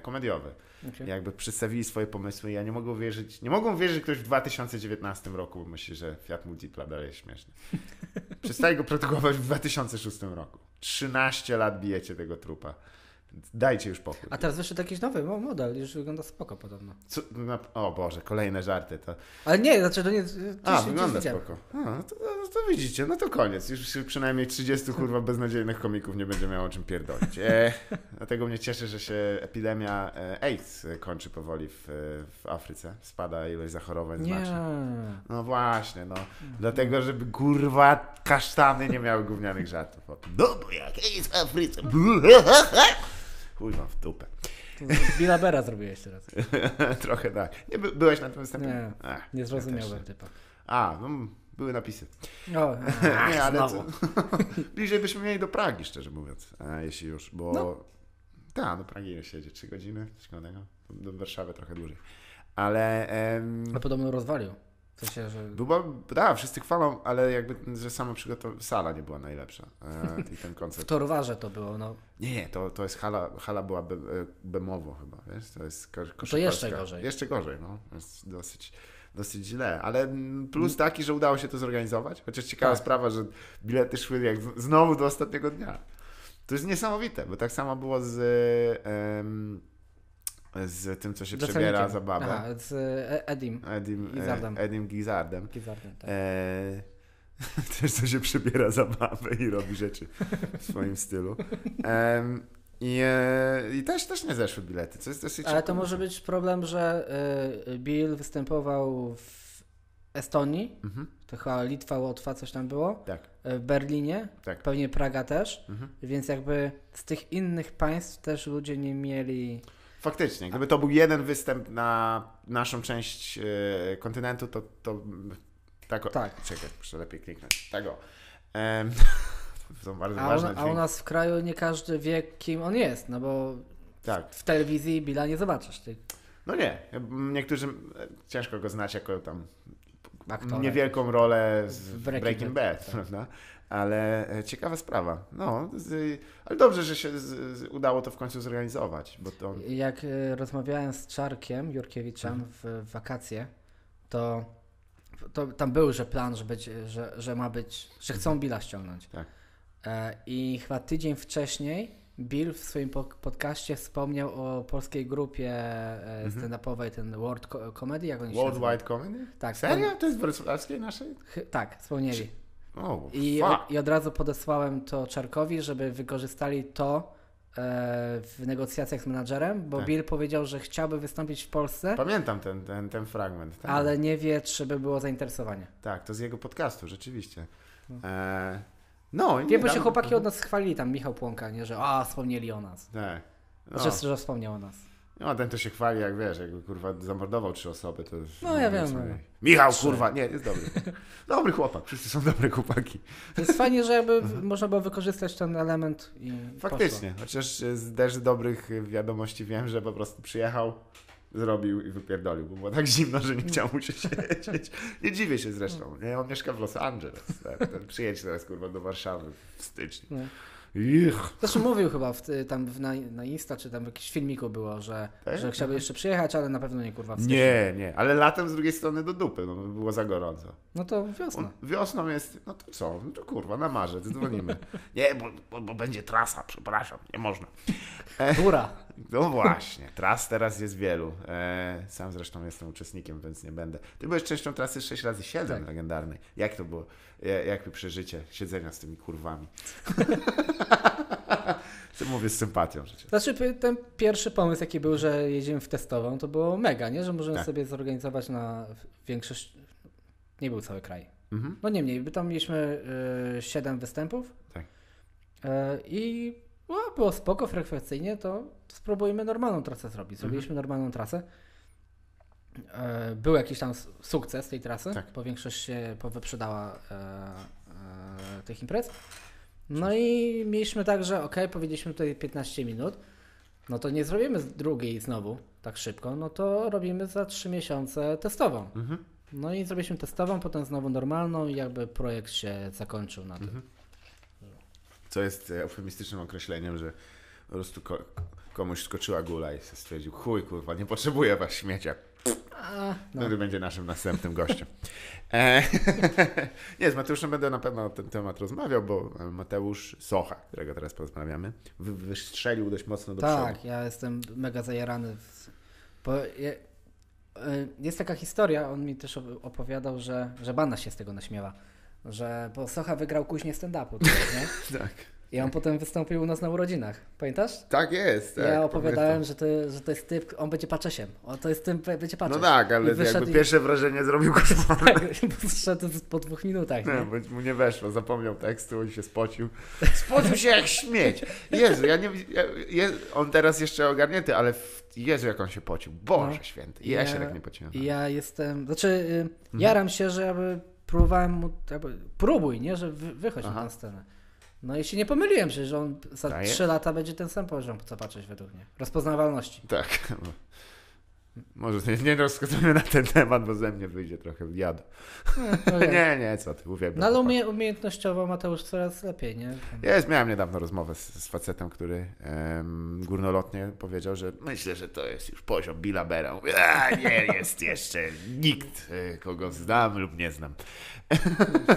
A: komediowy
B: Okej.
A: jakby przedstawili swoje pomysły ja nie mogą wierzyć, nie mogą wierzyć, że ktoś w 2019 roku myśli, że Fiat Multipla dalej jest śmieszny. Przestali go produkować w 2006 roku. 13 lat bijecie tego trupa. Dajcie już pokój.
B: A teraz wyszedł jakiś nowy mo- model, już wygląda spoko podobno.
A: Co, o Boże, kolejne żarty. To...
B: Ale nie, znaczy to nie...
A: A,
B: gdzieś-
A: wygląda spoko. A, no to, no to widzicie, no to koniec. Już przynajmniej 30 kurwa beznadziejnych komików nie będzie miało o czym pierdolić. E, dlatego mnie cieszy, że się epidemia e, AIDS kończy powoli w, w Afryce. Spada ilość zachorowań
B: Nie.
A: znacznie. No właśnie, no. Dlatego, żeby kurwa kasztany nie miały gównianych żartów. No bo jak AIDS w Afryce. Wam w dupę.
B: To Billa Bera zrobiłeś teraz.
A: Trochę tak. Nie, by, byłeś na tym występie?
B: Nie,
A: Ach,
B: Nie
A: ja
B: zrozumiałem
A: nie.
B: typa.
A: A, no, były napisy.
B: O,
A: nie, ale
B: znowu.
A: to, bliżej byśmy mieli do Pragi, szczerze mówiąc, a, jeśli już, bo
B: No.
A: tak, do Pragi jedzie, 3 godziny, coś tego. do Warszawy trochę dłużej. Ale em,
B: Ale podobno rozwalił. W sensie, że...
A: była, tak, wszyscy chwalą, ale jakby, że sama przygotowana, sala nie była najlepsza e, i ten
B: W
A: koncert.
B: Torwarze to było, no.
A: Nie, nie, to, to jest hala, hala była be, e, bemowo chyba, wiesz, to jest ko-
B: To
A: koszykarska.
B: jeszcze gorzej.
A: Jeszcze gorzej, no, jest dosyć, dosyć źle, ale mm, plus taki, że udało się to zorganizować, chociaż ciekawa
B: Tak.
A: sprawa, że bilety szły jak znowu do ostatniego dnia. To jest niesamowite, bo tak samo było z, z tym, co się przebiera za babę.
B: Aha, z e, Edim.
A: Edim, e, Edim Gizzardem.
B: Gizardem, tak.
A: E, też co się przebiera za babę i robi rzeczy w swoim stylu. I, e, I też, też nie zeszły bilety, co jest dosyć
B: Ale to może być problem, że Bill występował w Estonii,
A: Mhm,
B: to chyba Litwa, Łotwa, coś tam było,
A: tak,
B: w Berlinie,
A: tak.
B: pewnie Praga też,
A: Mhm.
B: więc jakby z tych innych państw też ludzie nie mieli...
A: Faktycznie, gdyby to był jeden występ na naszą część e, kontynentu, to, to tak. o-
B: Tak.
A: Czekaj, muszę lepiej kliknąć. Tego. Em, to są bardzo
B: A,
A: ważne
B: on, a u nas w kraju nie każdy wie, kim on jest, no bo
A: Tak.
B: w telewizji Billa nie zobaczysz. Ty,
A: No nie, niektórzy e, ciężko go znać jako tam niewielką rolę z
B: W
A: Breaking,
B: Breaking
A: Bad,
B: Bad, tak.
A: prawda? Ale e, ciekawa sprawa. No, z, ale dobrze, że się z, z, udało to w końcu zorganizować, bo to...
B: Jak y, rozmawiałem z Czarkiem Jurkiewiczem
A: Mhm.
B: w, wakacje, to, to tam był, że plan, że, być, że, że ma być, że chcą Billa ściągnąć.
A: Tak.
B: E, I chyba tydzień wcześniej Bill w swoim po- podcaście wspomniał o polskiej grupie e,
A: Mhm.
B: stand-upowej, ten World Co- Comedy, jak oni?
A: Worldwide Comedy?
B: Tak,
A: Serio? To jest wrocławskiej naszej?
B: Tak, wspomnieli.
A: O,
B: I,
A: fuck.
B: I od razu podesłałem to Czarkowi, żeby wykorzystali to e, w negocjacjach z menadżerem, bo
A: Tak.
B: Bill powiedział, że chciałby wystąpić w Polsce,
A: Pamiętam ten, ten, ten fragment. Tak.
B: ale nie wie, czy by było zainteresowanie.
A: Tak, to z jego podcastu, rzeczywiście. E, no, i
B: Wiem, bo się chłopaki od nas chwalili, tam Michał Płonka, nie, że a, wspomnieli o nas.
A: Tak. No,
B: Że, że wspomniał o nas.
A: No, ten to się chwali, jak wiesz, jakby kurwa zamordował trzy osoby, to... już-
B: No, ja wiem,
A: sobie-
B: no.
A: Michał, kurwa, nie, jest dobry. Dobry chłopak, wszyscy są dobre chłopaki.
B: To jest fajnie, że jakby w- można było wykorzystać ten element i
A: Mhm. Faktycznie, chociaż e, z też dobrych wiadomości wiem, że po prostu przyjechał, zrobił i wypierdolił, bo było tak zimno, że nie chciał mu się siedzieć. Nie dziwię się zresztą, nie? On mieszka w Los Angeles. Tak? Ten przyjedź teraz, kurwa, do Warszawy w styczniu.
B: No.
A: Ich.
B: Zresztą mówił chyba w, ty- tam na, na Insta, czy tam w jakimś filmiku było, że,
A: Tak?
B: że chciałby jeszcze przyjechać, ale na pewno nie kurwa w styczniu.
A: Nie, nie, ale latem z drugiej strony do dupy, no było za gorąco.
B: No to wiosna.
A: On, wiosną jest, no to co, no to kurwa, na marzec dzwonimy. Nie, bo, bo, bo będzie trasa, przepraszam, nie można.
B: Góra.
A: No właśnie, tras teraz jest wielu. E, sam zresztą jestem uczestnikiem, więc nie będę. Ty byłeś częścią trasy 6 razy 7
B: Tak.
A: legendarnej. Jak to było? Ja- Jakie przeżycie siedzenia z tymi kurwami? Co mówię z sympatią przecież.
B: Znaczy ten pierwszy pomysł, jaki był, że jedziemy w testową, to było mega, nie? Że możemy
A: Tak.
B: sobie zorganizować na większość, nie był cały kraj.
A: Mhm.
B: No niemniej, by tam mieliśmy y, 7 występów
A: Tak.
B: y, i no, było spoko, frekwencyjnie, to spróbujmy normalną trasę zrobić.
A: Mhm.
B: Zrobiliśmy normalną trasę. E, Był jakiś tam sukces tej trasy,
A: Tak.
B: bo większość się powyprzedała e, e, tych imprez. No i mieliśmy tak, że ok, powiedzieliśmy tutaj 15 minut, no to nie zrobimy drugiej znowu tak szybko, no to robimy za 3 miesiące testową.
A: Mhm.
B: No i zrobiliśmy testową, potem znowu normalną i jakby projekt się zakończył na tym.
A: Mhm. Co jest eufemistycznym określeniem, że po prostu ko- komuś skoczyła gula i stwierdził, chuj kurwa, nie potrzebuję was śmiecia.
B: A, no.
A: Będzie naszym następnym gościem. E, nie, z Mateuszem będę na pewno na ten temat rozmawiał, bo Mateusz Socha, którego teraz porozmawiamy, wy, wystrzelił dość mocno do
B: Tak,
A: przodu.
B: ja jestem mega zajarany. Bo je, y, jest taka historia, on mi też op- opowiadał, że, że banda się z tego naśmiewa. Że, bo Socha wygrał kuźnie stand-upu?
A: Tak.
B: I on potem wystąpił u nas na urodzinach. Pamiętasz?
A: tak jest. Tak,
B: ja opowiadałem, że to, że to jest typ, on będzie paczesiem. O, to jest tym, będzie paczesz.
A: No tak, ale jakby
B: i-
A: pierwsze wrażenie zrobił koszmarne.
B: Tak, zszedł po dwóch minutach,
A: Nie, bo mu nie weszło, zapomniał tekstu i się spocił. Spocił się jak śmieć. Jezu, ja nie ja, je, On teraz jeszcze ogarnięty, ale w, Jezu, jak on się pocił. Boże
B: No.
A: święty. Ja, się tak nie pociłem.
B: Ja jestem, znaczy y,
A: Mhm.
B: jaram się, że próbowałem mu, próbuj, nie, że wy, wychodź
A: Aha.
B: na tę scenę. No i się nie pomyliłem, że że on za
A: Daje?
B: trzy lata będzie ten sam poziom, co patrzeć według mnie. Rozpoznawalności.
A: Tak. Może nie, nie rozkazujemy na ten temat, bo ze mnie wyjdzie trochę jadu.
B: No, nie.
A: Nie, nie, co ty, uwielbiam.
B: No ale umie, umiejętnościowo Mateusz coraz lepiej, nie?
A: Jest, miałem niedawno rozmowę z, z facetem, który em, górnolotnie powiedział, że myślę, że to jest już poziom Billa Bera. Mówię, A, nie jest jeszcze nikt, e, kogo znam lub nie znam.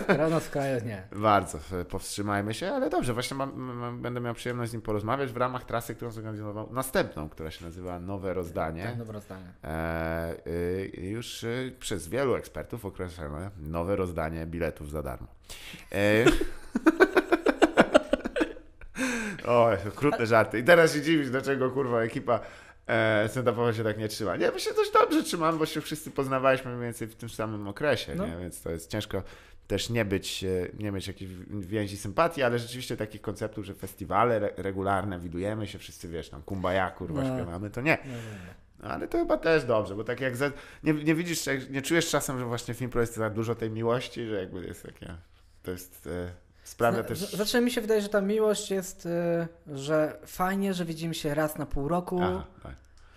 B: Rano z kraju nie.
A: Bardzo e, powstrzymajmy się, ale dobrze, właśnie mam, mam, będę miał przyjemność z nim porozmawiać w ramach trasy, którą zorganizował następną, która się nazywa Nowe Rozdanie.
B: Tak, dobre zdanie.
A: E, y, już y, przez wielu ekspertów określone nowe rozdanie biletów za darmo. E, o, okrutne żarty. I teraz się dziwisz, dlaczego kurwa ekipa e, się tak nie trzyma. Nie, my się dość dobrze trzymamy, bo się wszyscy poznawaliśmy mniej więcej w tym samym okresie,
B: No.
A: nie? więc to jest ciężko też nie być, e, nie mieć jakiejś więzi sympatii, ale rzeczywiście takich konceptów, że festiwale re regularne, widujemy się wszyscy, wiesz, tam kumbaya, kurwa,
B: No.
A: śpiewamy, to nie.
B: No, no, no.
A: No, ale to chyba też dobrze, bo tak jak za, nie, nie widzisz, nie czujesz czasem, że właśnie w impro jest za dużo tej miłości, że jakby jest takie, to jest, e, sprawia też...
B: mi się wydaje, że ta miłość jest, y, że fajnie, że widzimy się raz na pół roku,
A: Aha, tak.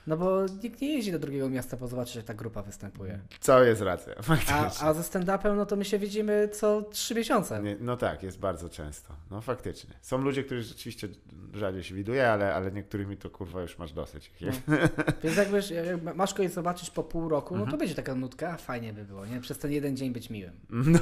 B: No bo nikt nie jeździ do drugiego miasta, bo zobaczy, że ta grupa występuje.
A: Co jest racja,
B: A,
A: faktycznie.
B: a ze stand-upem, no to my się widzimy co trzy miesiące.
A: Nie, no tak, jest bardzo często. No faktycznie. Są ludzie, którzy rzeczywiście rzadziej się widuje, ale, ale niektórymi to kurwa już masz dosyć.
B: No. Więc jakby jak masz kogoś zobaczyć po pół roku, no to
A: Mhm.
B: będzie taka nutka, a fajnie by było, nie? Przez ten jeden dzień być miłym.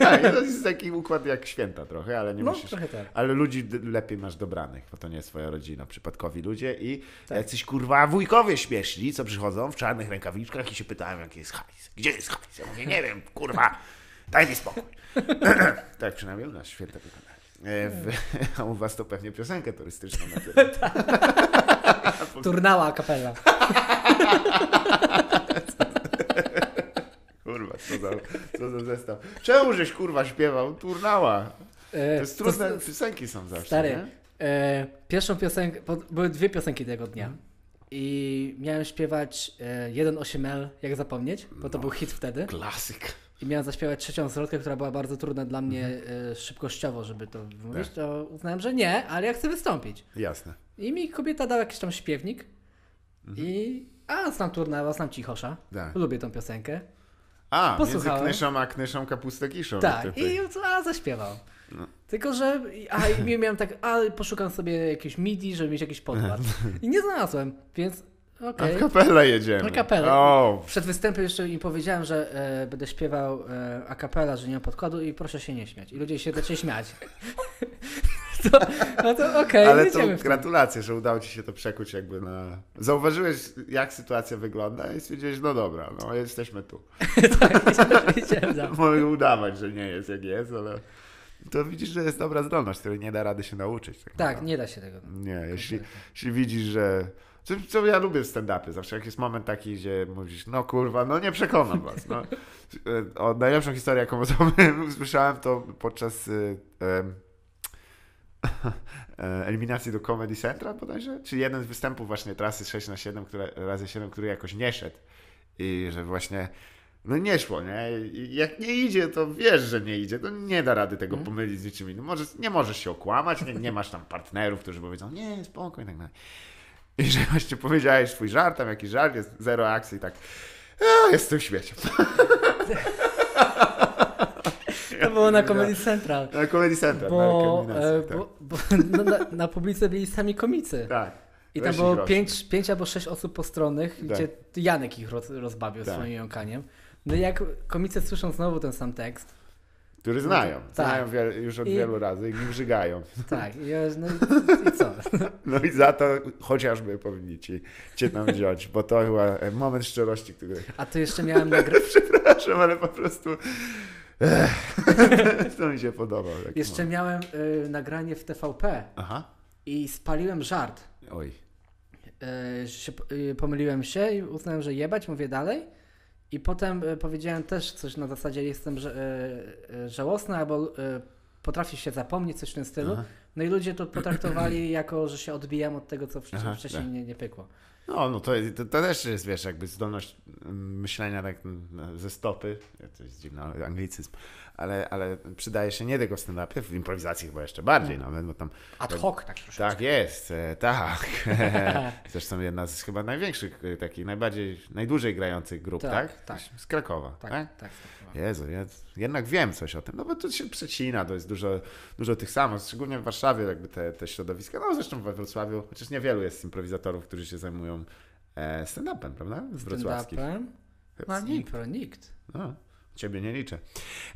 A: tak, to jest taki układ jak święta trochę, ale nie
B: no,
A: musisz...
B: trochę tak.
A: Ale ludzi lepiej masz dobranych, bo to nie jest twoja rodzina, przypadkowi ludzie i
B: Tak.
A: jacyś kurwa wujkowie śmieszni, co przychodzą w czarnych rękawiczkach i się pytają, jaki jest hajs. Gdzie jest hajs? Ja mówię, nie wiem, kurwa, daj mi spokój. tak przynajmniej u nas święta wygląda. E, w, a u was to pewnie piosenkę turystyczną na tyle.
B: Turnała kapela.
A: Kurwa, co za, co za zestaw. Czemu żeś kurwa śpiewał? Turnała. To
B: E,
A: jest
B: to-
A: trudne, piosenki są zawsze,
B: Stary, e, pierwszą piosenkę, były dwie piosenki tego dnia.
A: Mhm.
B: I miałem śpiewać e, 1.8L, jak zapomnieć, bo to był hit wtedy.
A: Klasyk.
B: I miałem zaśpiewać trzecią zwrotkę, która była bardzo trudna dla mnie
A: Mhm.
B: e, szybkościowo, żeby to wymówić.
A: Tak.
B: To uznałem, że nie, ale ja chcę wystąpić.
A: Jasne.
B: I mi kobieta dała jakiś tam śpiewnik.
A: Mhm.
B: I a, znam Turnała, znam Cichosza.
A: Tak.
B: Lubię tą piosenkę.
A: A, między
B: Posłuchałem.
A: knyszą a knyszą kapustę kiszą.
B: Tak, i a, zaśpiewał.
A: No.
B: Tylko, że. A i miałem tak, a poszukam sobie jakieś MIDI, żeby mieć jakiś podkład. I nie znalazłem, więc
A: A
B: okej.
A: w kapelę jedziemy.
B: Na kapelę.
A: O,
B: Przed występem jeszcze im powiedziałem, że e, będę śpiewał e, a capella, że nie mam podkładu i proszę się nie śmiać. I ludzie się zaczęli śmiać. to, no to okej,
A: ale
B: jedziemy
A: to gratulacje, że udało ci się to przekuć jakby na... Zauważyłeś, jak sytuacja wygląda i stwierdziłeś, no dobra, no jesteśmy tu.
B: tak, jedziemy, jedziemy dalej.
A: Mogę udawać, że nie jest jak jest, ale... To widzisz, że jest dobra zdolność, której nie da rady się nauczyć. Tak,
B: Tak, nie da się tego.
A: Nie, jeśli, jeśli widzisz, że... Co, co ja lubię w stand-upie, zawsze jak jest moment taki, gdzie mówisz, no kurwa, no nie przekonam was. No. E, O, najlepszą historię, jaką słyszałem, to podczas y, em, e, eliminacji do Comedy Central bodajże, czy jeden z występów właśnie trasy 6 na 7 które, razy 7, który jakoś nie szedł i że właśnie no nie szło, nie? Jak nie idzie, to wiesz, że nie idzie, to nie da rady tego pomylić z niczym innym. Możesz, nie możesz się okłamać, nie, nie masz tam partnerów, którzy powiedzą, nie, spokojnie, tak dalej. I że właśnie powiedziałeś swój żart, tam jakiś żart, jest zero akcji i tak, a, jestem śmieciem.
B: To było na Comedy Central.
A: Na Comedy Central, na
B: Bo,
A: eliminacji,
B: e,
A: tak.
B: bo, bo na, na, na publice byli sami komicy.
A: tak.
B: I tam było pięć, pięć albo sześć osób postronnych,
A: Tak.
B: gdzie Janek ich roz, rozbawił
A: Tak.
B: swoim jąkaniem. No jak komicy słyszą znowu ten sam tekst,
A: Który znają.
B: Tak.
A: Znają wiele, już od
B: I-
A: wielu razy i brzygają.
B: tak, i, no i, i co?
A: No i za to chociażby powinni ci, cię tam wziąć, bo to chyba e, moment szczerości, który...
B: A tu jeszcze miałem nagrać.
A: Przepraszam, ale po prostu... To mi się podobał. taki
B: Jeszcze
A: moment.
B: miałem y, nagranie w TVP
A: Aha.
B: i spaliłem żart.
A: Oj.
B: Y, się, y, pomyliłem się i uznałem, że jebać, mówię dalej. I potem y, powiedziałem też coś na zasadzie jestem że, y, y, żałosny albo potrafię się zapomnieć, coś w tym stylu.
A: Aha.
B: No i ludzie to potraktowali jako, że się odbijam od tego, co wcześniej,
A: Aha,
B: wcześniej
A: tak.
B: nie, nie pykło.
A: No, no to, to, to też jest, wiesz, jakby zdolność mm, myślenia tak mm, ze stopy, to jest dziwny anglicyzm, ale, ale przydaje się nie tylko w stand-upie, w improwizacji chyba jeszcze bardziej nawet, bo tam
B: Ad hoc tak troszeczkę.
A: Tak jest, e, tak. Zresztą jedna z chyba największych, e, takich najbardziej, najdłużej grających grup, tak?
B: Tak, tak.
A: Z Krakowa,
B: Tak,
A: tak?
B: tak.
A: Jezu, ja jednak wiem coś o tym, no bo to się przecina, to jest dużo, dużo tych samych, szczególnie w Warszawie jakby te, te środowiska, no zresztą we Wrocławiu, chociaż niewielu jest improwizatorów, którzy się zajmują e, stand-upem, prawda? Z wrocławskich.
B: Stand-upem?
A: Chyba
B: Z
A: nikt.
B: nikt.
A: No, ciebie nie liczę.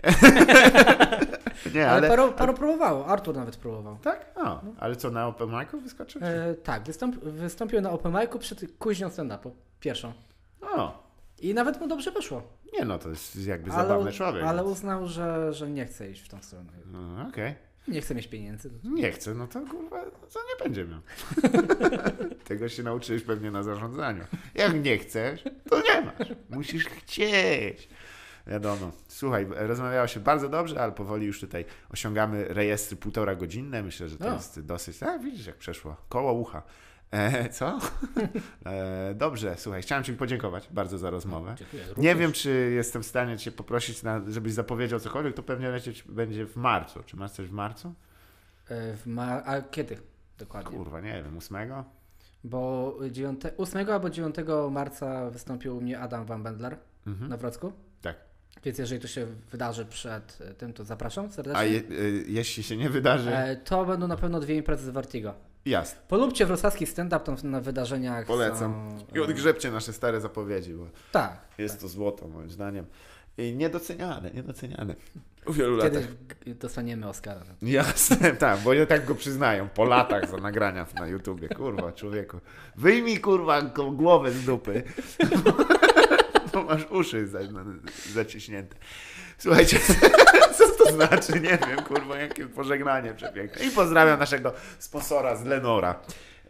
A: nie,
B: Ale,
A: ale...
B: paru, paru próbowało, Artur nawet próbował.
A: Tak? No, ale co, na open micu wyskoczył?
B: E, tak, wystąp, wystąpił na open micu przed kuźnią stand-upu, pierwszą.
A: O,
B: I nawet mu dobrze poszło.
A: nie no, to jest jakby
B: Ale,
A: zabawny człowiek.
B: ale
A: więc-
B: uznał, że, że nie chce iść w tą stronę.
A: No, Okej.
B: Nie chce mieć pieniędzy.
A: Nie chcę, no to kurwa, co nie będzie miał. Tego się nauczyłeś pewnie na zarządzaniu. Jak nie chcesz, to nie masz. Musisz chcieć. Wiadomo. Słuchaj, rozmawiało się bardzo dobrze, ale powoli już tutaj osiągamy rejestry półtora godzinne. Myślę, że to
B: O.
A: jest dosyć. A widzisz, jak przeszło. Koło ucha. E, co? E, dobrze, słuchaj, chciałem Ci podziękować bardzo za rozmowę.
B: Dziękuję.
A: Nie wiem, czy jestem w stanie Cię poprosić, na, żebyś zapowiedział cokolwiek, to pewnie lecieć będzie w marcu. Czy masz coś w marcu?
B: E, W ma- a kiedy dokładnie?
A: Kurwa, nie wiem, ósmego?
B: Bo 9, 8 albo 9 marca wystąpił u mnie Adam Van Bendler
A: Mhm.
B: na Wrocku.
A: Tak.
B: Więc jeżeli to się wydarzy przed e, tym, to zapraszam serdecznie.
A: A je, y, jeśli się nie wydarzy,
B: E, to będą na pewno dwie imprezy z Vertigo.
A: jasne.
B: Polubcie wrocławski stand-up tam na wydarzeniach.
A: Polecam.
B: Są,
A: I odgrzebcie nasze stare zapowiedzi, bo
B: Tak.
A: jest to złoto moim zdaniem. I niedoceniane, niedoceniane. U wielu
B: Kiedyś
A: latach.
B: dostaniemy Oscara.
A: Jasne, tak, bo ja tak go przyznają. Po latach za nagrania na YouTubie. Kurwa, człowieku. Wyjmij kurwa głowę z dupy. Masz uszy za, zaciśnięte. Słuchajcie, co to znaczy? Nie wiem, kurwa, jakie pożegnanie przepiękne. I pozdrawiam naszego sponsora z Lenora.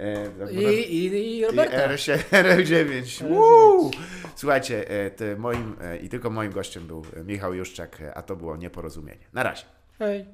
A: E,
B: I, i, i
A: i
B: Roberta.
A: R7, RL9. Woo! Słuchajcie, e, moim e, i tylko moim gościem był e, Michał Juszczak, a to było nieporozumienie. Na razie.
B: Hej.